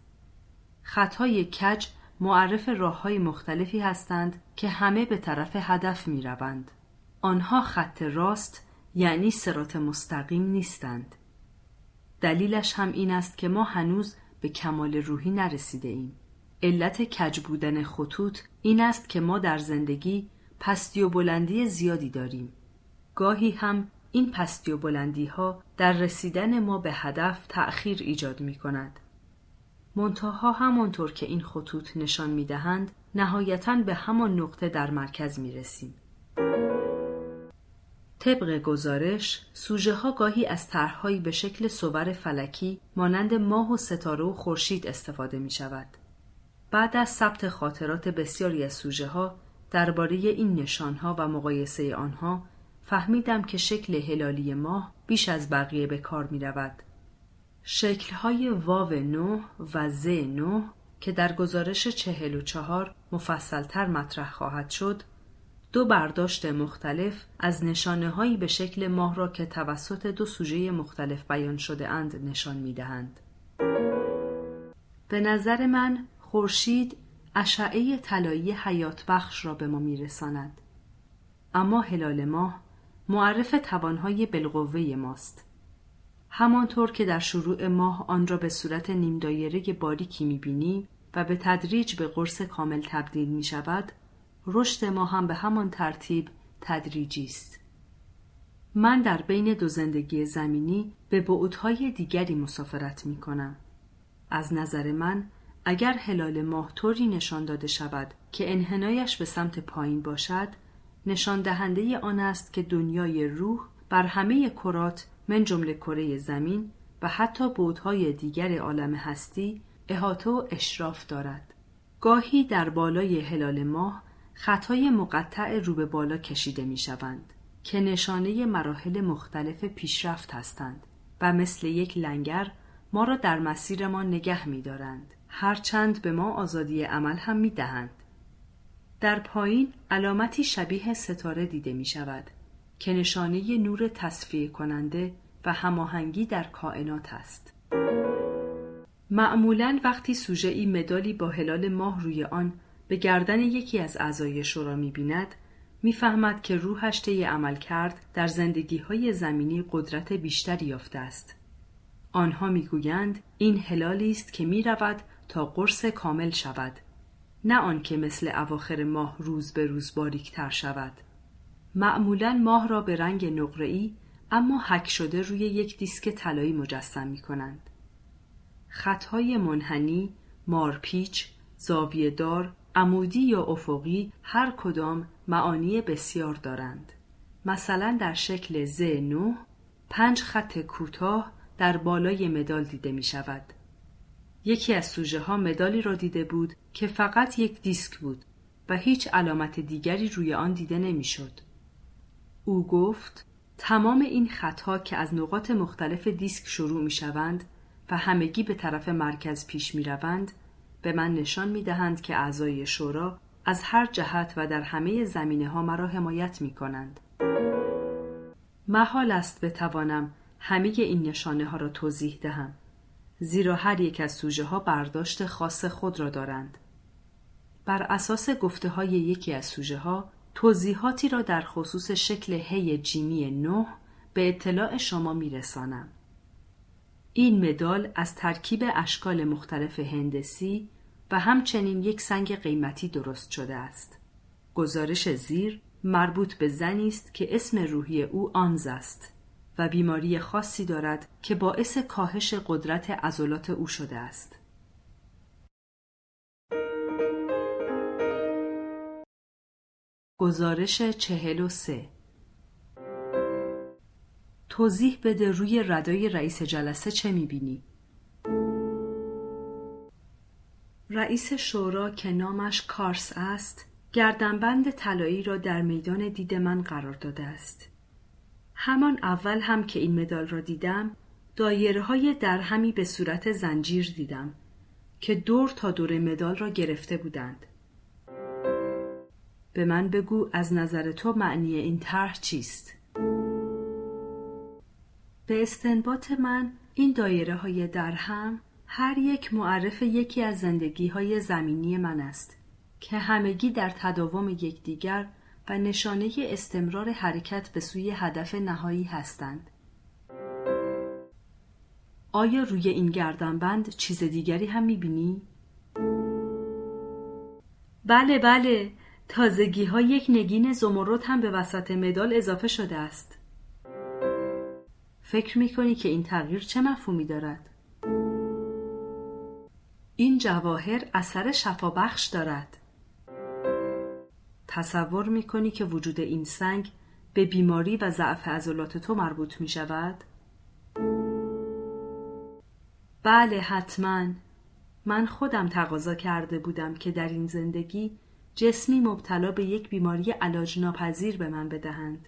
خطهای کج معرف راه های مختلفی هستند که همه به طرف هدف می روند. آنها خط راست یعنی سرات مستقیم نیستند. دلیلش هم این است که ما هنوز به کمال روحی نرسیده ایم. علت کج بودن خطوط این است که ما در زندگی پستی و بلندی زیادی داریم. گاهی هم این پستی و بلندی ها در رسیدن ما به هدف تأخیر ایجاد می کند. منتها همانطور که این خطوط نشان می دهند نهایتا به همان نقطه در مرکز می رسیم. طبق گزارش سوژه ها گاهی از طرحهایی به شکل صور فلکی مانند ماه و ستاره و خورشید استفاده می شود. بعد از ثبت خاطرات بسیاری از سوژه ها درباره این نشان ها و مقایسه آنها فهمیدم که شکل هلالی ماه بیش از بقیه به کار می رود. شکلهای واو نو و ز نو که در گزارش چهل و چهار مفصلتر مطرح خواهد شد دو برداشت مختلف از نشانه هایی به شکل ماه را که توسط دو سوژه مختلف بیان شده اند نشان می دهند. به نظر من خورشید اشعه طلایی حیات بخش را به ما می رساند. اما هلال ماه معرف توانهای بالقوه ماست. همانطور که در شروع ماه آن را به صورت نیم دایره باریکی می‌بینیم و به تدریج به قرص کامل تبدیل می شود، رشد ما هم به همان ترتیب تدریجی است. من در بین دو زندگی زمینی به بعدهای دیگری مسافرت می کنم. از نظر من اگر هلال ماه طوری نشان داده شود که انحنایش به سمت پایین باشد نشان دهنده آن است که دنیای روح بر همه کرات من جمله کره زمین و حتی بودهای دیگر عالم هستی احاطه و اشراف دارد. گاهی در بالای هلال ماه خطای مقطع رو به بالا کشیده می شوند که نشانه مراحل مختلف پیشرفت هستند و مثل یک لنگر ما را در مسیرمان نگه می دارند. هرچند به ما آزادی عمل هم می دهند. در پایین علامتی شبیه ستاره دیده می شود که نشانه نور تصفیه کننده و هماهنگی در کائنات است. معمولا وقتی سوژه ای مدالی با هلال ماه روی آن به گردن یکی از اعضای شورا می بیند می‌فهمد که روحش طی عمل کرد در زندگی های زمینی قدرت بیشتری یافته است. آنها می‌گویند این هلالی است که می رود تا قرص کامل شود نه آنکه مثل اواخر ماه روز به روز باریکتر شود معمولا ماه را به رنگ نقره‌ای اما حک شده روی یک دیسک طلایی مجسم می کنند. خطهای منحنی مارپیچ، زاویه دار، عمودی یا افقی هر کدام معانی بسیار دارند. مثلا در شکل ز 9 پنج خط کوتاه در بالای مدال دیده می شود. یکی از سوژه ها مدالی را دیده بود که فقط یک دیسک بود و هیچ علامت دیگری روی آن دیده نمی‌شد. او گفت تمام این خطها که از نقاط مختلف دیسک شروع می شوند و همگی به طرف مرکز پیش می روند به من نشان می دهند که اعضای شورا از هر جهت و در همه زمینه ها مرا حمایت می کنند. محال است بتوانم همه این نشانه ها را توضیح دهم زیرا هر یک از سوژه ها برداشت خاص خود را دارند. بر اساس گفته های یکی از سوژه ها توضیحاتی را در خصوص شکل هی جیمی نه به اطلاع شما میرسانم. این مدال از ترکیب اشکال مختلف هندسی و همچنین یک سنگ قیمتی درست شده است. گزارش زیر مربوط به زنی است که اسم روحی او آنز است و بیماری خاصی دارد که باعث کاهش قدرت عضلات او شده است. گزارش چهل و سه توضیح بده روی ردای رئیس جلسه چه می‌بینی؟ رئیس شورا که نامش کارس است گردنبند طلایی را در میدان دید من قرار داده است. همان اول هم که این مدال را دیدم دایره های درهمی به صورت زنجیر دیدم که دور تا دور مدال را گرفته بودند. به من بگو از نظر تو معنی این طرح چیست؟ به استنباط من این دایره های درهم هر یک معرف یکی از زندگی های زمینی من است که همگی در تداوم یکدیگر و نشانه استمرار حرکت به سوی هدف نهایی هستند. آیا روی این گردنبند چیز دیگری هم می‌بینی؟ بله بله تازگی ها یک نگین زمرد هم به وسط مدال اضافه شده است. فکر می که این تغییر چه مفهومی دارد؟ این جواهر اثر شفابخش دارد. تصور می که وجود این سنگ به بیماری و ضعف عضلات تو مربوط می شود؟ بله حتما من خودم تقاضا کرده بودم که در این زندگی جسمی مبتلا به یک بیماری علاج ناپذیر به من بدهند.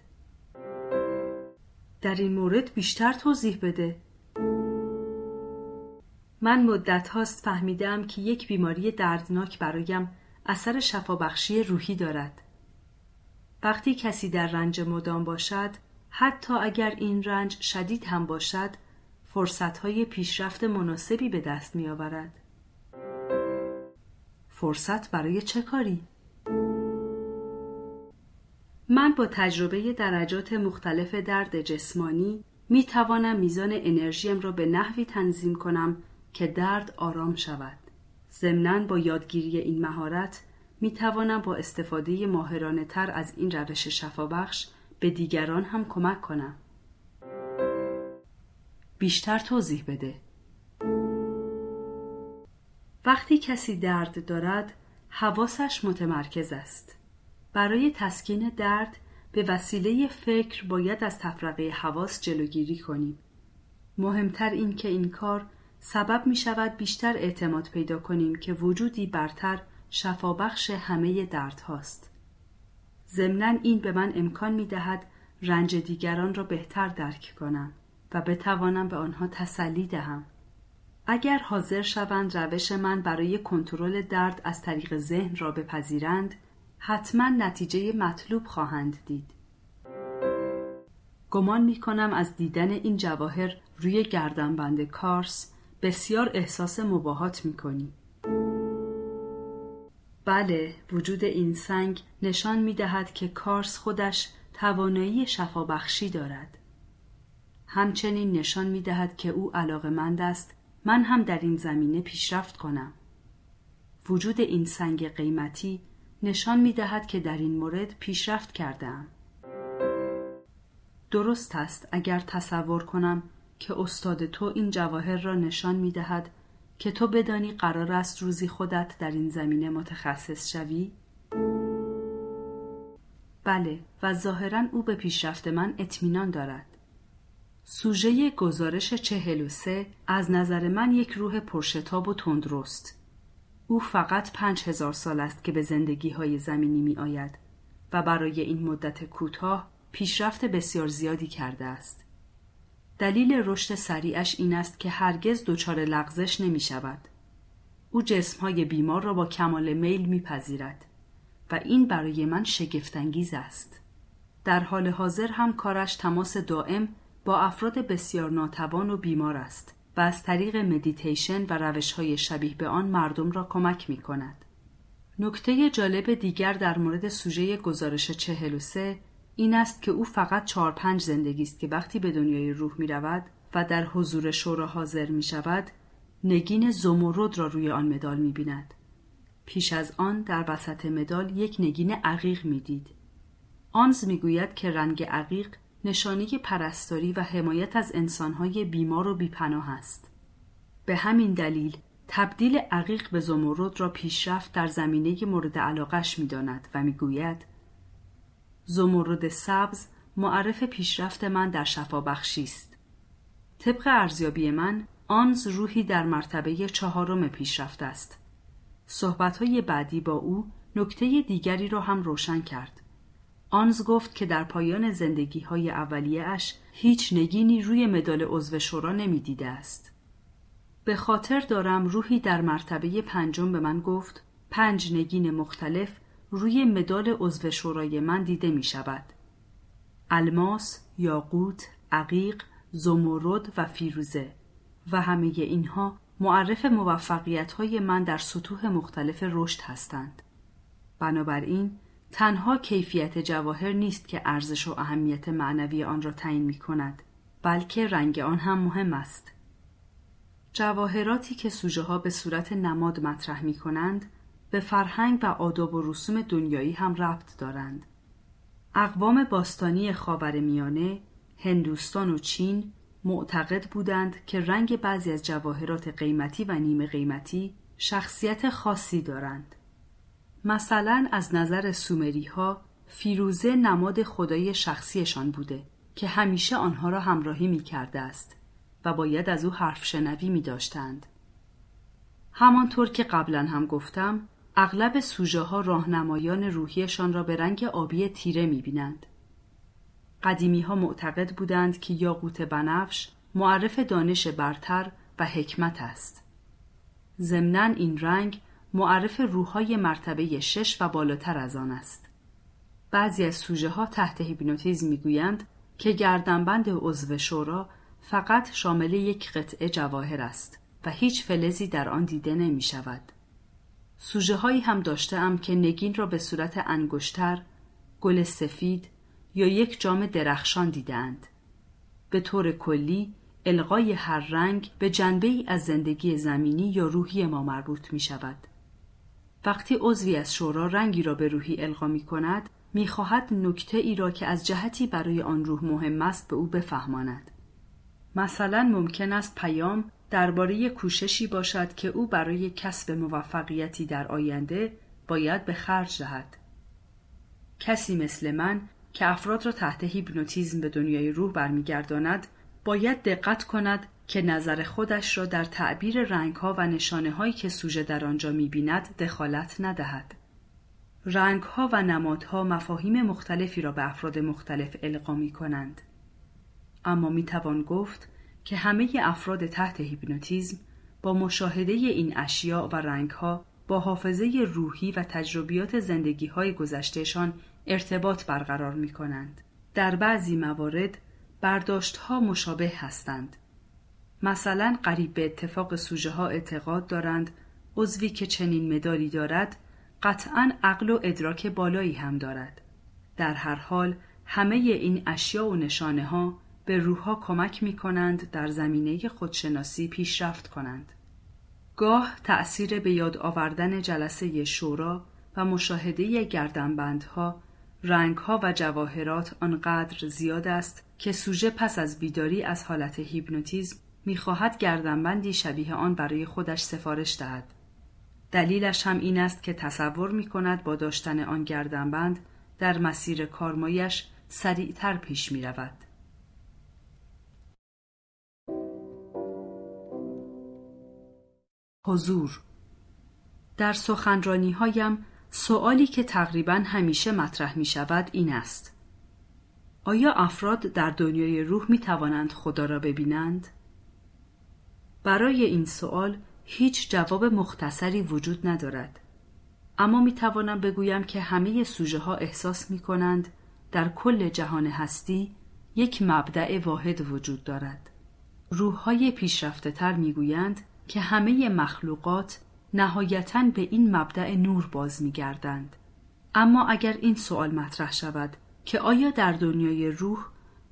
در این مورد بیشتر توضیح بده. من مدت هاست فهمیدم که یک بیماری دردناک برایم اثر شفابخشی روحی دارد. وقتی کسی در رنج مدام باشد، حتی اگر این رنج شدید هم باشد، فرصتهای پیشرفت مناسبی به دست می آورد. فرصت برای چه کاری؟ من با تجربه درجات مختلف درد جسمانی می توانم میزان انرژیم را به نحوی تنظیم کنم که درد آرام شود. ضمناً با یادگیری این مهارت می توانم با استفاده ماهرانه تر از این روش شفابخش به دیگران هم کمک کنم. بیشتر توضیح بده. وقتی کسی درد دارد حواسش متمرکز است. برای تسکین درد به وسیله فکر باید از تفرقه حواس جلوگیری کنیم. مهمتر این که این کار سبب می شود بیشتر اعتماد پیدا کنیم که وجودی برتر شفابخش همه درد هاست. ضمنا این به من امکان می دهد رنج دیگران را بهتر درک کنم و بتوانم به آنها تسلی دهم. اگر حاضر شوند روش من برای کنترل درد از طریق ذهن را بپذیرند حتما نتیجه مطلوب خواهند دید. گمان می کنم از دیدن این جواهر روی گردنبند کارس بسیار احساس مباهات می کنی. بله وجود این سنگ نشان می دهد که کارس خودش توانایی شفابخشی دارد. همچنین نشان می دهد که او علاقمند است من هم در این زمینه پیشرفت کنم. وجود این سنگ قیمتی نشان می دهد که در این مورد پیشرفت کردم. درست است اگر تصور کنم که استاد تو این جواهر را نشان می دهد که تو بدانی قرار است روزی خودت در این زمینه متخصص شوی؟ بله و ظاهرا او به پیشرفت من اطمینان دارد. سوژه گزارش چهل و سه از نظر من یک روح پرشتاب و تندرست. او فقط پنج هزار سال است که به زندگی های زمینی می آید و برای این مدت کوتاه پیشرفت بسیار زیادی کرده است. دلیل رشد سریعش این است که هرگز دچار لغزش نمی شود. او های بیمار را با کمال میل میپذیرد و این برای من شگفتانگیز است. در حال حاضر هم کارش تماس دائم با افراد بسیار ناتوان و بیمار است و از طریق مدیتیشن و روش های شبیه به آن مردم را کمک می کند. نکته جالب دیگر در مورد سوژه گزارش 43 این است که او فقط چهار پنج زندگی است که وقتی به دنیای روح می رود و در حضور شورا حاضر می شود نگین زمرد را روی آن مدال می بیند. پیش از آن در وسط مدال یک نگین عقیق می دید. آنز می گوید که رنگ عقیق نشانه پرستاری و حمایت از انسانهای بیمار و بیپناه است. به همین دلیل تبدیل عقیق به زمرد را پیشرفت در زمینه مورد علاقش می داند و می گوید زمرد سبز معرف پیشرفت من در شفابخشی است. طبق ارزیابی من آنز روحی در مرتبه چهارم پیشرفت است. صحبتهای بعدی با او نکته دیگری را هم روشن کرد. آنز گفت که در پایان زندگی های اولیه هیچ نگینی روی مدال عضو شورا نمی دیده است. به خاطر دارم روحی در مرتبه پنجم به من گفت پنج نگین مختلف روی مدال عضو شورای من دیده می شود. الماس، یاقوت، عقیق، زمرد و فیروزه و همه اینها معرف موفقیت های من در سطوح مختلف رشد هستند. بنابراین تنها کیفیت جواهر نیست که ارزش و اهمیت معنوی آن را تعیین می کند بلکه رنگ آن هم مهم است. جواهراتی که سوژه ها به صورت نماد مطرح می کنند به فرهنگ و آداب و رسوم دنیایی هم ربط دارند. اقوام باستانی میانه، هندوستان و چین معتقد بودند که رنگ بعضی از جواهرات قیمتی و نیمه قیمتی شخصیت خاصی دارند. مثلا از نظر سومری ها فیروزه نماد خدای شخصیشان بوده که همیشه آنها را همراهی می کرده است و باید از او حرف شنوی می داشتند. همانطور که قبلا هم گفتم اغلب سوژه ها راهنمایان روحیشان را به رنگ آبی تیره می بینند. قدیمی ها معتقد بودند که یاقوت بنفش معرف دانش برتر و حکمت است. ضمناً این رنگ معرف روحهای مرتبه شش و بالاتر از آن است. بعضی از سوژه ها تحت هیپنوتیزم می‌گویند که گردنبند عضو شورا فقط شامل یک قطعه جواهر است و هیچ فلزی در آن دیده نمی شود. سوژه هایی هم داشته که نگین را به صورت انگشتر، گل سفید یا یک جام درخشان دیدند. به طور کلی القای هر رنگ به جنبه ای از زندگی زمینی یا روحی ما مربوط می شود. وقتی عضوی از شورا رنگی را به روحی القا می کند می خواهد نکته ای را که از جهتی برای آن روح مهم است به او بفهماند. مثلا ممکن است پیام درباره کوششی باشد که او برای کسب موفقیتی در آینده باید به خرج دهد. کسی مثل من که افراد را تحت هیپنوتیزم به دنیای روح برمیگرداند باید دقت کند که نظر خودش را در تعبیر رنگها و نشانه هایی که سوژه در آنجا بیند دخالت ندهد. رنگها و نمادها مفاهیم مختلفی را به افراد مختلف القا می کنند. اما می توان گفت که همه افراد تحت هیپنوتیزم با مشاهده این اشیاء و رنگها با حافظه روحی و تجربیات زندگی های گذشتهشان ارتباط برقرار می کنند. در بعضی موارد برداشت ها مشابه هستند. مثلا قریب به اتفاق سوژه ها اعتقاد دارند عضوی که چنین مدالی دارد قطعا عقل و ادراک بالایی هم دارد. در هر حال همه این اشیا و نشانه ها به روحها کمک می کنند در زمینه خودشناسی پیشرفت کنند. گاه تأثیر به یاد آوردن جلسه شورا و مشاهده گردنبندها، رنگها و جواهرات آنقدر زیاد است که سوژه پس از بیداری از حالت هیپنوتیزم می‌خواهد گردنبندی شبیه آن برای خودش سفارش دهد. دلیلش هم این است که تصور می کند با داشتن آن گردنبند در مسیر کارمایش سریعتر پیش می رود. حضور در سخنرانی هایم سوالی که تقریبا همیشه مطرح می شود این است آیا افراد در دنیای روح می توانند خدا را ببینند؟ برای این سوال هیچ جواب مختصری وجود ندارد. اما می توانم بگویم که همه سوژه ها احساس می کنند در کل جهان هستی یک مبدع واحد وجود دارد. روح های پیشرفته تر می گویند که همه مخلوقات نهایتا به این مبدع نور باز می گردند. اما اگر این سوال مطرح شود که آیا در دنیای روح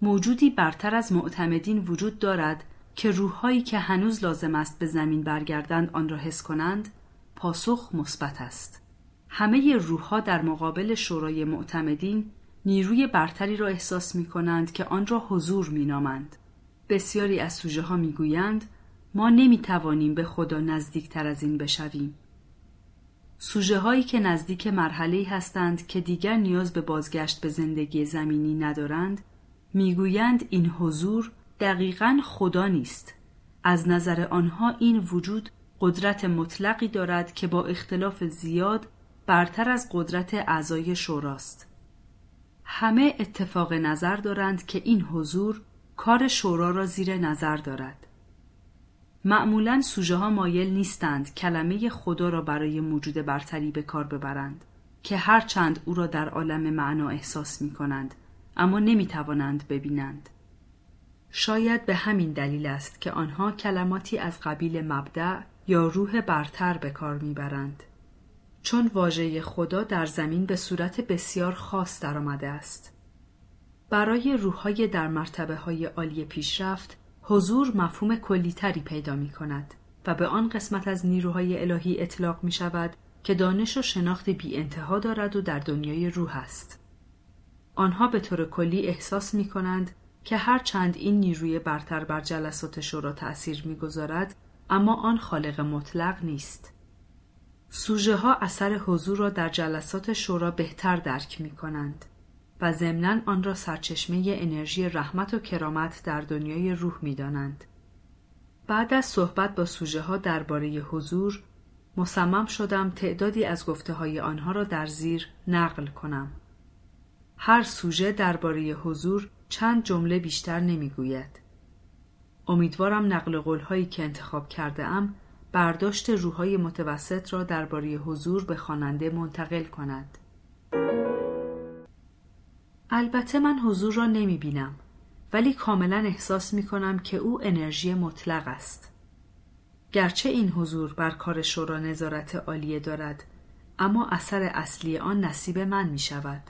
موجودی برتر از معتمدین وجود دارد که روحهایی که هنوز لازم است به زمین برگردند آن را حس کنند پاسخ مثبت است همه روحها در مقابل شورای معتمدین نیروی برتری را احساس می کنند که آن را حضور می نامند. بسیاری از سوژه ها می گویند ما نمی توانیم به خدا نزدیکتر از این بشویم. سوژه هایی که نزدیک مرحله هستند که دیگر نیاز به بازگشت به زندگی زمینی ندارند می‌گویند این حضور دقیقا خدا نیست. از نظر آنها این وجود قدرت مطلقی دارد که با اختلاف زیاد برتر از قدرت اعضای شوراست. همه اتفاق نظر دارند که این حضور کار شورا را زیر نظر دارد. معمولا سوژه ها مایل نیستند کلمه خدا را برای موجود برتری به کار ببرند که هرچند او را در عالم معنا احساس می کنند اما نمی توانند ببینند. شاید به همین دلیل است که آنها کلماتی از قبیل مبدع یا روح برتر به کار می‌برند چون واژه خدا در زمین به صورت بسیار خاص درآمده است برای روحهای در مرتبه های عالی پیشرفت حضور مفهوم کلیتری پیدا می کند و به آن قسمت از نیروهای الهی اطلاق می شود که دانش و شناخت بی انتها دارد و در دنیای روح است. آنها به طور کلی احساس می کنند که هر چند این نیروی برتر بر جلسات شورا تأثیر می‌گذارد اما آن خالق مطلق نیست. سوژه ها اثر حضور را در جلسات شورا بهتر درک می کنند و ضمنا آن را سرچشمه انرژی رحمت و کرامت در دنیای روح می دانند. بعد از صحبت با سوژه ها درباره حضور مصمم شدم تعدادی از گفته های آنها را در زیر نقل کنم. هر سوژه درباره حضور چند جمله بیشتر نمی‌گوید. امیدوارم نقل قول هایی که انتخاب کرده ام برداشت روحای متوسط را درباره حضور به خواننده منتقل کند. البته من حضور را نمی بینم ولی کاملا احساس می کنم که او انرژی مطلق است. گرچه این حضور بر کار شورا نظارت عالیه دارد اما اثر اصلی آن نصیب من می شود.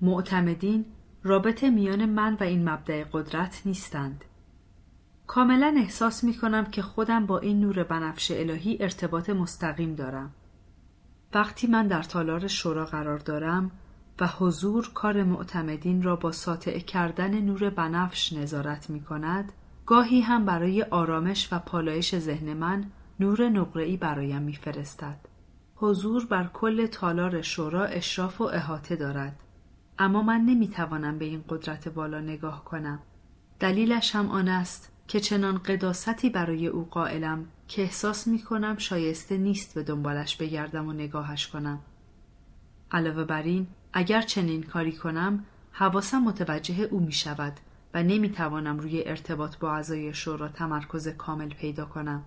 معتمدین رابطه میان من و این مبدع قدرت نیستند. کاملا احساس می کنم که خودم با این نور بنفش الهی ارتباط مستقیم دارم. وقتی من در تالار شورا قرار دارم و حضور کار معتمدین را با ساطع کردن نور بنفش نظارت می کند، گاهی هم برای آرامش و پالایش ذهن من نور نقره‌ای برایم میفرستد. حضور بر کل تالار شورا اشراف و احاطه دارد. اما من نمی‌توانم به این قدرت بالا نگاه کنم. دلیلش هم آن است که چنان قداستی برای او قائلم که احساس می کنم شایسته نیست به دنبالش بگردم و نگاهش کنم. علاوه بر این اگر چنین کاری کنم حواسم متوجه او می شود و نمی توانم روی ارتباط با اعضای شورا تمرکز کامل پیدا کنم.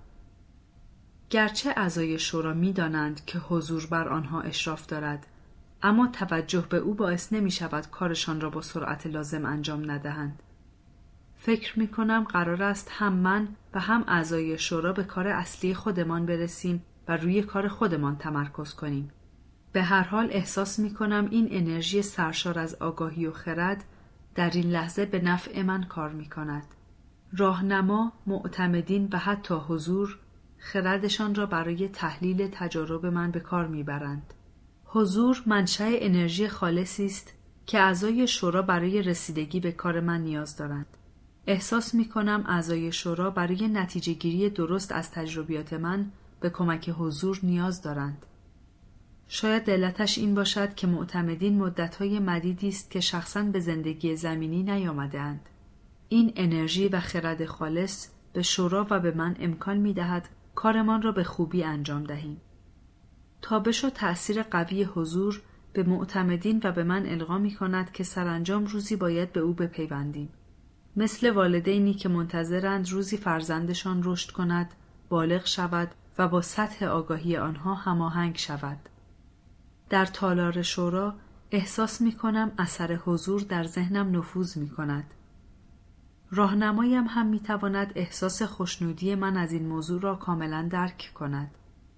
گرچه اعضای شورا می دانند که حضور بر آنها اشراف دارد اما توجه به او باعث نمی شود کارشان را با سرعت لازم انجام ندهند. فکر می کنم قرار است هم من و هم اعضای شورا به کار اصلی خودمان برسیم و روی کار خودمان تمرکز کنیم. به هر حال احساس می کنم این انرژی سرشار از آگاهی و خرد در این لحظه به نفع من کار می کند. راهنما، معتمدین و حتی حضور خردشان را برای تحلیل تجارب من به کار می برند. حضور منشأ انرژی خالصی است که اعضای شورا برای رسیدگی به کار من نیاز دارند. احساس می کنم اعضای شورا برای نتیجه گیری درست از تجربیات من به کمک حضور نیاز دارند. شاید دلتش این باشد که معتمدین مدتهای مدیدی است که شخصا به زندگی زمینی نیامدهاند. این انرژی و خرد خالص به شورا و به من امکان می دهد کارمان را به خوبی انجام دهیم. تابش و تأثیر قوی حضور به معتمدین و به من القا می کند که سرانجام روزی باید به او بپیوندیم. مثل والدینی که منتظرند روزی فرزندشان رشد کند، بالغ شود و با سطح آگاهی آنها هماهنگ شود. در تالار شورا احساس می کنم اثر حضور در ذهنم نفوذ می کند. راهنمایم هم می تواند احساس خوشنودی من از این موضوع را کاملا درک کند.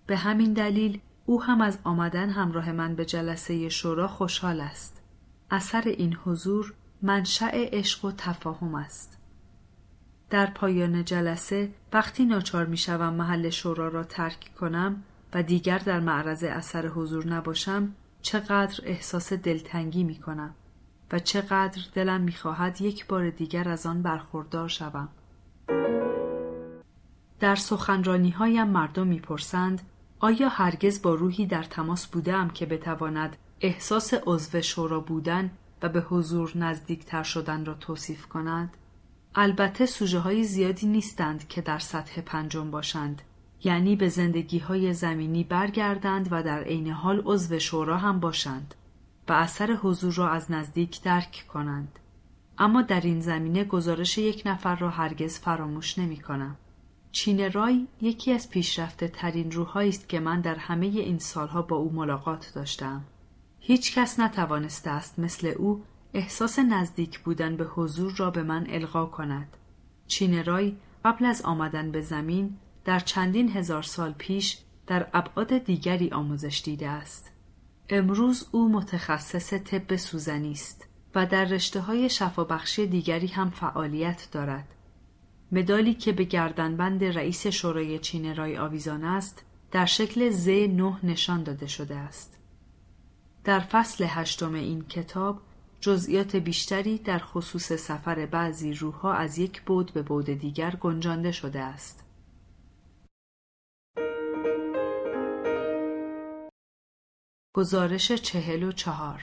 به همین دلیل او هم از آمدن همراه من به جلسه شورا خوشحال است. اثر این حضور منشأ عشق و تفاهم است. در پایان جلسه وقتی ناچار می شوم محل شورا را ترک کنم و دیگر در معرض اثر حضور نباشم چقدر احساس دلتنگی می کنم و چقدر دلم می خواهد یک بار دیگر از آن برخوردار شوم. در سخنرانی هایم مردم می‌پرسند آیا هرگز با روحی در تماس بودم که بتواند احساس عضو شورا بودن و به حضور نزدیکتر شدن را توصیف کند؟ البته سوژه های زیادی نیستند که در سطح پنجم باشند یعنی به زندگی های زمینی برگردند و در عین حال عضو شورا هم باشند و اثر حضور را از نزدیک درک کنند اما در این زمینه گزارش یک نفر را هرگز فراموش نمی کنم. چین رای یکی از پیشرفته ترین روحایی است که من در همه این سالها با او ملاقات داشتم. هیچ کس نتوانسته است مثل او احساس نزدیک بودن به حضور را به من القا کند. چین رای قبل از آمدن به زمین در چندین هزار سال پیش در ابعاد دیگری آموزش دیده است. امروز او متخصص طب سوزنی است و در رشته های شفابخشی دیگری هم فعالیت دارد. مدالی که به گردنبند رئیس شورای چین رای آویزان است در شکل ز نه نشان داده شده است. در فصل هشتم این کتاب جزئیات بیشتری در خصوص سفر بعضی روحها از یک بود به بود دیگر گنجانده شده است. گزارش چهل و چهار.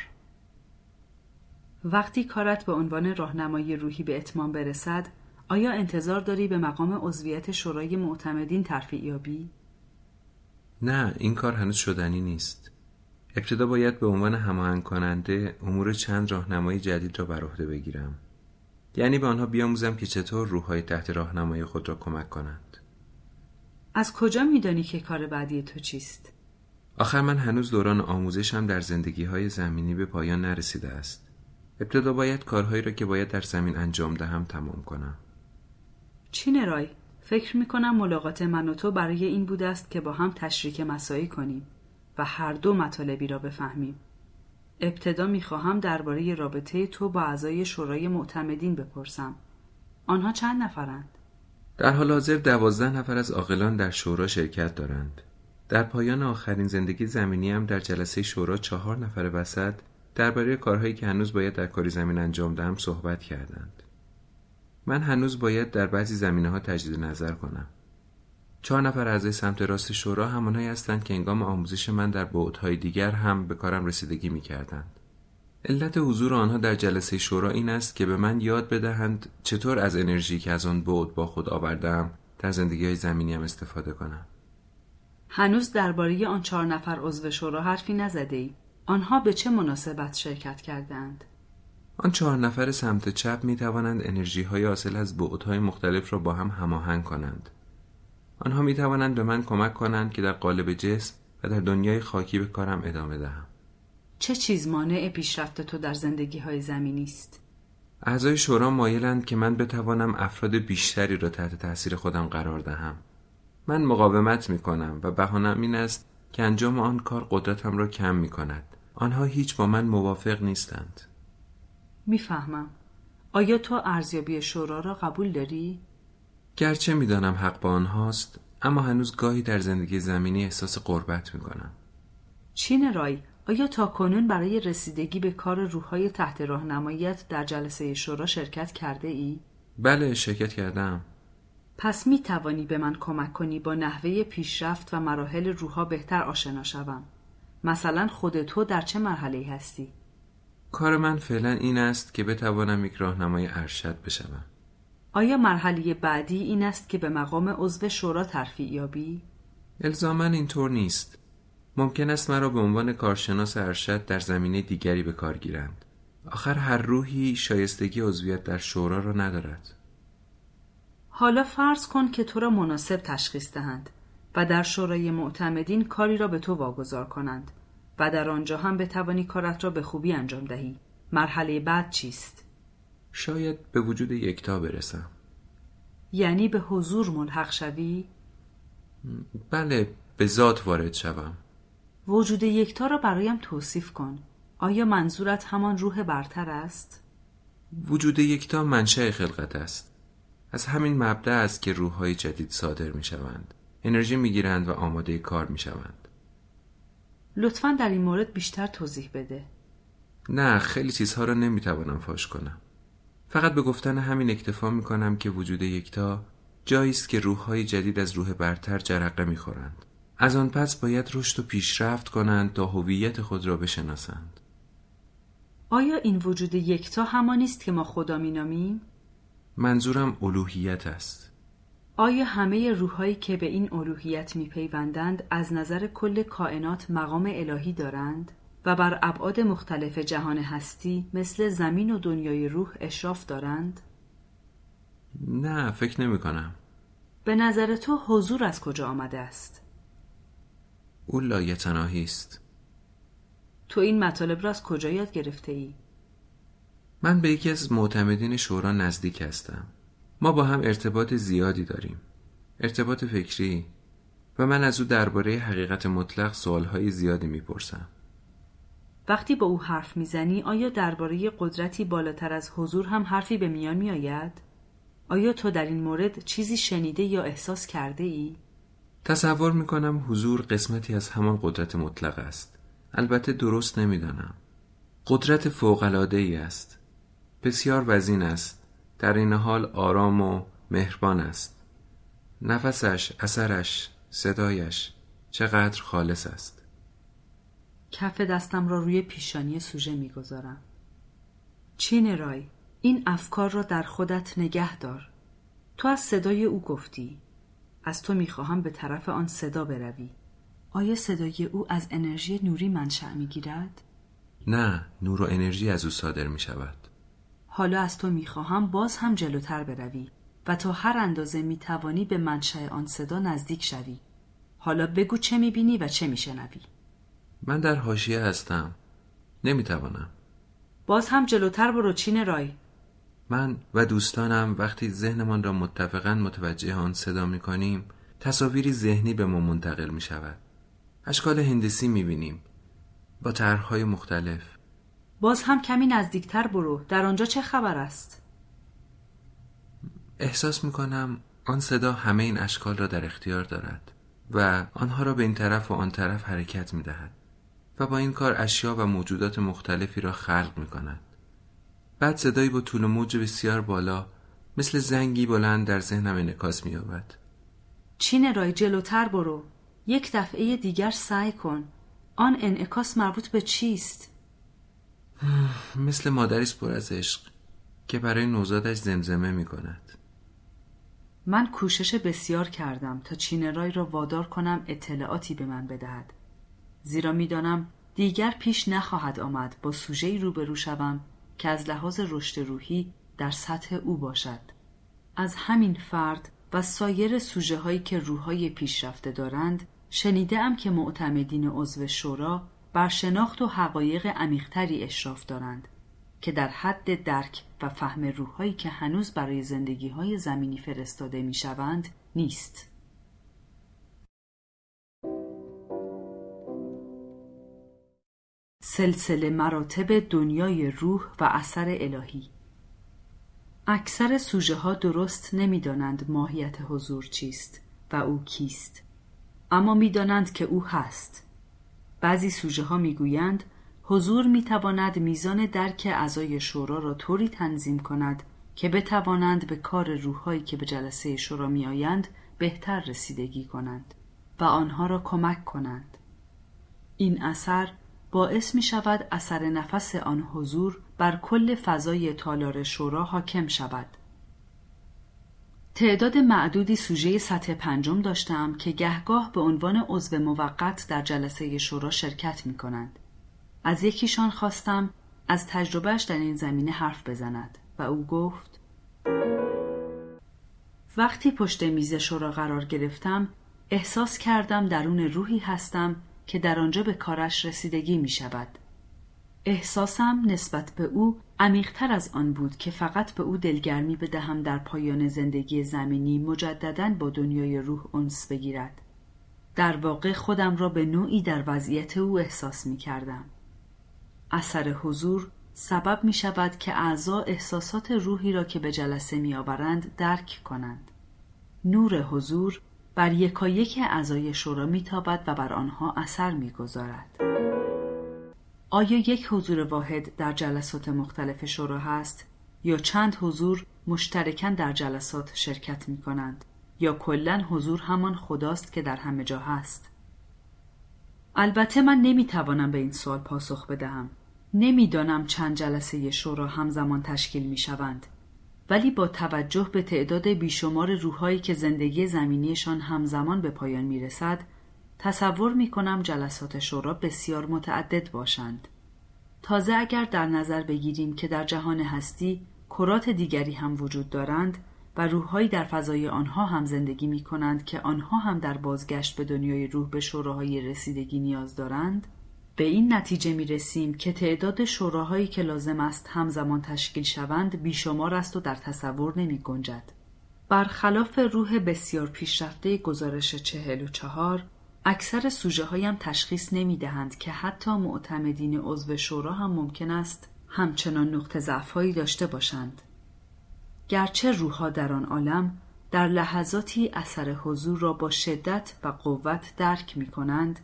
وقتی کارت به عنوان راهنمای روحی به اتمام برسد آیا انتظار داری به مقام عضویت شورای معتمدین ترفیع یابی؟ نه این کار هنوز شدنی نیست. ابتدا باید به عنوان هماهنگ کننده امور چند راهنمای جدید را بر عهده بگیرم. یعنی به آنها بیاموزم که چطور روحهای تحت راهنمای خود را کمک کنند. از کجا میدانی که کار بعدی تو چیست؟ آخر من هنوز دوران آموزشم در زندگی های زمینی به پایان نرسیده است. ابتدا باید کارهایی را که باید در زمین انجام دهم تمام کنم. چین رای فکر می کنم ملاقات من و تو برای این بوده است که با هم تشریک مسایی کنیم و هر دو مطالبی را بفهمیم. ابتدا می خواهم درباره رابطه تو با اعضای شورای معتمدین بپرسم. آنها چند نفرند؟ در حال حاضر دوازده نفر از عاقلان در شورا شرکت دارند. در پایان آخرین زندگی زمینی هم در جلسه شورا چهار نفر وسط درباره کارهایی که هنوز باید در کاری زمین انجام دهم صحبت کردند. من هنوز باید در بعضی زمینه ها تجدید نظر کنم. چهار نفر اعضای سمت راست شورا همانهایی هستند که انگام آموزش من در بعدهای دیگر هم به کارم رسیدگی می کردند. علت حضور آنها در جلسه شورا این است که به من یاد بدهند چطور از انرژی که از آن بعد با خود آوردم در زندگی های زمینی هم استفاده کنم. هنوز درباره آن چهار نفر عضو شورا حرفی نزده ای. آنها به چه مناسبت شرکت کردند؟ آن چهار نفر سمت چپ می توانند انرژی های حاصل از بعدهای مختلف را با هم هماهنگ کنند. آنها می توانند به من کمک کنند که در قالب جسم و در دنیای خاکی به کارم ادامه دهم. چه چیز مانع پیشرفت تو در زندگی های زمینی است؟ اعضای شورا مایلند که من بتوانم افراد بیشتری را تحت تاثیر خودم قرار دهم. من مقاومت می کنم و بهانم این است که انجام آن کار قدرتم را کم می کند. آنها هیچ با من موافق نیستند. می‌فهمم. آیا تو ارزیابی شورا را قبول داری؟ گرچه می‌دانم حق با آنهاست اما هنوز گاهی در زندگی زمینی احساس قربت می کنم. چین رای آیا تا کنون برای رسیدگی به کار روحهای تحت راهنماییت در جلسه شورا شرکت کرده ای؟ بله شرکت کردم پس می توانی به من کمک کنی با نحوه پیشرفت و مراحل روحا بهتر آشنا شوم. مثلا خود تو در چه مرحله هستی؟ کار من فعلا این است که بتوانم یک راهنمای ارشد بشوم. آیا مرحله بعدی این است که به مقام عضو شورا ترفیع یابی؟ الزاما اینطور نیست. ممکن است مرا به عنوان کارشناس ارشد در زمینه دیگری به کار گیرند. آخر هر روحی شایستگی عضویت در شورا را ندارد. حالا فرض کن که تو را مناسب تشخیص دهند و در شورای معتمدین کاری را به تو واگذار کنند و در آنجا هم بتوانی کارت را به خوبی انجام دهی. مرحله بعد چیست؟ شاید به وجود یکتا برسم. یعنی به حضور ملحق شوی؟ بله به ذات وارد شوم. وجود یکتا را برایم توصیف کن. آیا منظورت همان روح برتر است؟ وجود یکتا منشأ خلقت است. از همین مبدع است که روحهای جدید صادر می شوند انرژی می گیرند و آماده کار می شوند لطفا در این مورد بیشتر توضیح بده. نه خیلی چیزها را نمی توانم فاش کنم. فقط به گفتن همین اکتفا می کنم که وجود یکتا جایی است که روحهای جدید از روح برتر جرقه می خورند از آن پس باید رشد و پیشرفت کنند تا هویت خود را بشناسند. آیا این وجود یکتا همانی است که ما خدا مینامیم؟ منظورم الوهیت است. آیا همه روحهایی که به این الوهیت میپیوندند از نظر کل کائنات مقام الهی دارند؟ و بر ابعاد مختلف جهان هستی مثل زمین و دنیای روح اشراف دارند؟ نه فکر نمی کنم به نظر تو حضور از کجا آمده است؟ او لایتناهی است. تو این مطالب را از کجا یاد گرفته ای؟ من به یکی از معتمدین شورا نزدیک هستم. ما با هم ارتباط زیادی داریم. ارتباط فکری. و من از او درباره حقیقت مطلق سوالهای زیادی می‌پرسم. وقتی با او حرف می‌زنی آیا درباره قدرتی بالاتر از حضور هم حرفی به میان میآید؟ آیا تو در این مورد چیزی شنیده یا احساس کرده ای؟ تصور می‌کنم حضور قسمتی از همان قدرت مطلق است. البته درست نمی‌دانم. قدرت فوقالعاده ای است. بسیار وزین است. در این حال آرام و مهربان است. نفسش اثرش صدایش چقدر خالص است. کف دستم را روی پیشانی سوژه می‌گذارم. چین رای این افکار را در خودت نگه دار. تو از صدای او گفتی. از تو می‌خواهم به طرف آن صدا بروی. آیا صدای او از انرژی نوری منشأ می‌گیرد؟ نه نور و انرژی از او صادر می شود حالا از تو می‌خواهم باز هم جلوتر بروی و تا هر اندازه می‌توانی به منشأ آن صدا نزدیک شوی. حالا بگو چه می‌بینی و چه میشنوی. من در حاشیه هستم. نمی‌توانم. باز هم جلوتر برو چین رای. من و دوستانم وقتی ذهنمان را متفقا متوجه آن صدا می کنیم تصاویری ذهنی به ما منتقل می شود اشکال هندسی می بینیم با طرحهای مختلف. باز هم کمی نزدیکتر برو. در آنجا چه خبر است؟ احساس می کنم آن صدا همه این اشکال را در اختیار دارد و آنها را به این طرف و آن طرف حرکت می دهد و با این کار اشیا و موجودات مختلفی را خلق می کند بعد صدایی با طول موج بسیار بالا مثل زنگی بلند در ذهنم انعکاس می یابد چین رای جلوتر برو. یک دفعه دیگر سعی کن. آن انعکاس مربوط به چیست؟ مثل مادری پر از عشق که برای نوزادش زمزمه می کند من کوشش بسیار کردم تا چین رای را وادار کنم اطلاعاتی به من بدهد. زیرا می‌دانم دیگر پیش نخواهد آمد با سوژهای روبرو شوم که از لحاظ رشد روحی در سطح او باشد. از همین فرد و سایر سوژه هایی که روحهای پیشرفته دارند شنیده ام که معتمدین عضو شورا بر شناخت و حقایق عمیقتری اشراف دارند که در حد درک و فهم روحهایی که هنوز برای زندگی های زمینی فرستاده می شوند نیست. سلسله مراتب دنیای روح و اثر الهی اکثر سوژه ها درست نمی‌دانند ماهیت حضور چیست و او کیست اما می‌دانند که او هست بعضی سوژه ها می‌گویند حضور می‌تواند میزان درک اعضای شورا را طوری تنظیم کند که بتوانند به کار روحهایی که به جلسه شورا می آیند بهتر رسیدگی کنند و آنها را کمک کنند. این اثر باعث می شود اثر نفس آن حضور بر کل فضای تالار شورا حاکم شود. تعداد معدودی سوژه سطح پنجم داشتم که گهگاه به عنوان عضو موقت در جلسه شورا شرکت می کنند. از یکیشان خواستم از تجربهش در این زمینه حرف بزند و او گفت وقتی پشت میز شورا قرار گرفتم احساس کردم درون روحی هستم که در آنجا به کارش رسیدگی می شود. احساسم نسبت به او عمیقتر از آن بود که فقط به او دلگرمی بدهم در پایان زندگی زمینی مجددا با دنیای روح انس بگیرد. در واقع خودم را به نوعی در وضعیت او احساس می کردم. اثر حضور سبب می شود که اعضا احساسات روحی را که به جلسه می آورند درک کنند. نور حضور بر یکایک اعضای شورا میتابد و بر آنها اثر می‌گذارد آیا یک حضور واحد در جلسات مختلف شورا هست؟ یا چند حضور مشترکاً در جلسات شرکت می کنند یا کلا حضور همان خداست که در همه جا هست؟ البته من نمی‌توانم به این سوال پاسخ بدهم. نمی‌دانم چند جلسه شورا همزمان تشکیل می شوند ولی با توجه به تعداد بیشمار روحهایی که زندگی زمینیشان همزمان به پایان می رسد تصور می کنم جلسات شورا بسیار متعدد باشند. تازه اگر در نظر بگیریم که در جهان هستی کرات دیگری هم وجود دارند و روحهایی در فضای آنها هم زندگی می کنند که آنها هم در بازگشت به دنیای روح به شوراهای رسیدگی نیاز دارند به این نتیجه می رسیم که تعداد شوراهایی که لازم است همزمان تشکیل شوند بیشمار است و در تصور نمی گنجد. برخلاف روح بسیار پیشرفته گزارش چهل و چهار اکثر سوژه هایم تشخیص نمی دهند که حتی معتمدین عضو شورا هم ممکن است همچنان نقطه ضعفهایی داشته باشند. گرچه روحها در آن عالم در لحظاتی اثر حضور را با شدت و قوت درک می کنند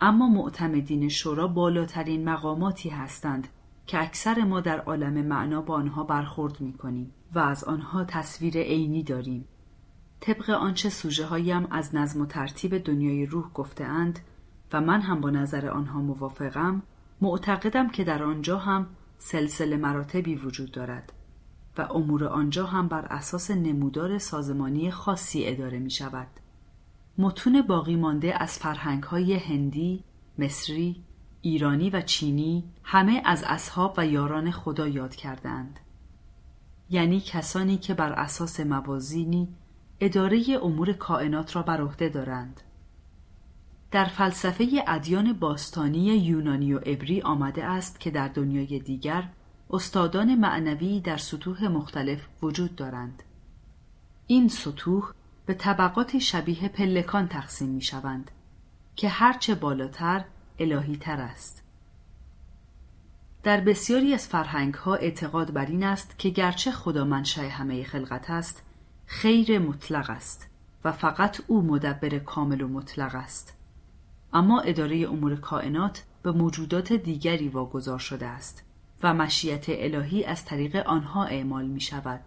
اما معتمدین شورا بالاترین مقاماتی هستند که اکثر ما در عالم معنا با آنها برخورد می کنیم و از آنها تصویر عینی داریم. طبق آنچه سوژه هایم از نظم و ترتیب دنیای روح گفتهاند و من هم با نظر آنها موافقم معتقدم که در آنجا هم سلسله مراتبی وجود دارد و امور آنجا هم بر اساس نمودار سازمانی خاصی اداره می شود. متون باقی مانده از فرهنگ های هندی، مصری، ایرانی و چینی همه از اصحاب و یاران خدا یاد کردند. یعنی کسانی که بر اساس موازینی اداره امور کائنات را بر عهده دارند. در فلسفه ادیان باستانی یونانی و عبری آمده است که در دنیای دیگر استادان معنوی در سطوح مختلف وجود دارند. این سطوح به طبقات شبیه پلکان تقسیم می شوند که هرچه بالاتر الهی تر است. در بسیاری از فرهنگ ها اعتقاد بر این است که گرچه خدا منشأ همه خلقت است خیر مطلق است و فقط او مدبر کامل و مطلق است اما اداره امور کائنات به موجودات دیگری واگذار شده است و مشیت الهی از طریق آنها اعمال می شود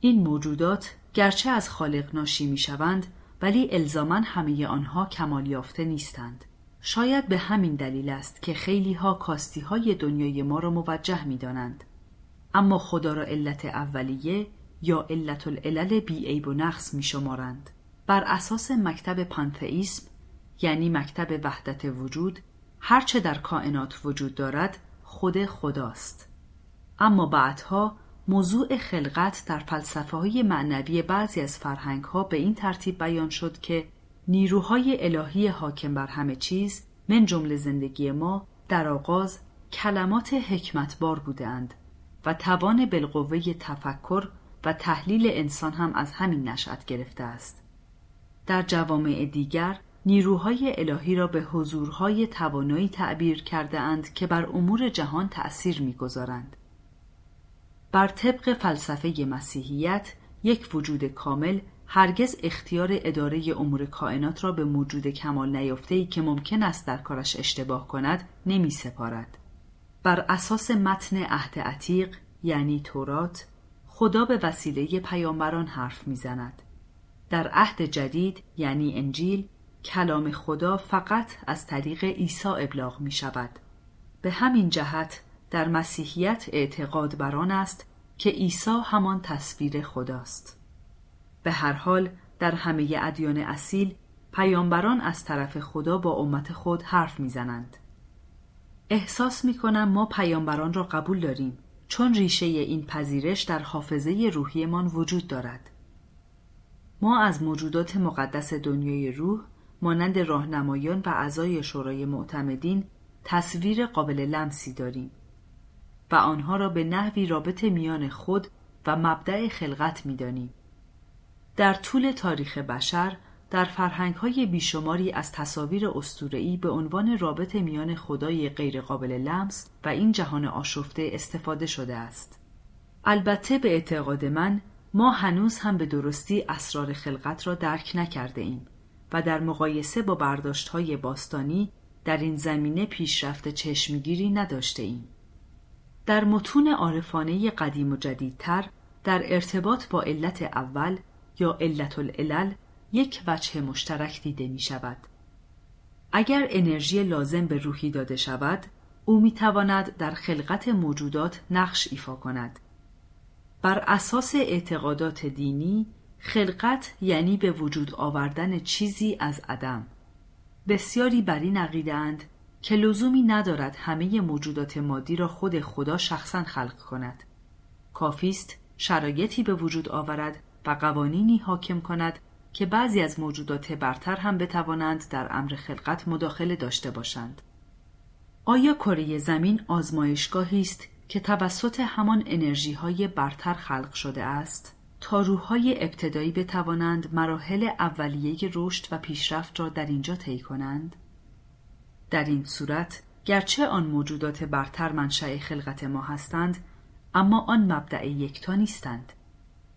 این موجودات گرچه از خالق ناشی می شوند ولی الزاما همه آنها کمال یافته نیستند. شاید به همین دلیل است که خیلی ها کاستی های دنیای ما را موجه می دانند. اما خدا را علت اولیه یا علت العلل بی عیب و نقص می شمارند. بر اساس مکتب پانتئیسم یعنی مکتب وحدت وجود هرچه در کائنات وجود دارد خود خداست. اما بعدها موضوع خلقت در فلسفه های معنوی بعضی از فرهنگ ها به این ترتیب بیان شد که نیروهای الهی حاکم بر همه چیز من جمله زندگی ما در آغاز کلمات حکمتبار بودند و توان بالقوه تفکر و تحلیل انسان هم از همین نشأت گرفته است. در جوامع دیگر نیروهای الهی را به حضورهای توانایی تعبیر کرده اند که بر امور جهان تأثیر می‌گذارند. بر طبق فلسفه مسیحیت یک وجود کامل هرگز اختیار اداره امور کائنات را به موجود کمال نیافته که ممکن است در کارش اشتباه کند نمی سپارد. بر اساس متن عهد عتیق یعنی تورات خدا به وسیله پیامبران حرف می‌زند. در عهد جدید یعنی انجیل کلام خدا فقط از طریق عیسی ابلاغ می شود. به همین جهت در مسیحیت اعتقاد بر آن است که عیسی همان تصویر خداست. به هر حال در همه ادیان اصیل پیامبران از طرف خدا با امت خود حرف می‌زنند. احساس می کنم ما پیامبران را قبول داریم چون ریشه این پذیرش در حافظه روحیمان وجود دارد. ما از موجودات مقدس دنیای روح مانند راهنمایان و اعضای شورای معتمدین تصویر قابل لمسی داریم و آنها را به نحوی رابط میان خود و مبدع خلقت می‌دانیم. در طول تاریخ بشر در فرهنگ های بیشماری از تصاویر استورعی به عنوان رابط میان خدای غیرقابل لمس و این جهان آشفته استفاده شده است. البته به اعتقاد من ما هنوز هم به درستی اسرار خلقت را درک نکرده ایم و در مقایسه با برداشت های باستانی در این زمینه پیشرفت چشمگیری نداشته ایم. در متون عارفانه قدیم و جدیدتر در ارتباط با علت اول یا علت العلل یک وجه مشترک دیده می شود. اگر انرژی لازم به روحی داده شود، او می تواند در خلقت موجودات نقش ایفا کند. بر اساس اعتقادات دینی، خلقت یعنی به وجود آوردن چیزی از عدم. بسیاری بر این عقیدهاند که لزومی ندارد همه موجودات مادی را خود خدا شخصا خلق کند. کافیست شرایطی به وجود آورد و قوانینی حاکم کند که بعضی از موجودات برتر هم بتوانند در امر خلقت مداخله داشته باشند. آیا کره زمین آزمایشگاهی است که توسط همان انرژی های برتر خلق شده است تا روحهای ابتدایی بتوانند مراحل اولیه رشد و پیشرفت را در اینجا طی کنند؟ در این صورت گرچه آن موجودات برتر منشأ خلقت ما هستند اما آن مبدع یکتا نیستند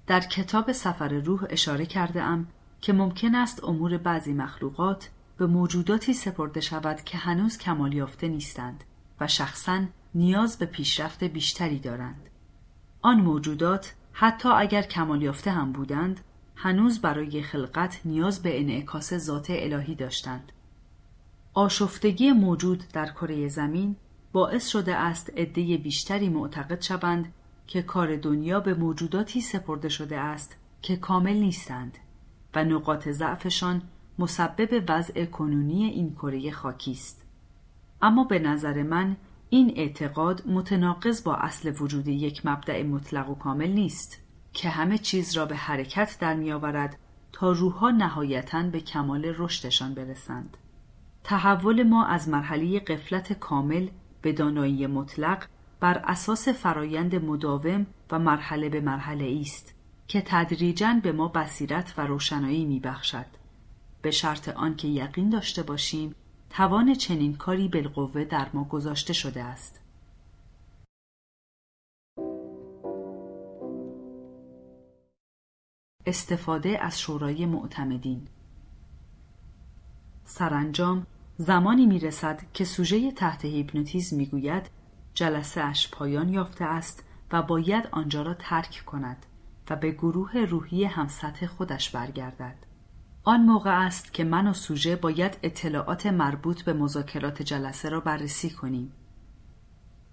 در کتاب سفر روح اشاره کرده ام که ممکن است امور بعضی مخلوقات به موجوداتی سپرده شود که هنوز کمال یافته نیستند و شخصا نیاز به پیشرفت بیشتری دارند. آن موجودات حتی اگر کمال یافته هم بودند هنوز برای خلقت نیاز به انعکاس ذات الهی داشتند. آشفتگی موجود در کره زمین باعث شده است عده بیشتری معتقد شوند که کار دنیا به موجوداتی سپرده شده است که کامل نیستند و نقاط ضعفشان مسبب وضع کنونی این کره خاکی است. اما به نظر من این اعتقاد متناقض با اصل وجود یک مبدع مطلق و کامل نیست که همه چیز را به حرکت در میآورد تا روحها نهایتا به کمال رشدشان برسند. تحول ما از مرحله قفلت کامل به دانایی مطلق بر اساس فرایند مداوم و مرحله به مرحله است که تدریجا به ما بصیرت و روشنایی می بخشد. به شرط آنکه یقین داشته باشیم توان چنین کاری بالقوه در ما گذاشته شده است. استفاده از شورای معتمدین سرانجام زمانی می رسد که سوژه تحت هیپنوتیزم می گوید جلسه اش پایان یافته است و باید آنجا را ترک کند و به گروه روحی همسطح خودش برگردد. آن موقع است که من و سوژه باید اطلاعات مربوط به مذاکرات جلسه را بررسی کنیم.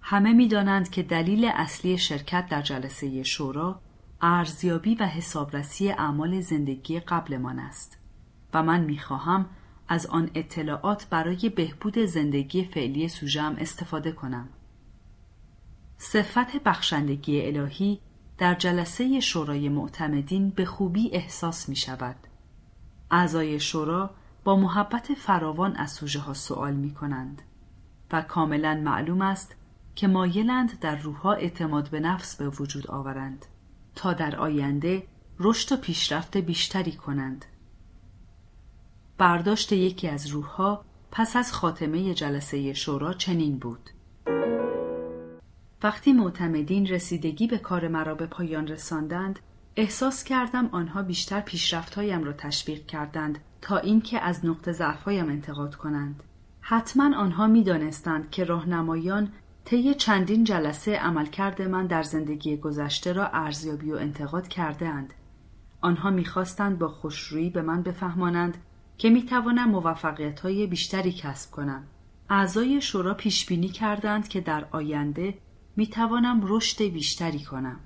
همه می‌دانند که دلیل اصلی شرکت در جلسه شورا ارزیابی و حسابرسی اعمال زندگی قبلمان است و من می‌خواهم از آن اطلاعات برای بهبود زندگی فعلی سوژم استفاده کنم. صفت بخشندگی الهی در جلسه شورای معتمدین به خوبی احساس می شود. اعضای شورا با محبت فراوان از سوژه ها سوال می کنند و کاملا معلوم است که مایلند در روحها اعتماد به نفس به وجود آورند تا در آینده رشد و پیشرفت بیشتری کنند. برداشت یکی از روحها پس از خاتمه جلسه شورا چنین بود. وقتی معتمدین رسیدگی به کار مرا به پایان رساندند احساس کردم آنها بیشتر پیشرفتهایم را تشویق کردند تا اینکه از نقطه ضعفهایم انتقاد کنند حتما آنها می‌دانستند که راهنمایان طی چندین جلسه عملکرد من در زندگی گذشته را ارزیابی و انتقاد کرده اند. آنها می‌خواستند با خوشرویی به من بفهمانند که می‌توانم موفقیت های بیشتری کسب کنم. اعضای شورا پیش بینی کردند که در آینده می‌توانم رشد بیشتری کنم.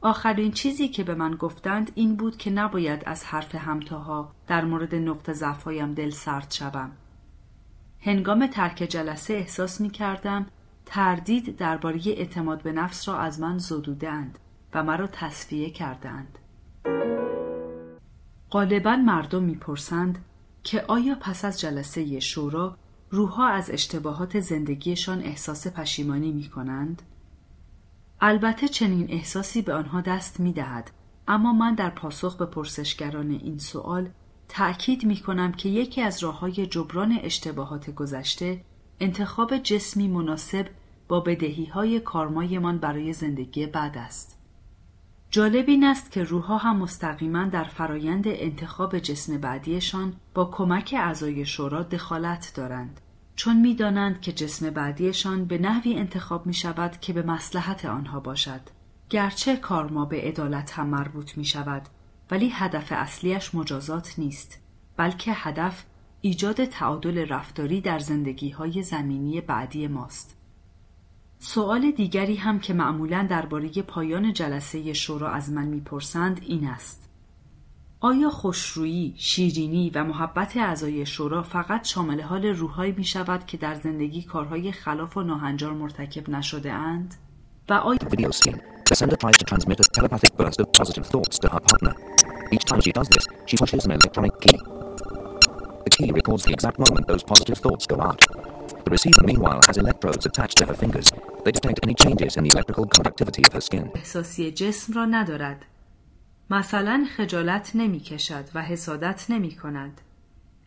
آخرین چیزی که به من گفتند این بود که نباید از حرف همتاها در مورد نقط ضعفهایم دل سرد شوم. هنگام ترک جلسه احساس می کردم تردید درباره اعتماد به نفس را از من زدودند و مرا تصفیه کردند. غالبا مردم می‌پرسند که آیا پس از جلسه شورا روحها از اشتباهات زندگیشان احساس پشیمانی می کنند؟ البته چنین احساسی به آنها دست می دهد اما من در پاسخ به پرسشگران این سوال تأکید می کنم که یکی از راه های جبران اشتباهات گذشته انتخاب جسمی مناسب با بدهی های کارمایمان برای زندگی بعد است. جالب این است که روحها هم مستقیما در فرایند انتخاب جسم بعدیشان با کمک اعضای شورا دخالت دارند. چون می‌دانند که جسم بعدیشان به نحوی انتخاب می شود که به مسلحت آنها باشد. گرچه کارما به عدالت هم مربوط می شود ولی هدف اصلیش مجازات نیست بلکه هدف ایجاد تعادل رفتاری در زندگی های زمینی بعدی ماست. سوال دیگری هم که معمولا درباره پایان جلسه شورا از من می‌پرسند این است آیا خوشرویی، شیرینی و محبت اعضای شورا فقط شامل حال روحهایی می شود که در زندگی کارهای خلاف و ناهنجار مرتکب نشده اند؟ و آیا. The receiver, meanwhile, has electrodes attached to her fingers. They detect any changes in the electrical conductivity of her skin. احساسی جسم را ندارد مثلا خجالت نمی کشد و حسادت نمی کند.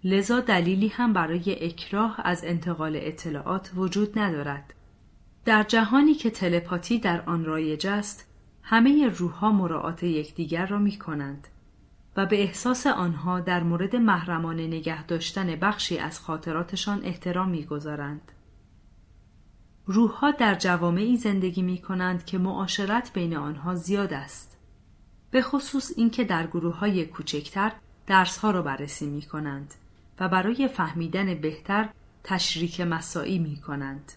لذا دلیلی هم برای اکراه از انتقال اطلاعات وجود ندارد. در جهانی که تلپاتی در آن رایج است، همه روحها مراعات یکدیگر را می کنند و به احساس آنها در مورد محرمانه نگه داشتن بخشی از خاطراتشان احترام می گذارند. روحها در جوامعی زندگی می کنند که معاشرت بین آنها زیاد است. به خصوص اینکه در گروه های کوچکتر درس ها را بررسی می کنند و برای فهمیدن بهتر تشریک مساعی می کنند.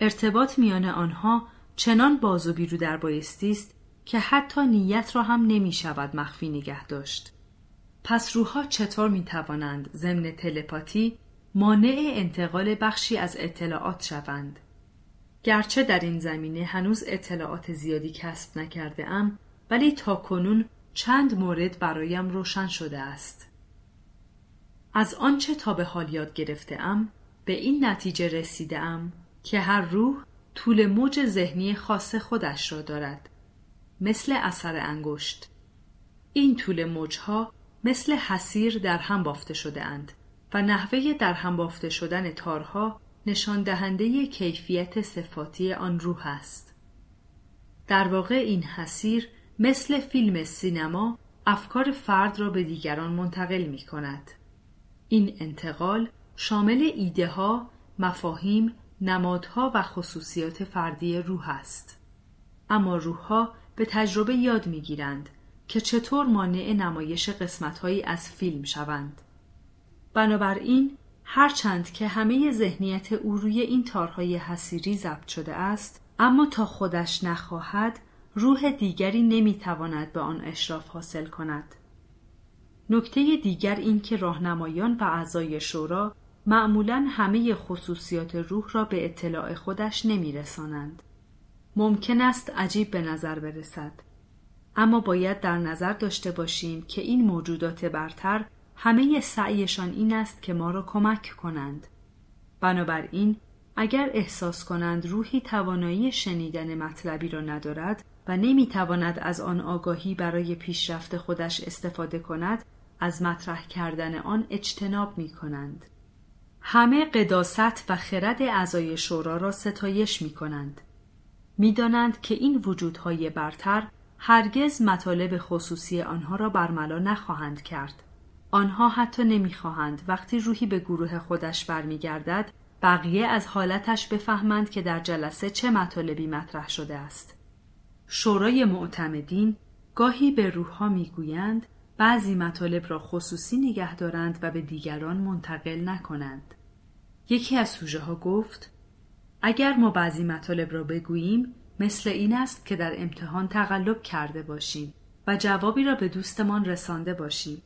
ارتباط میان آنها چنان باز و بیرو در بایستی است که حتی نیت را هم نمی شود مخفی نگه داشت. پس روحها چطور می توانند ضمن تلپاتی مانع انتقال بخشی از اطلاعات شوند؟ گرچه در این زمینه هنوز اطلاعات زیادی کسب نکرده ام ولی تا کنون چند مورد برایم روشن شده است. از آنچه تا به حال یاد گرفته ام به این نتیجه رسیده ام که هر روح طول موج ذهنی خاص خودش را دارد مثل اثر انگشت این طول موجها مثل حسیر در هم بافته شده اند و نحوه در هم بافته شدن تارها نشان دهنده کیفیت صفاتی آن روح است. در واقع این حسیر مثل فیلم سینما افکار فرد را به دیگران منتقل می کند. این انتقال شامل ایده ها، مفاهیم، نمادها و خصوصیات فردی روح است. اما روحها به تجربه یاد می گیرند که چطور مانع نمایش قسمتهایی از فیلم شوند. بنابراین هرچند که همه ذهنیت او روی این تارهای حسیری ضبط شده است اما تا خودش نخواهد روح دیگری نمی‌تواند به آن اشراف حاصل کند. نکته دیگر این که راهنمایان و اعضای شورا معمولا همه خصوصیات روح را به اطلاع خودش نمیرسانند. ممکن است عجیب به نظر برسد. اما باید در نظر داشته باشیم که این موجودات برتر همه سعیشان این است که ما را کمک کنند. بنابراین اگر احساس کنند روحی توانایی شنیدن مطلبی را ندارد و نمی‌تواند از آن آگاهی برای پیشرفت خودش استفاده کند از مطرح کردن آن اجتناب می کنند. همه قداست و خرد اعضای شورا را ستایش می کنند. می دانند که این وجودهای برتر هرگز مطالب خصوصی آنها را برملا نخواهند کرد. آنها حتی نمی‌خواهند وقتی روحی به گروه خودش برمیگردد بقیه از حالتش بفهمند که در جلسه چه مطالبی مطرح شده است. شورای معتمدین گاهی به روحها می‌گویند بعضی مطالب را خصوصی نگه دارند و به دیگران منتقل نکنند. یکی از سوژه ها گفت اگر ما بعضی مطالب را بگوییم مثل این است که در امتحان تقلب کرده باشیم و جوابی را به دوستمان رسانده باشیم.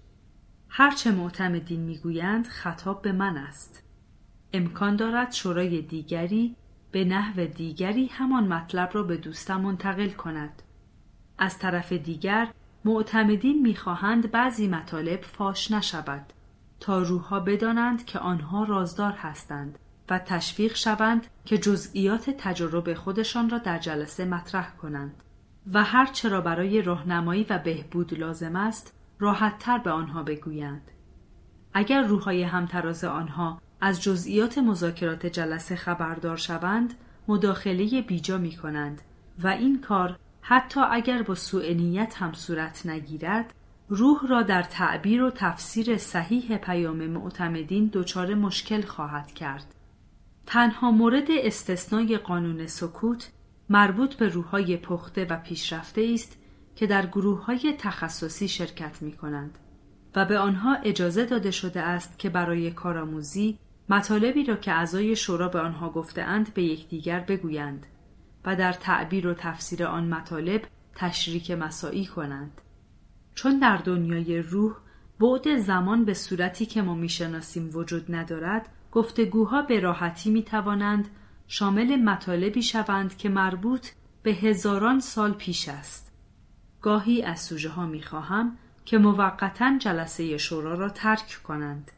هرچه معتمدین می‌گویند خطاب به من است. امکان دارد شورای دیگری به نحو دیگری همان مطلب را به دوستم منتقل کند. از طرف دیگر معتمدین می‌خواهند بعضی مطالب فاش نشود تا روحها بدانند که آنها رازدار هستند و تشویق شوند که جزئیات تجربه خودشان را در جلسه مطرح کنند و هر چرا برای راهنمایی و بهبود لازم است راحتتر به آنها بگویند. اگر روحهای همتراز آنها از جزئیات مذاکرات جلسه خبردار شوند مداخله بیجا می کنند و این کار حتی اگر با سوء نیت هم صورت نگیرد روح را در تعبیر و تفسیر صحیح پیام معتمدین دچار مشکل خواهد کرد. تنها مورد استثنای قانون سکوت مربوط به روحهای پخته و پیشرفته است که در گروه های تخصصی شرکت می کنند و به آنها اجازه داده شده است که برای کارآموزی مطالبی را که اعضای شورا به آنها گفتهاند به یکدیگر بگویند و در تعبیر و تفسیر آن مطالب تشریک مساعی کنند. چون در دنیای روح بعد زمان به صورتی که ما می‌شناسیم وجود ندارد گفتگوها به راحتی می توانند شامل مطالبی شوند که مربوط به هزاران سال پیش است. گاهی از سوژه ها می خواهم که موقتا جلسه شورا را ترک کنند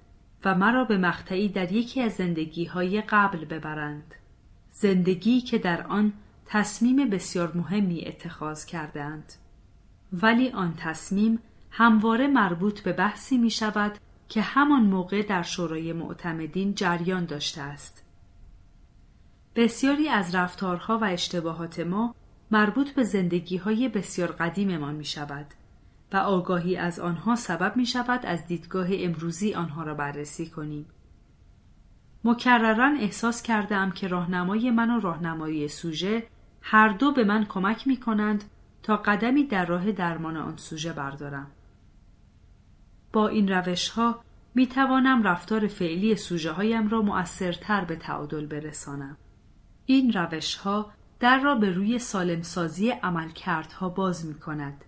و مرا به مقطعی در یکی از زندگی های قبل ببرند. زندگی که در آن تصمیم بسیار مهمی اتخاذ کردند. ولی آن تصمیم همواره مربوط به بحثی می شود که همان موقع در شورای معتمدین جریان داشته است. بسیاری از رفتارها و اشتباهات ما مربوط به زندگی های بسیار قدیممان می شود و آگاهی از آنها سبب می شود از دیدگاه امروزی آنها را بررسی کنیم. مکررا احساس کردم که راهنمای من و راهنمایی سوژه هر دو به من کمک می کنند تا قدمی در راه درمان آن سوژه بردارم. با این روش ها می توانم رفتار فعلی سوژه هایم را مؤثرتر به تعادل برسانم. این روش ها در را به روی سالمسازی عملکردها باز می کند.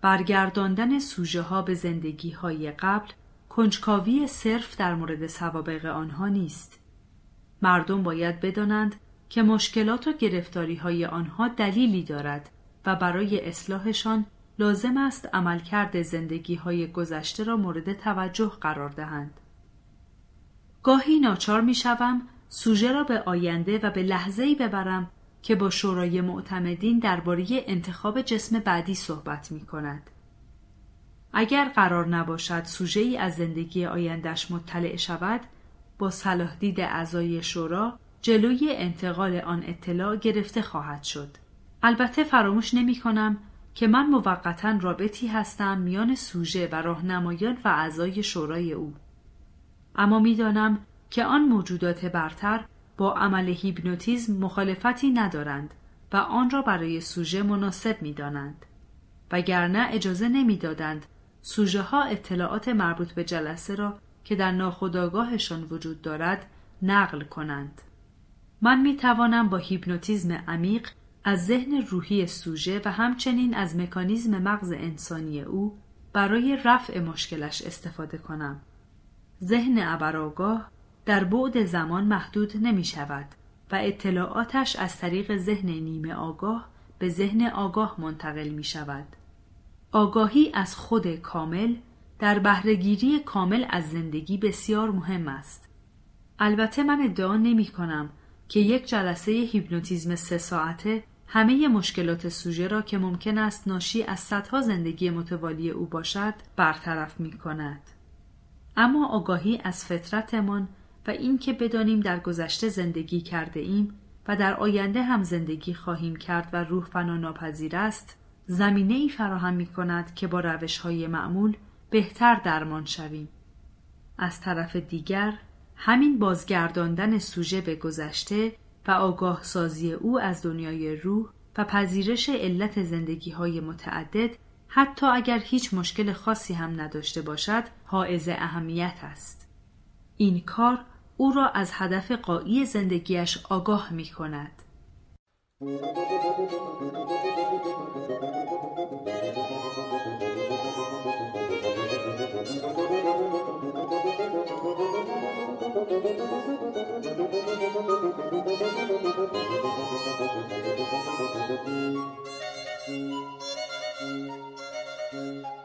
برگرداندن سوژه ها به زندگی های قبل کنجکاوی صرف در مورد سوابق آنها نیست. مردم باید بدانند که مشکلات و گرفتاری های آنها دلیلی دارد و برای اصلاحشان لازم است عملکرد زندگی های گذشته را مورد توجه قرار دهند. گاهی ناچار می شوم سوژه را به آینده و به لحظه‌ای ببرم که با شورای معتمدین درباره انتخاب جسم بعدی صحبت می کند. اگر قرار نباشد سوژه ای از زندگی آیندهش مطلع شود با صلاح دید اعضای شورا جلوی انتقال آن اطلاع گرفته خواهد شد. البته فراموش نمی کنم که من موقتا رابطی هستم میان سوژه و راهنمایان و اعضای شورای او. اما می‌دانم که آن موجودات برتر با عمل هیپنوتیزم مخالفتی ندارند و آن را برای سوژه مناسب می‌دانند وگرنه اجازه نمی‌دادند سوژه ها اطلاعات مربوط به جلسه را که در ناخودآگاهشان وجود دارد نقل کنند من می توانم با هیپنوتیزم عمیق از ذهن روحی سوژه و همچنین از مکانیزم مغز انسانی او برای رفع مشکلش استفاده کنم. ذهن ابرآگاه در بعد زمان محدود نمی شود و اطلاعاتش از طریق ذهن نیمه آگاه به ذهن آگاه منتقل می شود. آگاهی از خود کامل در بهرهگیری کامل از زندگی بسیار مهم است. البته من ادعا نمی کنم که یک جلسه هیپنوتیزم سه ساعته همه مشکلات سوژه را که ممکن است ناشی از صدها زندگی متوالی او باشد برطرف می کند. اما آگاهی از فطرتمان و اینکه بدانیم در گذشته زندگی کرده ایم و در آینده هم زندگی خواهیم کرد و روح فنا ناپذیر است زمینه ای فراهم می کند که با روش های معمول بهتر درمان شویم. از طرف دیگر همین بازگرداندن سوژه به گذشته و آگاه سازی او از دنیای روح و پذیرش علت زندگی های متعدد حتی اگر هیچ مشکل خاصی هم نداشته باشد حائز اهمیت است. این کار او را از هدف قایی زندگیش آگاه می کند. Thank you.